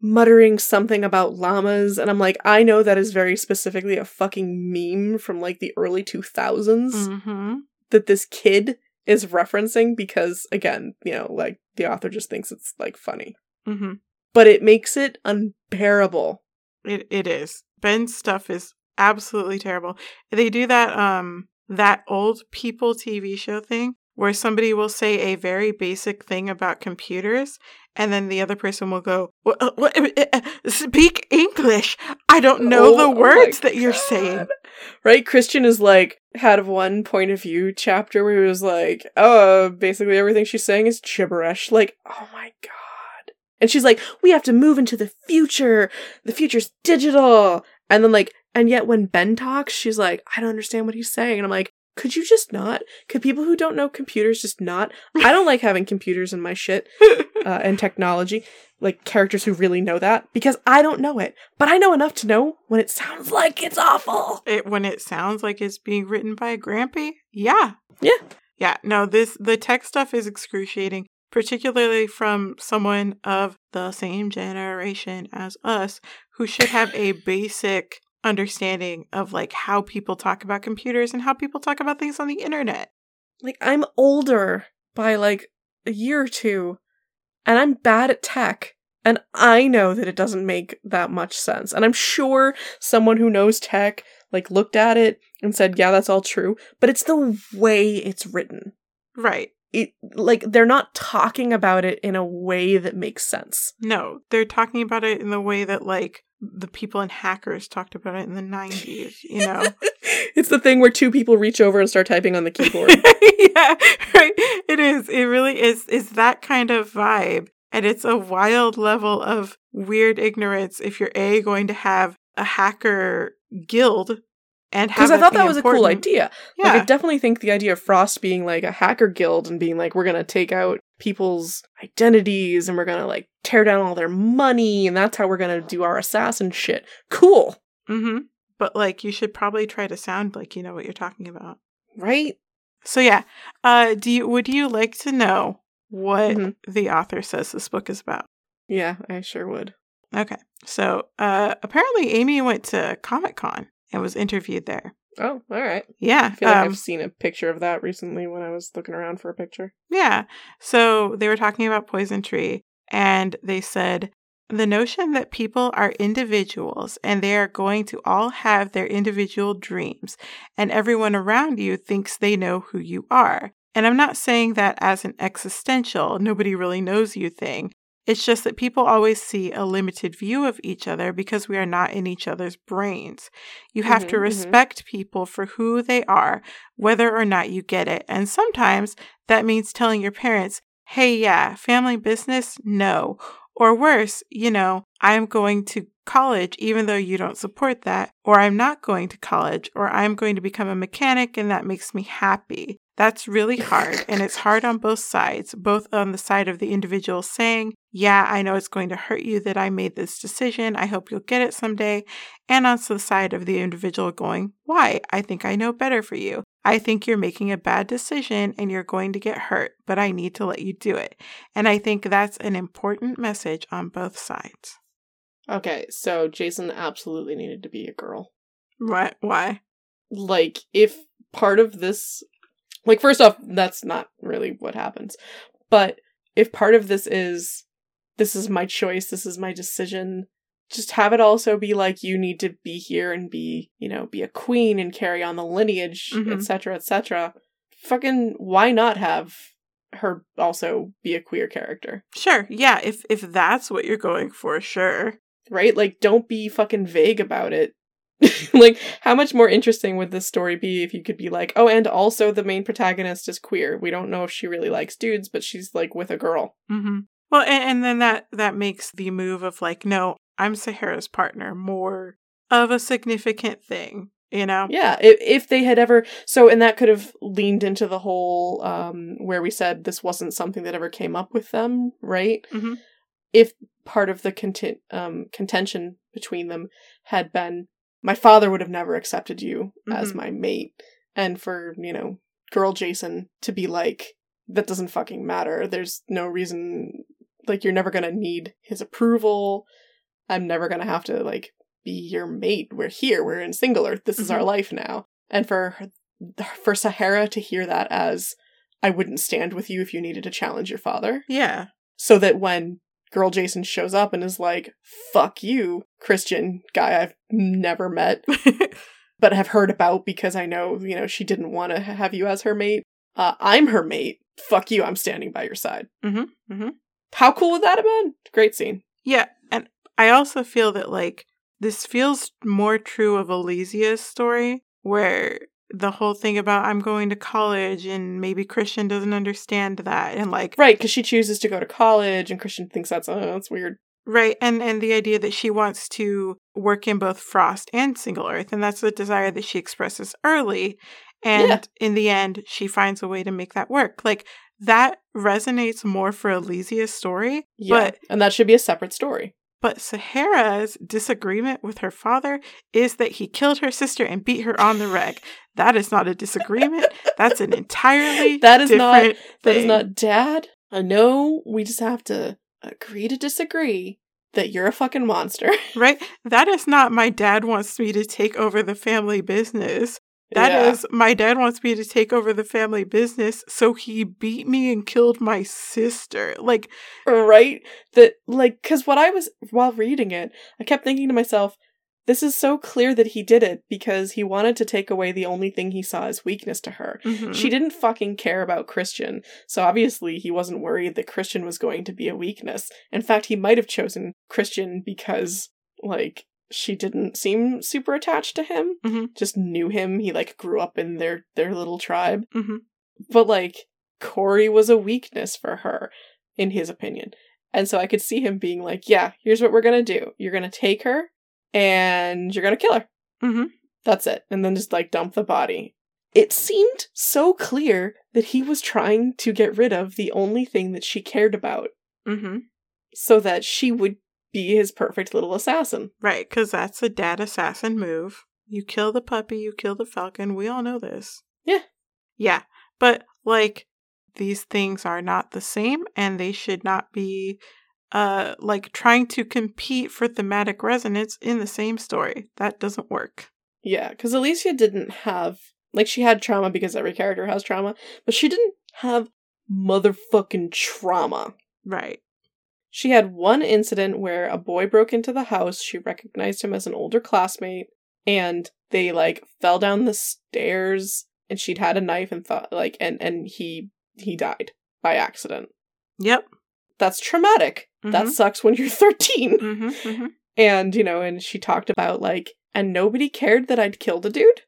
muttering something about llamas and I'm like I know that is very specifically a fucking meme from like the early 2000s Mm-hmm. that this kid is referencing because again, you know, like the author just thinks it's like funny. Mm-hmm. But it makes it unbearable. It it is. Ben's stuff is absolutely terrible. They do that um that old people TV show thing where somebody will say a very basic thing about computers and then the other person will go, "What- uh, what- uh, uh, "Speak English. I don't know Oh, the oh words that you're God. saying." Right? Christian is like, had one point of view chapter where he was like, oh, basically everything she's saying is gibberish. Like, oh my god. And she's like, we have to move into the future. The future's digital. And then, like, and yet when Ben talks, she's like, I don't understand what he's saying. And I'm like, Could you just not? Could people who don't know computers just not? I don't like having computers in my shit uh, and technology, like characters who really know that, because I don't know it. But I know enough to know when it sounds like it's awful. It, when it sounds like it's being written by a grampy, yeah. Yeah. Yeah, no, this the tech stuff is excruciating, particularly from someone of the same generation as us who should have a basic understanding of like how people talk about computers and how people talk about things on the internet. Like, I'm older by like a year or two, and I'm bad at tech. And I know that it doesn't make that much sense. And I'm sure someone who knows tech, like, looked at it and said, yeah, that's all true. But it's the way it's written. Right. It, like, they're not talking about it in a way that makes sense. No, they're talking about it in the way that like the people in hackers talked about it in the 90s, you know. it's the thing where two people reach over and start typing on the keyboard. yeah, right. It is. It really is is that kind of vibe. And it's a wild level of weird ignorance if you're A going to have a hacker guild and Because I thought that was a cool idea. Yeah. Like, I definitely think the idea of Frost being like a hacker guild and being like, we're gonna take out people's identities and we're gonna like tear down all their money and that's how we're gonna do our assassin shit. Cool, mm-hmm. But like you should probably try to sound like you know what you're talking about. right? So yeah, uh, do you would you like to know what Mhm. the author says this book is about? Yeah, I sure would. Okay, so uh, apparently Amy went to Comic Con and was interviewed there. Oh, all right. Yeah, I feel like um, I've seen a picture of that recently when I was looking around for a picture. yeah. So they were talking about Poison Tree, and they said the notion that people are individuals and they are going to all have their individual dreams, and everyone around you thinks they know who you are. And I'm not saying that as an existential, nobody really knows you thing. It's just that people always see a limited view of each other because we are not in each other's brains. You have to Mhm, mhm. respect people for who they are, whether or not you get it. And sometimes that means telling your parents, hey, yeah, family business? No. Or worse, you know, I'm going to college even though you don't support that, or I'm not going to college, or I'm going to become a mechanic and that makes me happy. That's really hard, and it's hard on both sides, both on the side of the individual saying, Yeah, I know it's going to hurt you that I made this decision. I hope you'll get it someday. And on the side of the individual going, Why? I think I know better for you. I think you're making a bad decision and you're going to get hurt, but I need to let you do it. And I think that's an important message on both sides. Okay, so Jason absolutely needed to be a girl. What? Why? like if part of this like first off that's not really what happens but if part of this is this is my choice this is my decision just have it also be like you need to be here and be you know be a queen and carry on the lineage Mhm. etc etc fucking why not have her also be a queer character Sure. Yeah, if if that's what you're going for, sure. right? Like, don't be fucking vague about it. like, how much more interesting would this story be if you could be like, oh, and also the main protagonist is queer. We don't know if she really likes dudes, but she's like with a girl. Mm-hmm. Well, and, and then that that makes the move of like, no, I'm Sahara's partner more of a significant thing, you know? Yeah, if, if they had ever, so, and that could have leaned into the whole, um, where we said this wasn't something that ever came up with them, right? Mhm. If part of the content, um, contention between them had been, my father would have never accepted you as Mhm. my mate, and for, you know, girl Jason to be like, that doesn't fucking matter. There's no reason, like, you're never gonna need his approval. I'm never gonna have to, like, be your mate. We're here. We're in single earth. This is our Mhm. life now. And for for Sahara to hear that as I wouldn't stand with you if you needed to challenge your father. Yeah. So that when girl Jason shows up and is like, "Fuck you, Christian guy I've never met but have heard about because I know, you know, she didn't want to have you as her mate. Uh, I'm her mate. Fuck you. I'm standing by your side." Mhm, mhm. How cool would that have been? Great scene. yeah. And I also feel that like this feels more true of Elysia's story, where the whole thing about I'm going to college and maybe Christian doesn't understand that and like Right, because she chooses to go to college, and Christian thinks that's uh, that's weird. Right, and and the idea that she wants to work in both Frost and Single Earth, and that's the desire that she expresses early, and Yeah. in the end, she finds a way to make that work. Like that resonates more for Elysia's story, Yeah. but and that should be a separate story. but Sahara's disagreement with her father is that he killed her sister and beat her on the reg. That is not a disagreement. That's an entirely That is not- different That is not dad. I know we just have to agree to disagree that you're a fucking monster. right. That is not my dad wants me to take over the family business. That is Yeah. my dad wants me to take over the family business, so he beat me and killed my sister. Like, right that like because what i was while reading it i kept thinking to myself this is so clear that he did it because he wanted to take away the only thing he saw as weakness to her mhm. she didn't fucking care about christian so obviously he wasn't worried that christian was going to be a weakness in fact he might have chosen christian because like she didn't seem super attached to him Mhm. just knew him he like grew up in their their little tribe Mhm. but like Corey was a weakness for her, in his opinion. And so I could see him being like, yeah, here's what we're gonna do. You're gonna take her and you're gonna kill her. Mhm. That's it. And then just like dump the body. It seemed so clear that he was trying to get rid of the only thing that she cared about Mhm. so that she would be his perfect little assassin. Right, because that's a dad assassin move. You kill the puppy, you kill the falcon. We all know this. Yeah. Yeah. But, like, these things are not the same, and they should not be, uh, like, trying to compete for thematic resonance in the same story. That doesn't work. Yeah, because Elysia didn't have like she had trauma because every character has trauma, but she didn't have motherfucking trauma. Right. She had one incident where a boy broke into the house. She recognized him as an older classmate, and they like fell down the stairs, and she'd had a knife and thought like, and and he he died by accident. Yep. That's traumatic. That Mhm. sucks when you're 13. Mm-hmm, mm-hmm. And, you know, and she talked about like, and nobody cared that I'd killed a dude.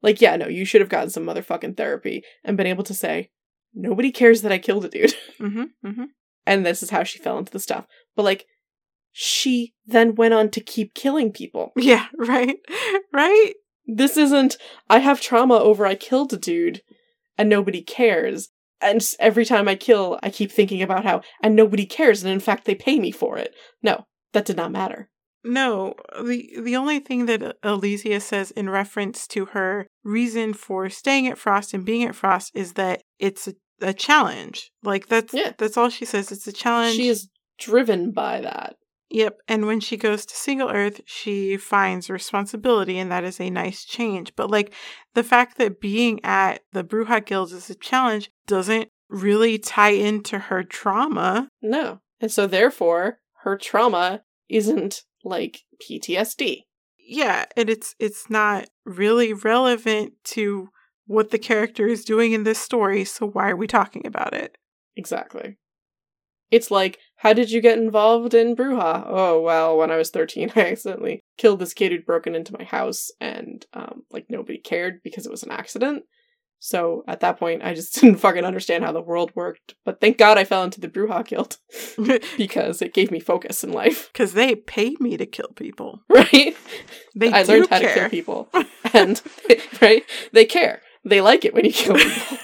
Like, yeah, no, you should have gotten some motherfucking therapy and been able to say, nobody cares that I killed a dude. Mm-hmm. Mm-hmm. And this is how she fell into the stuff. But like, she then went on to keep killing people. Yeah, right. Right. This isn't, I have trauma over I killed a dude and nobody cares. And every time I kill, I keep thinking about how, and nobody cares, and in fact, they pay me for it. No, that did not matter. No, the the only thing that uh, Elysia says in reference to her reason for staying at Frost and being at Frost is that it's a, a challenge. Like that's Yeah. that's all she says. It's a challenge. She is driven by that. Yep. And when she goes to Single Earth, she finds responsibility, and that is a nice change. But like the fact that being at the Bruja Guild is a challenge doesn't really tie into her trauma. No. And so therefore, her trauma isn't like PTSD. yeah and it's it's not really relevant to what the character is doing in this story so why are we talking about it Exactly. It's like, how did you get involved in Bruja? Oh, well, when I was 13, I accidentally killed this kid who'd broken into my house, and, um, like, nobody cared because it was an accident. So at that point, I just didn't fucking understand how the world worked. But thank God I fell into the Bruja Guild because it gave me focus in life, because they pay me to kill people right? they I learned how to care kill people. And, right? They care. They like it when you kill people.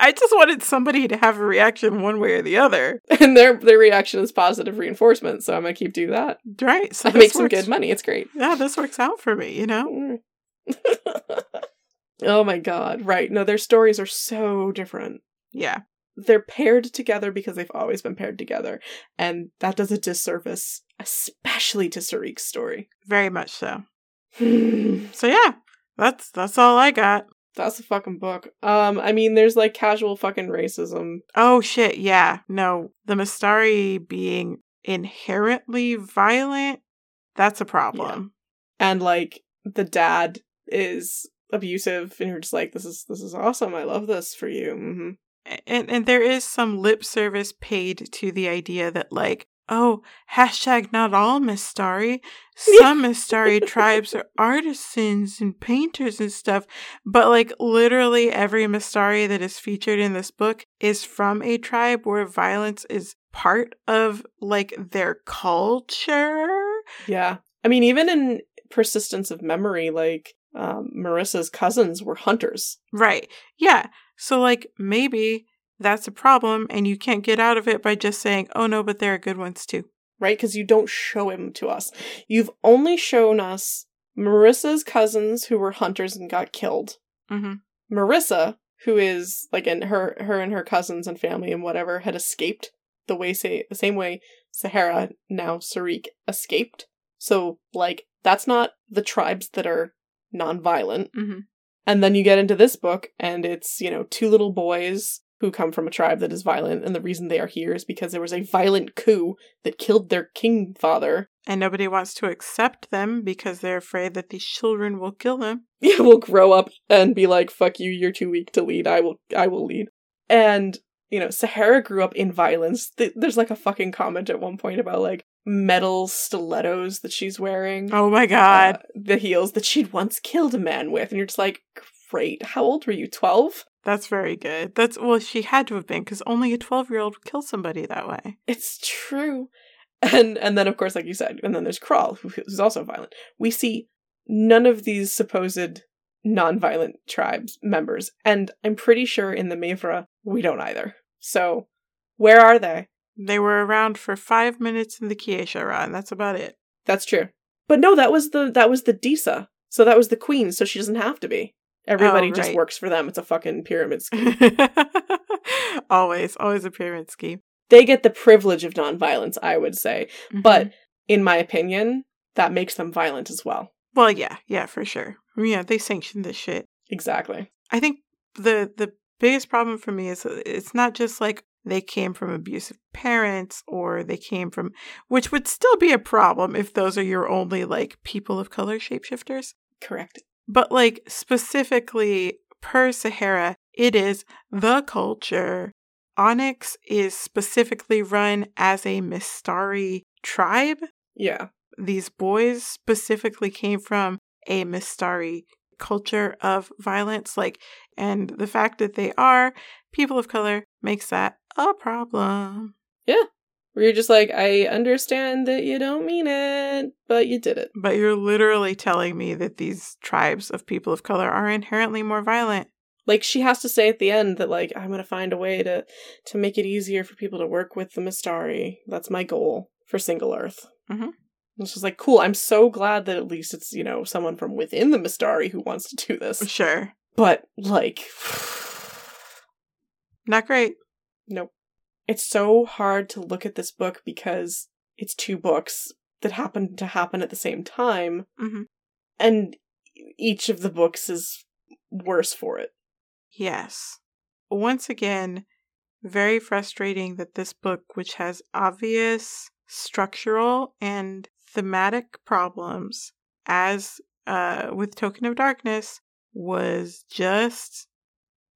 i just wanted somebody to have a reaction one way or the other and their their reaction is positive reinforcement, so I'm gonna keep doing that. right so I make some works- good money. It's great. yeah this works out for me you know mm. oh my god. Right. No, their stories are so different. yeah They're paired together because they've always been paired together. And that does a disservice, especially to Sarik's story. very much so so yeah that's that's all i got a fucking book. Um, I mean, there's like casual fucking racism. oh shit yeah no the mistari being inherently violent that's a problem And like the dad is abusive and you're just like, this is this is awesome. I love this for you. hmm and and there is some lip service paid to the idea that like oh hashtag not all mistari some mistari tribes are artisans and painters and stuff but like literally every mistari that is featured in this book is from a tribe where violence is part of like their culture. Yeah. I mean, even in persistence of memory, like um, Marissa's cousins were hunters. Right. Yeah. So like maybe that's a problem and you can't get out of it by just saying, "Oh no, but there are good ones too." Right? Because you don't show him to us. You've only shown us Marissa's cousins who were hunters and got killed. Mm-hmm. Marissa, who is like, and her, her and her cousins and family and whatever had escaped the way say the same way Sahara now Sarik escaped. So like that's not the tribes that are non-violent. Mm-hmm. And then you get into this book, and it's, you know, two little boys who come from a tribe that is violent, and the reason they are here is because there was a violent coup that killed their king father. And nobody wants to accept them because they're afraid that these children will kill them. Yeah, will grow up and be like, fuck you, you're too weak to lead, I will I will lead. And, you know, Sahara grew up in violence. Th- There's like a fucking comment at one point about like metal stilettos that she's wearing. Oh my god. uh, the heels that she'd once killed a man with, and you're just like, great. How old were you? Twelve? That's very good. That's well, she had to have been because only a twelve-year-old would kill somebody that way. It's true. And and then of course, like you said, and then there's Kral, who- who's also violent. We see none of these supposed non-violent tribes members, and I'm pretty sure in the Mavra we don't either. So where are they? They were around for five minutes in the Kiesha'ra. That's about it. That's true. But no, that was the that was the Disa. So that was the queen, so she doesn't have to be. Everybody just right. works for them. It's a fucking pyramid scheme. always, always a pyramid scheme. they get the privilege of nonviolence, I would say. Mhm. But in my opinion, that makes them violent as well. well, yeah, yeah, for sure. Yeah, they sanction this shit. Exactly. I think the the biggest problem for me is it's not just like they came from abusive parents or they came from which would still be a problem if those are your only like people of color shapeshifters. Correct. But like specifically per Sahara, it is the culture. Onyx is specifically run as a Mistari tribe. Yeah. These boys specifically came from a Mistari culture of violence. Like, and the fact that they are people of color makes that a problem. Where you're just like, I understand that you don't mean it, but you did it. But you're literally telling me that these tribes of people of color are inherently more violent. Like she has to say at the end that like I'm gonna find a way to to make it easier for people to work with the Mistari. That's my goal for Single Earth. Mm-hmm. It's just like cool. I'm so glad that at least it's you know someone from within the Mistari who wants to do this. Sure. But like, Not great. Nope. It's so hard to look at this book because it's two books that happen to happen at the same time, hmm and each of the books is worse for it. Yes. Once again, very frustrating that this book, which has obvious structural and thematic problems, as uh, with Token of Darkness, was just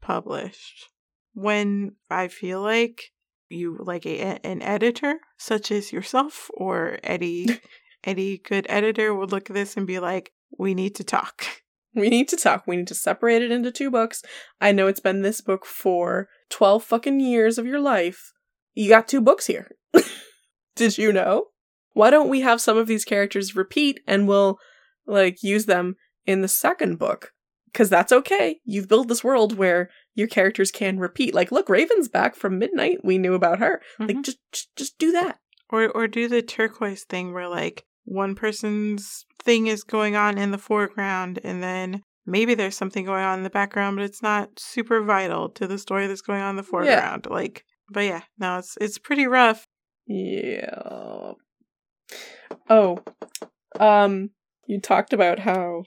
published. When I feel like you, like a, an editor, such as yourself or Eddie, any good editor would look at this and be like, we need to talk. We need to talk. We need to separate it into two books. I know it's been this book for 12 fucking years of your life. You got two books here. Did you know? Why don't we have some of these characters repeat and we'll like use them in the second book? Cuz that's okay. You've built this world where your characters can repeat. Like look, Raven's back from Midnight. We knew about her. Like Mhm. just, just just do that. Or or do the turquoise thing where like one person's thing is going on in the foreground and then maybe there's something going on in the background but it's not super vital to the story that's going on in the foreground. Like but yeah, no, it's it's pretty rough. Yeah. Oh, um, you talked about how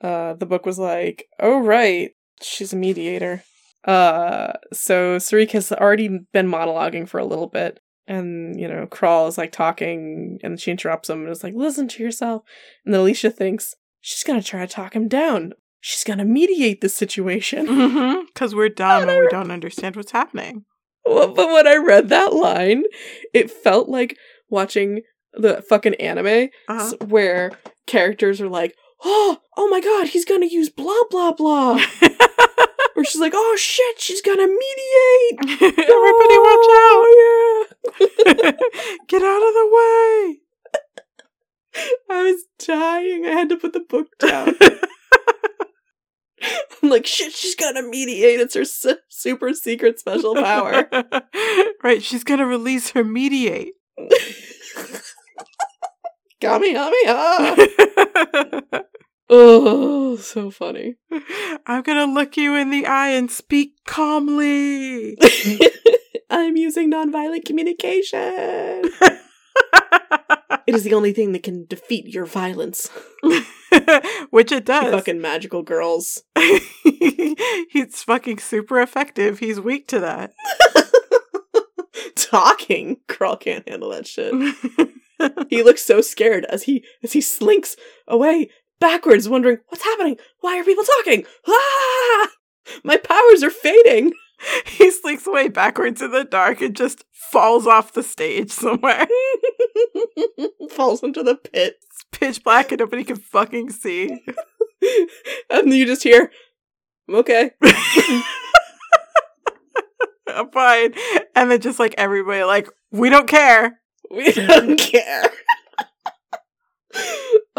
uh the book was like, oh right, she's a mediator. Uh, so Sarik has already been monologuing for a little bit, and you know, Kral is like talking, and she interrupts him and is like, "Listen to yourself." And then Elysia thinks she's gonna try to talk him down. She's gonna mediate this situation. Mm-hmm. Because we're dumb and we don't understand what's happening. Well, but when I read that line, it felt like watching the fucking anime Uh-huh. where characters are like, "Oh, oh my god, he's gonna use blah blah blah," or she's like, "Oh shit, she's gonna mediate." Everybody oh, watch out. Oh, yeah. Get out of the way. I was dying. I had to put the book down. I'm like, shit, she's gonna mediate. It's her su- super secret special power. right, she's gonna release her mediate. Kamehameha! Oh, so funny. I'm gonna look you in the eye and speak calmly. I'm using nonviolent communication. it is the only thing that can defeat your violence. Which it You does. fucking magical girls. He's fucking super effective. He's weak to that. Talking. Girl can't handle that shit. He looks so scared as he as he slinks away backwards, wondering what's happening. Why are people talking? Ah! My powers are fading. he slinks away backwards in the dark and just falls off the stage somewhere. Falls into the pit, It's pitch black and nobody can fucking see. and you just hear, "I'm okay." I'm fine. And then just like everybody, like, we don't care. We don't care.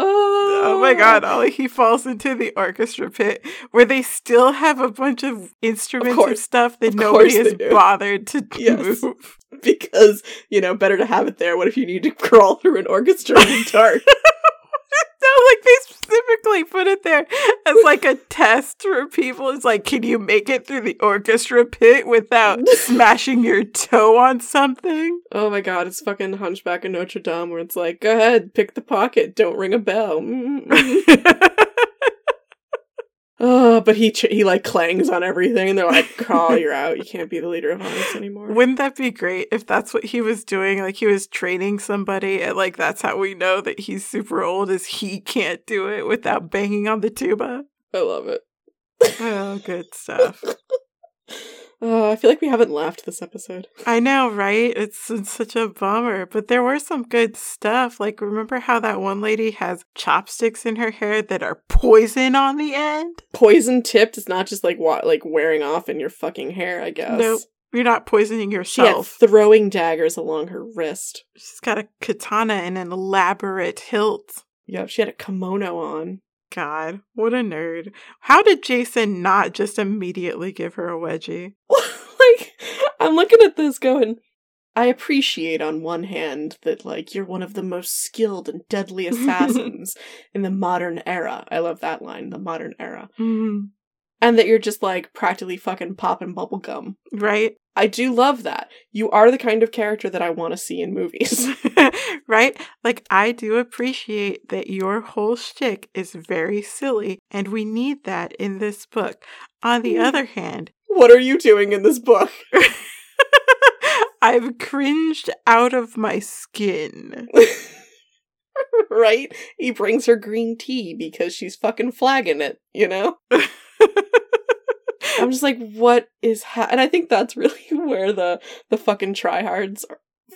Oh, Oh my god, Ollie, he falls into the orchestra pit where they still have a bunch of instruments and stuff that Of nobody has bothered to Yes. move. Because you know, better to have it there. What if you need to crawl through an orchestra in the dark? No, like they specifically put it there as like a test for people. It's like, can you make it through the orchestra pit without smashing your toe on something? oh my god, it's fucking Hunchback of Notre Dame, where it's like, go ahead, pick the pocket, don't ring a bell. Oh, but he ch- he like clangs on everything, and they're like, "Carl, you're out. You can't be the leader of Onyx anymore." Wouldn't that be great if that's what he was doing? Like he was training somebody, and like that's how we know that he's super old, is he can't do it without banging on the tuba. I love it. Oh, good stuff. Oh, I feel like we haven't laughed this episode. I know, right? It's, it's such a bummer, but there were some good stuff. Like, remember how that one lady has chopsticks in her hair that are poison on the end? Poison tipped It's not just like what like wearing off in your fucking hair. I guess. Nope. You're not poisoning yourself. She had throwing daggers along her wrist. She's got a katana and an elaborate hilt. Yep, she had a kimono on. God, what a nerd. How did Jason not just immediately give her a wedgie? like, I'm looking at this going, I appreciate on one hand that, like, you're one of the most skilled and deadly assassins in the modern era. I love that line, the modern era. Mhm. And that you're just, like, practically fucking popping bubblegum. Right? I do love that. You are the kind of character that I want to see in movies. right? Like, I do appreciate that your whole shtick is very silly, and we need that in this book. On the Mm. other hand, what are you doing in this book? I've cringed out of my skin. right? He brings her green tea because she's fucking flagging it, you know? I'm just like, what is ha-? And I think that's really where the the fucking tryhards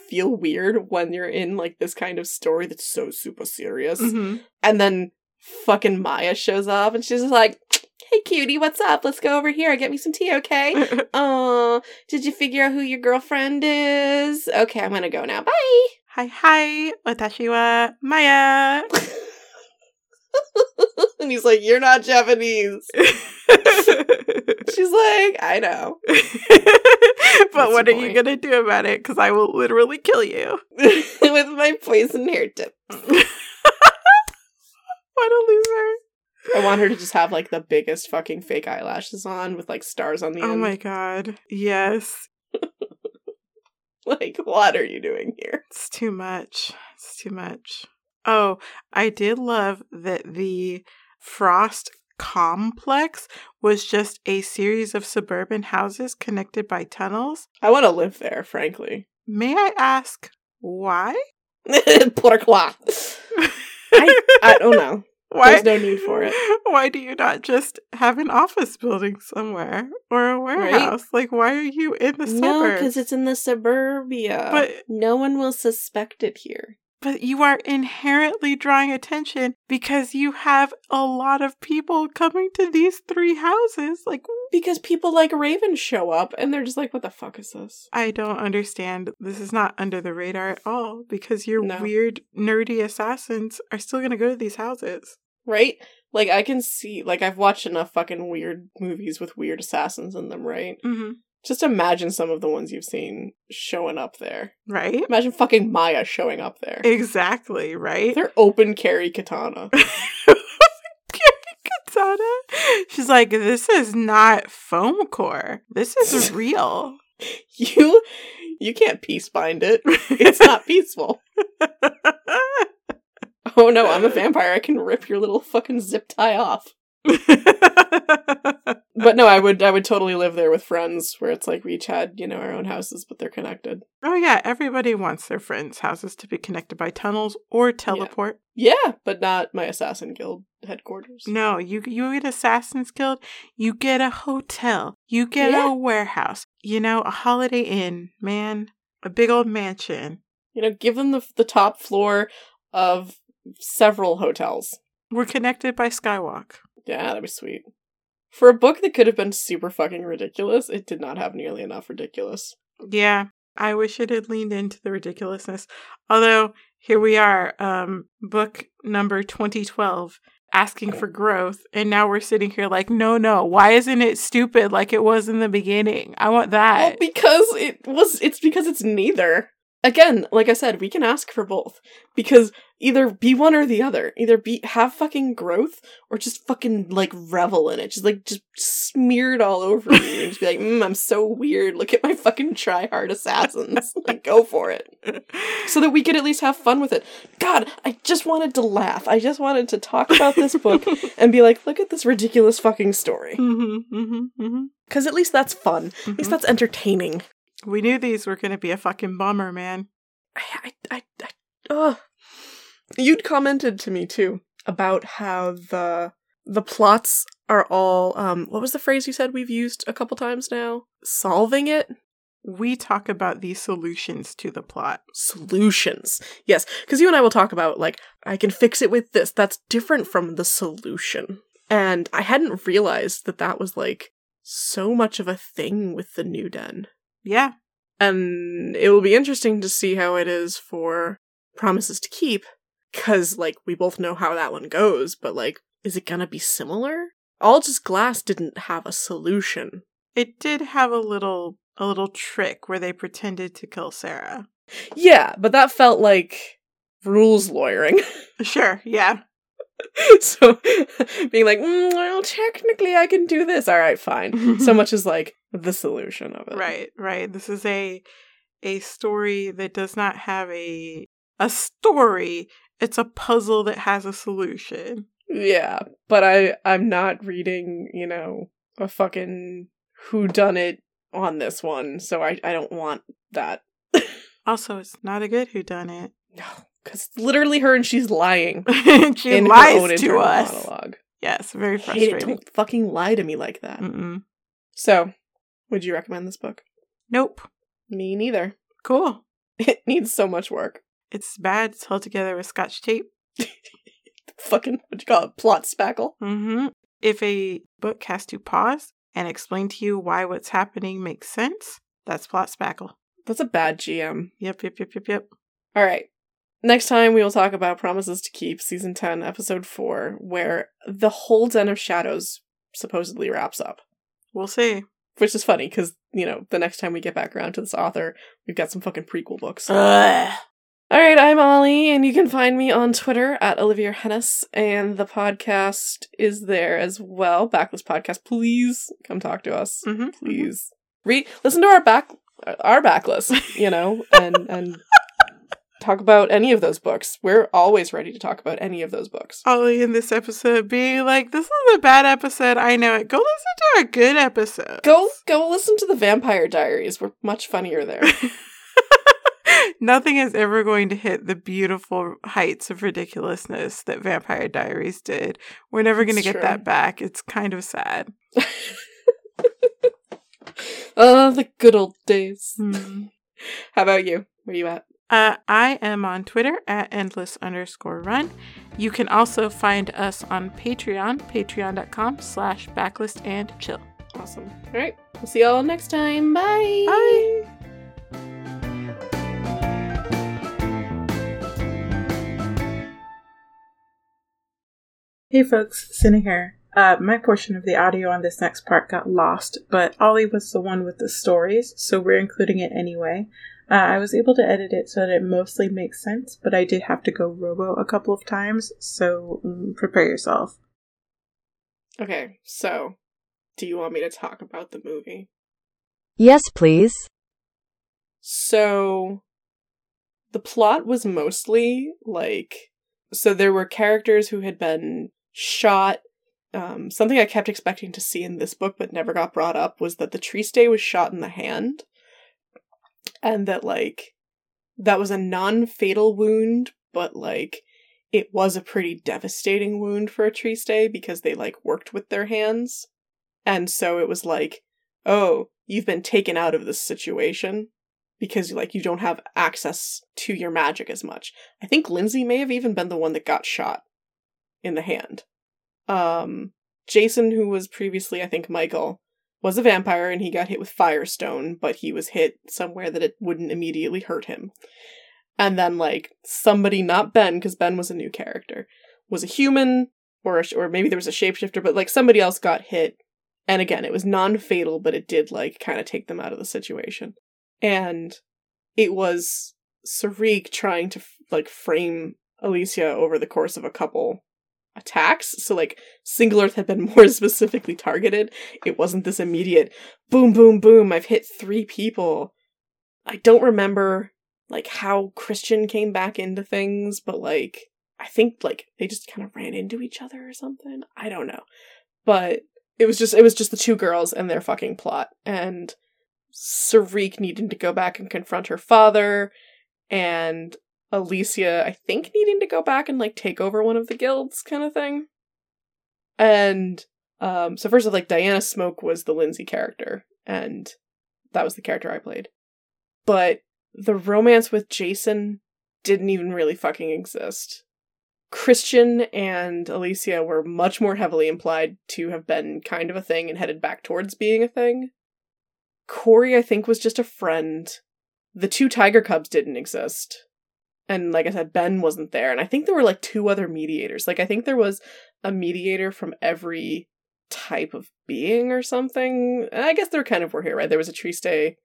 feel weird when you're in like this kind of story that's so super serious. Mhm. And then fucking Maya shows up and she's just like, "Hey cutie, what's up? Let's go over here. Get me some tea, okay?" Oh, did you figure out who your girlfriend is? Okay, I'm gonna go now. Bye. hi hi, watashi wa Maya. and he's like, You're not Japanese. She's like, I know. but what are you gonna do about it? Because I will literally kill you. With my poison hair tip. what a loser. I want her to just have like the biggest fucking fake eyelashes on with like stars on the Oh end. Oh my god. Yes. Like, what are you doing here? It's too much. It's too much. Oh, I did love that the Frost complex was just a series of suburban houses connected by tunnels. I want to live there, frankly. May I ask why? Pourquoi? I, I don't know. Why? There's no need for it. Why do you not just have an office building somewhere or a warehouse? Like, why are you in the No, because it's in the suburbia. But- no one will suspect it here. But you are inherently drawing attention because you have a lot of people coming to these three houses. Like, Because people like Raven show up and they're just like, what the fuck is this? I don't understand. This is not under the radar at all because your No. weird, nerdy assassins are still going to go to these houses. Right? Like, I can see, like, I've watched enough fucking weird movies with weird assassins in them, right? Mm-hmm. Just imagine some of the ones you've seen showing up there. Right? Imagine fucking Maya showing up there. Exactly, right? They're open carry katana. Katana. She's like, this is not foam core. This is real. You you can't peace bind it. It's not peaceful. Oh no, I'm a vampire. I can rip your little fucking zip tie off. But no, I would I would totally live there with friends where it's like we each had, you know, our own houses, but they're connected. oh yeah, everybody wants their friends' houses to be connected by tunnels or teleport. Yeah, but not my assassin guild headquarters. No, you you get Assassin's Guild, you get a hotel, you get Yeah. a warehouse, you know, a Holiday Inn, man, a big old mansion. You know, give them the the top floor of several hotels. We're connected by Skywalk. Yeah, that'd be sweet. For a book that could have been super fucking ridiculous, it did not have nearly enough ridiculous. Yeah, I wish it had leaned into the ridiculousness. Although here we are, um, book number twenty twelve, asking for growth, and now we're sitting here like, no, no, why isn't it stupid like it was in the beginning? I want Well, that. because it was it's because it's neither. Again, like I said, we can ask for both. Because either be one or the other. Either be have fucking growth or just fucking like revel in it. Just like just smear it all over you and just be like, mm, I'm so weird. Look at my fucking try hard assassins. like go for it. So that we could at least have fun with it. God, I just wanted to laugh. I just wanted to talk about this book and be like, look at this ridiculous fucking story. mm-hmm, mm-hmm, mm-hmm. Because at least that's fun. At least that's entertaining. We knew these were going to be a fucking bummer, man. I, I, I, I ugh. You'd commented to me too about how the the plots are all um what was the phrase you said we've used a couple times now? Solving it? We talk about the solutions to the plot. Solutions. Yes, because you and I will talk about like I can fix it with this. That's different from the solution. And I hadn't realized that that was like so much of a thing with the new den. Yeah. And it will be interesting to see how it is for Promises to Keep, because, like, we both know how that one goes, but, like, is it gonna be similar? All Just Glass didn't have a solution. It did have a little a little trick where they pretended to kill Sarah. Yeah, but that felt like rules lawyering. Sure, yeah. so, being like, mm, well, technically I can do this. All right, fine. so much as, like, the solution of it. Right, right. This is a a story that does not have a a story. It's a puzzle that has a solution. Yeah, but I I'm not reading, you know, a fucking who done it on this one, so I I don't want that. Also, it's not a good who done it. No, cuz literally her and she's lying she in lies own to us. monologue. Yes, very Hate it. frustrating. Don't fucking lie to me like that. Mm-mm. So, would you recommend this book? Nope. Me neither. Cool. It needs so much work. It's bad. It's held together with scotch tape. Fucking what you call it? Plot spackle. Mm-hmm. If a book has to pause and explain to you why what's happening makes sense, that's plot spackle. That's a bad GM. Yep, yep, yep, yep, yep. All right. Next time we will talk about Promises to Keep, season 10, episode 4, where the whole Den of Shadows supposedly wraps up. We'll see. Which is funny because, you know, the next time we get back around to this author, we've got some fucking prequel books. Ugh. All right, I'm Ollie, and you can find me on Twitter at Olivia Hennis, and the podcast is there as well. Backlist Podcast, please come talk to us, Mhm, please. Read, listen to our back, our backlist, you know, and and talk about any of those books. We're always ready to talk about any of those books. Ollie in this episode being like, "This is a bad episode. I know it. Go listen to our good episode. Go, go listen to the Vampire Diaries. We're much funnier there. Nothing is ever going to hit the beautiful heights of ridiculousness that Vampire Diaries did. We're never going to get true. that back. It's kind of sad. oh, the good old days. Hmm. How about you? Where you at? Uh, I am on Twitter at endless underscore run. You can also find us on Patreon, patreon.com slash backlist and chill. Awesome. All right. We'll see y'all next time. Bye. Bye. Hey folks, Cinna here. Uh, my portion of the audio on this next part got lost, but Ollie was the one with the stories, so we're including it anyway. Uh, I was able to edit it so that it mostly makes sense, but I did have to go robo a couple of times, so mm, prepare yourself. Okay. So, do you want me to talk about the movie? Yes, please. So, the plot was mostly like so there were characters who had been shot. Um, something I kept expecting to see in this book but never got brought up was that the Triste was shot in the hand, and that like that was a non-fatal wound, but like it was a pretty devastating wound for a Triste because they like worked with their hands, and so it was like, oh, you've been taken out of this situation because like you don't have access to your magic as much. I think Lindsay may have even been the one that got shot in the hand. Um Jason who was previously I think Michael was a vampire and he got hit with firestone, but he was hit somewhere that it wouldn't immediately hurt him. And then like somebody not Ben because Ben was a new character was a human or a, or maybe there was a shapeshifter but like somebody else got hit and again it was non-fatal but it did like kind of take them out of the situation and it was Sarik trying to like frame Elysia over the course of a couple attacks. So like Single Earth had been more specifically targeted. It wasn't this immediate boom boom boom I've hit 3 people. I don't remember like how Christian came back into things, but like I think like they just kind of ran into each other or something. I don't know. But it was just it was just the two girls and their fucking plot and Sarik needing to go back and confront her father, and Elysia, I think, needing to go back and like take over one of the guilds, kind of thing. And um, so first, of like Diana Smoke was the Lindsay character, and that was the character I played. But the romance with Jason didn't even really fucking exist. Christian and Elysia were much more heavily implied to have been kind of a thing and headed back towards being a thing. Corey, I think, was just a friend. The two tiger cubs didn't exist. And like I said, Ben wasn't there. And I think there were like two other mediators. Like I think there was a mediator from every type of being or something. I guess there kind of were here, right? There was a Triste,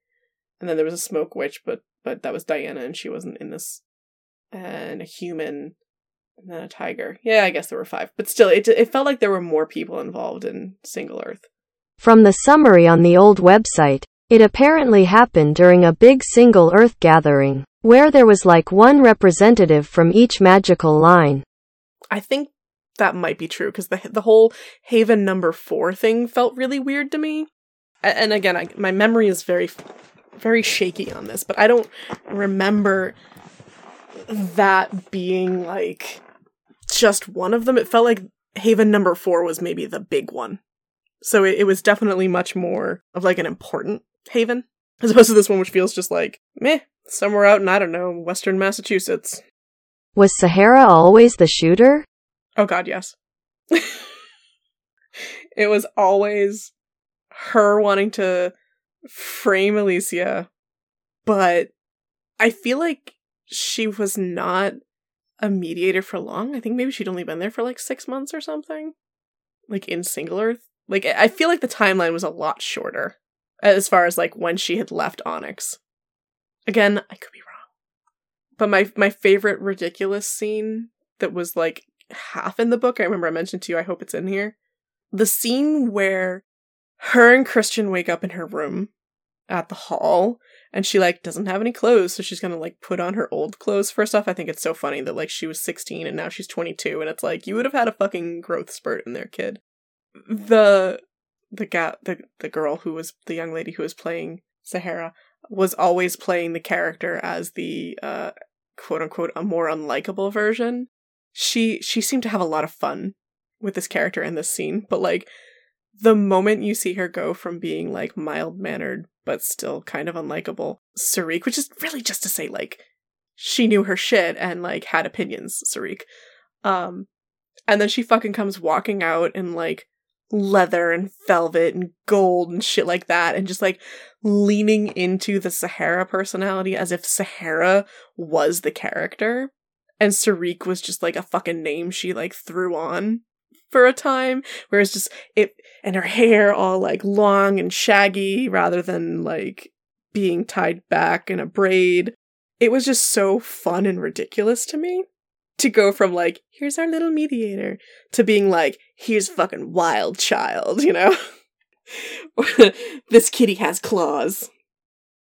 and then there was a smoke witch, but but that was Diana and she wasn't in this. And a human, and then a tiger. Yeah, I guess there were five. But still, it it felt like there were more people involved in Single Earth. From the summary on the old website, it apparently happened during a big single Earth gathering, where there was like one representative from each magical line. I think that might be true because the the whole Haven number four thing felt really weird to me. And again, I, my memory is very, very shaky on this, but I don't remember that being like just one of them. It felt like Haven number four was maybe the big one, so it, it was definitely much more of like an important Haven as opposed to this one, which feels just like meh, somewhere out in I don't know Western Massachusetts. Was Sahara always the shooter? Oh god, yes. it was always her wanting to frame Elysia, but I feel like she was not a mediator for long. I think maybe she'd only been there for like six months or something. Like in Single Earth. Like I feel like the timeline was a lot shorter as far as like when she had left Onyx. Again, I could be wrong. But my my favorite ridiculous scene that was like half in the book, I remember I mentioned to you, I hope it's in here. The scene where her and Christian wake up in her room at the hall and she like doesn't have any clothes, so she's gonna like put on her old clothes first off. I think it's so funny that like she was 16 and now she's 22, and it's like you would have had a fucking growth spurt in there, kid. The the ga- the the girl who was the young lady who was playing Sahara was always playing the character as the uh quote unquote a more unlikable version. She she seemed to have a lot of fun with this character in this scene, but like the moment you see her go from being like mild mannered but still kind of unlikable Sarik, which is really just to say like she knew her shit and like had opinions, Sarik. Um, and then she fucking comes walking out in like leather and velvet and gold and shit like that and just like leaning into the Sahara personality as if Sahara was the character. And Sarik was just like a fucking name she like threw on for a time whereas just it and her hair all like long and shaggy rather than like being tied back in a braid. It was just so fun and ridiculous to me to go from like here's our little mediator to being like here's fucking wild child you know? This kitty has claws.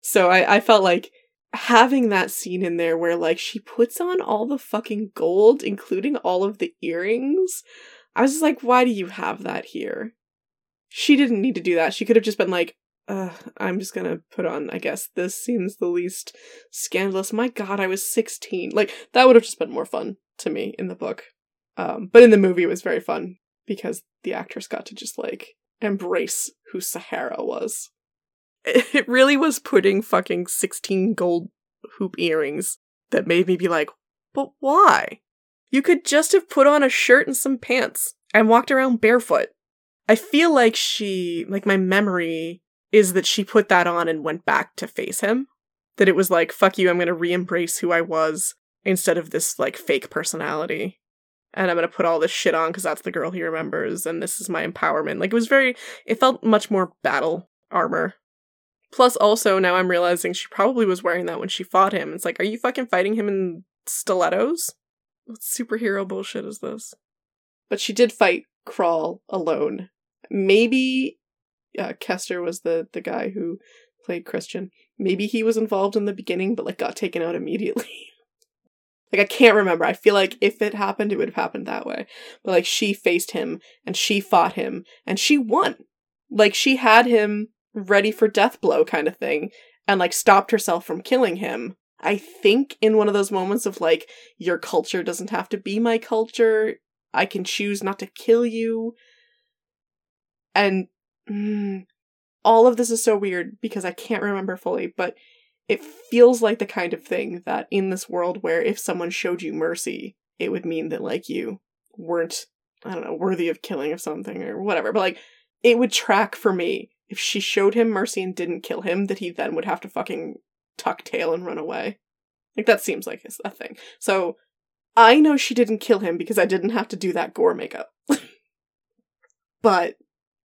So I, I felt like having that scene in there where like she puts on all the fucking gold including all of the earrings i was just like why do you have that here? She didn't need to do that. She could have just been like uh, I'm just gonna put on, I guess, this seems the least scandalous. My god, I was 16. Like, that would have just been more fun to me in the book. Um, but in the movie, it was very fun because the actress got to just, like, embrace who Sahara was. It really was putting fucking 16 gold hoop earrings that made me be like, but why? You could just have put on a shirt and some pants and walked around barefoot. I feel like she, like, my memory is that she put that on and went back to face him. That it was like, fuck you, I'm gonna re embrace who I was instead of this like fake personality. And I'm gonna put all this shit on because that's the girl he remembers and this is my empowerment. Like it was very, it felt much more battle armor. Plus, also, now I'm realizing she probably was wearing that when she fought him. It's like, are you fucking fighting him in stilettos? What superhero bullshit is this? But she did fight Kral alone. Maybe uh, Kester was the the guy who played Christian. Maybe he was involved in the beginning, but like got taken out immediately. like I can't remember. I feel like if it happened, it would have happened that way. But like she faced him and she fought him and she won. Like she had him ready for death blow kind of thing and like stopped herself from killing him. I think in one of those moments of like your culture doesn't have to be my culture. I can choose not to kill you. And mm, all of this is so weird because I can't remember fully, but it feels like the kind of thing that in this world where if someone showed you mercy, it would mean that like you weren't, I don't know, worthy of killing of something or whatever. But like it would track for me if she showed him mercy and didn't kill him, that he then would have to fucking tuck tail and run away. Like that seems like a thing. So I know she didn't kill him because I didn't have to do that gore makeup. but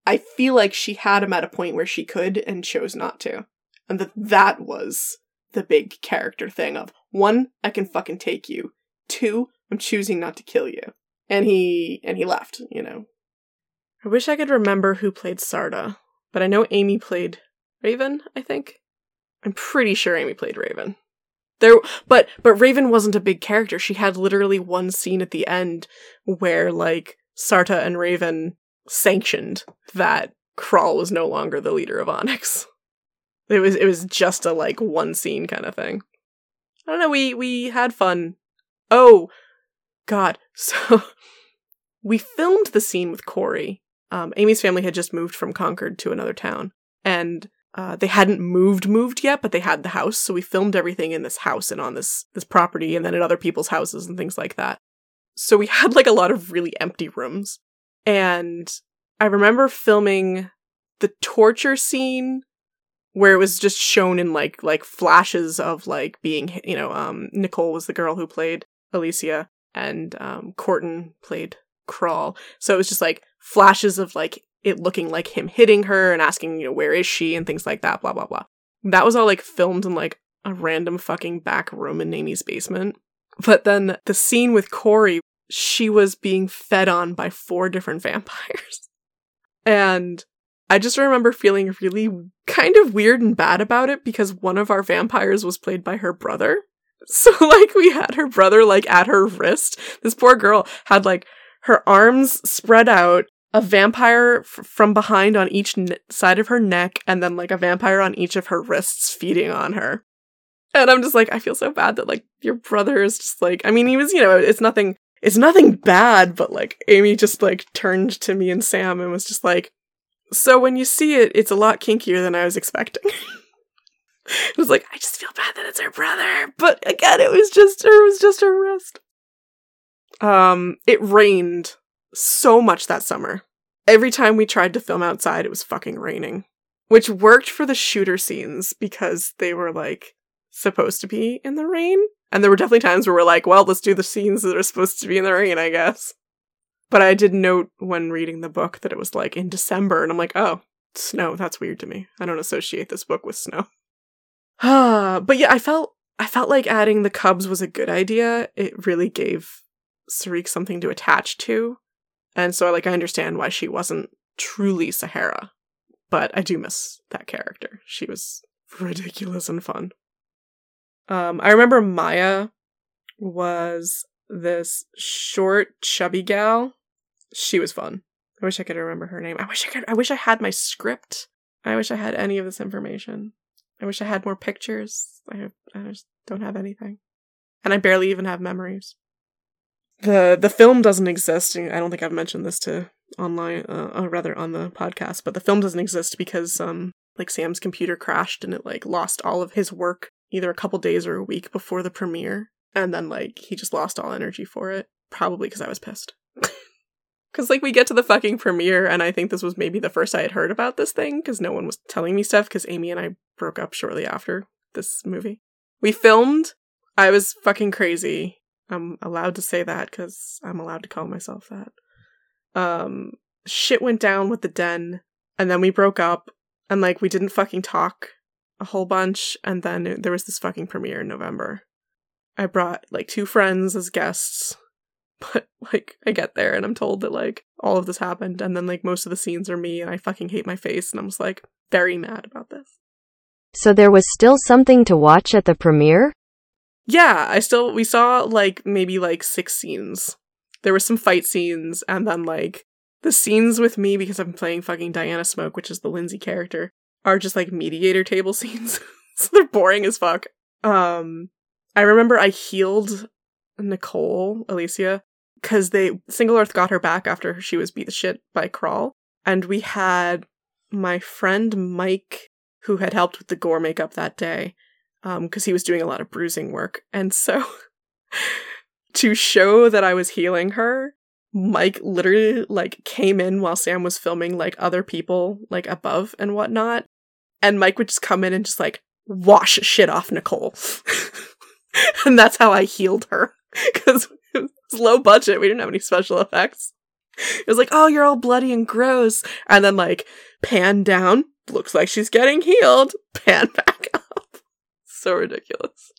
I feel like she had him at a point where she could and chose not to. And that that was the big character thing of one, I can fucking take you. Two, I'm choosing not to kill you. And he and he left, you know. I wish I could remember who played Sarda, but I know Amy played Raven, I think. I'm pretty sure Amy played Raven. There but but Raven wasn't a big character. She had literally one scene at the end where like Sarta and Raven sanctioned that Kral was no longer the leader of Onyx. It was it was just a like one scene kind of thing. I don't know, we we had fun. Oh god. So we filmed the scene with Corey. Um, Amy's family had just moved from Concord to another town. And uh, they hadn't moved moved yet, but they had the house, so we filmed everything in this house and on this this property and then at other people's houses and things like that. So we had like a lot of really empty rooms. And I remember filming the torture scene where it was just shown in like like flashes of like being you know um Nicole was the girl who played Elysia and um Corton played Kral. So it was just like flashes of like it looking like him hitting her and asking you know where is she and things like that blah blah blah. That was all like filmed in like a random fucking back room in Amy's basement. But then the scene with Corey she was being fed on by four different vampires. And I just remember feeling really kind of weird and bad about it because one of our vampires was played by her brother. So like we had her brother like at her wrist. This poor girl had like her arms spread out, a vampire f- from behind on each n- side of her neck, and then like a vampire on each of her wrists feeding on her. And I'm just like, I feel so bad that like your brother is just like, I mean, he was, you know, it's nothing it's nothing bad, but like Amy just like turned to me and Sam and was just like, "So when you see it, it's a lot kinkier than I was expecting." it was like, I just feel bad that it's her brother. But again, it was just her, it was just her wrist. Um, it rained so much that summer. Every time we tried to film outside, it was fucking raining. Which worked for the shooter scenes because they were like supposed to be in the rain. And there were definitely times where we're like, well, let's do the scenes that are supposed to be in the rain, I guess. But I did note when reading the book that it was like in December, and I'm like, oh, snow. That's weird to me. I don't associate this book with snow. but yeah, I felt I felt like adding the cubs was a good idea. It really gave Sarik something to attach to. And so like I understand why she wasn't truly Sahara. But I do miss that character. She was ridiculous and fun. Um I remember Maya was this short, chubby gal. She was fun. I wish I could remember her name. I wish I could I wish I had my script. I wish I had any of this information. I wish I had more pictures. I I just don't have anything. And I barely even have memories. The the film doesn't exist. I don't think I've mentioned this to online uh, or rather on the podcast, but the film doesn't exist because um like Sam's computer crashed and it like lost all of his work either a couple days or a week before the premiere and then like he just lost all energy for it probably because I was pissed. Because, like, we get to the fucking premiere, and I think this was maybe the first I had heard about this thing, because no one was telling me stuff, because Amy and I broke up shortly after this movie. We filmed. I was fucking crazy. I'm allowed to say that, because I'm allowed to call myself that. Um, shit went down with the den, and then we broke up, and, like, we didn't fucking talk a whole bunch, and then there was this fucking premiere in November. I brought, like, two friends as guests but like I get there and I'm told that like all of this happened and then like most of the scenes are me and I fucking hate my face and I'm just like very mad about this. So there was still something to watch at the premiere? Yeah, I still we saw like maybe like six scenes. There were some fight scenes and then like the scenes with me because I'm playing fucking Diana Smoke, which is the Lindsay character, are just like mediator table scenes. so they're boring as fuck. Um I remember I healed Nicole, Elysia, because they Single Earth got her back after she was beat the shit by Kral, and we had my friend Mike who had helped with the gore makeup that day, because um, he was doing a lot of bruising work, and so to show that I was healing her, Mike literally like came in while Sam was filming like other people like above and whatnot, and Mike would just come in and just like wash shit off Nicole. and that's how I healed her because it was low budget. We didn't have any special effects. It was like, oh, you're all bloody and gross. And then, like, pan down, looks like she's getting healed. Pan back up. so ridiculous.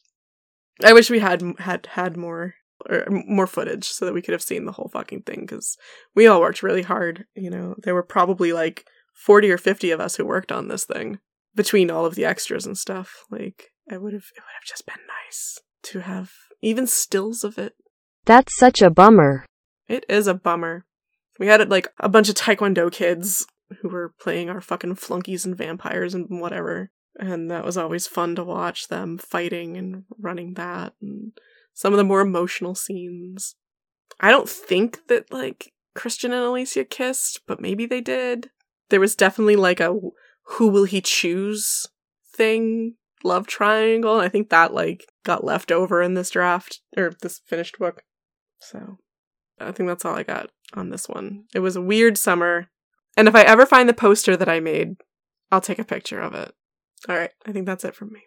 I wish we had had had more or more footage so that we could have seen the whole fucking thing because we all worked really hard. You know, there were probably like 40 or 50 of us who worked on this thing between all of the extras and stuff. Like, I would have, it would have just been nice to have even stills of it. That's such a bummer. It is a bummer. We had like a bunch of Taekwondo kids who were playing our fucking flunkies and vampires and whatever. And that was always fun to watch them fighting and running that and some of the more emotional scenes. I don't think that like Christian and Elysia kissed, but maybe they did. There was definitely like a who will he choose thing love triangle. I think that like got left over in this draft or this finished book. So I think that's all I got on this one. It was a weird summer. And if I ever find the poster that I made, I'll take a picture of it. All right, I think that's it from me.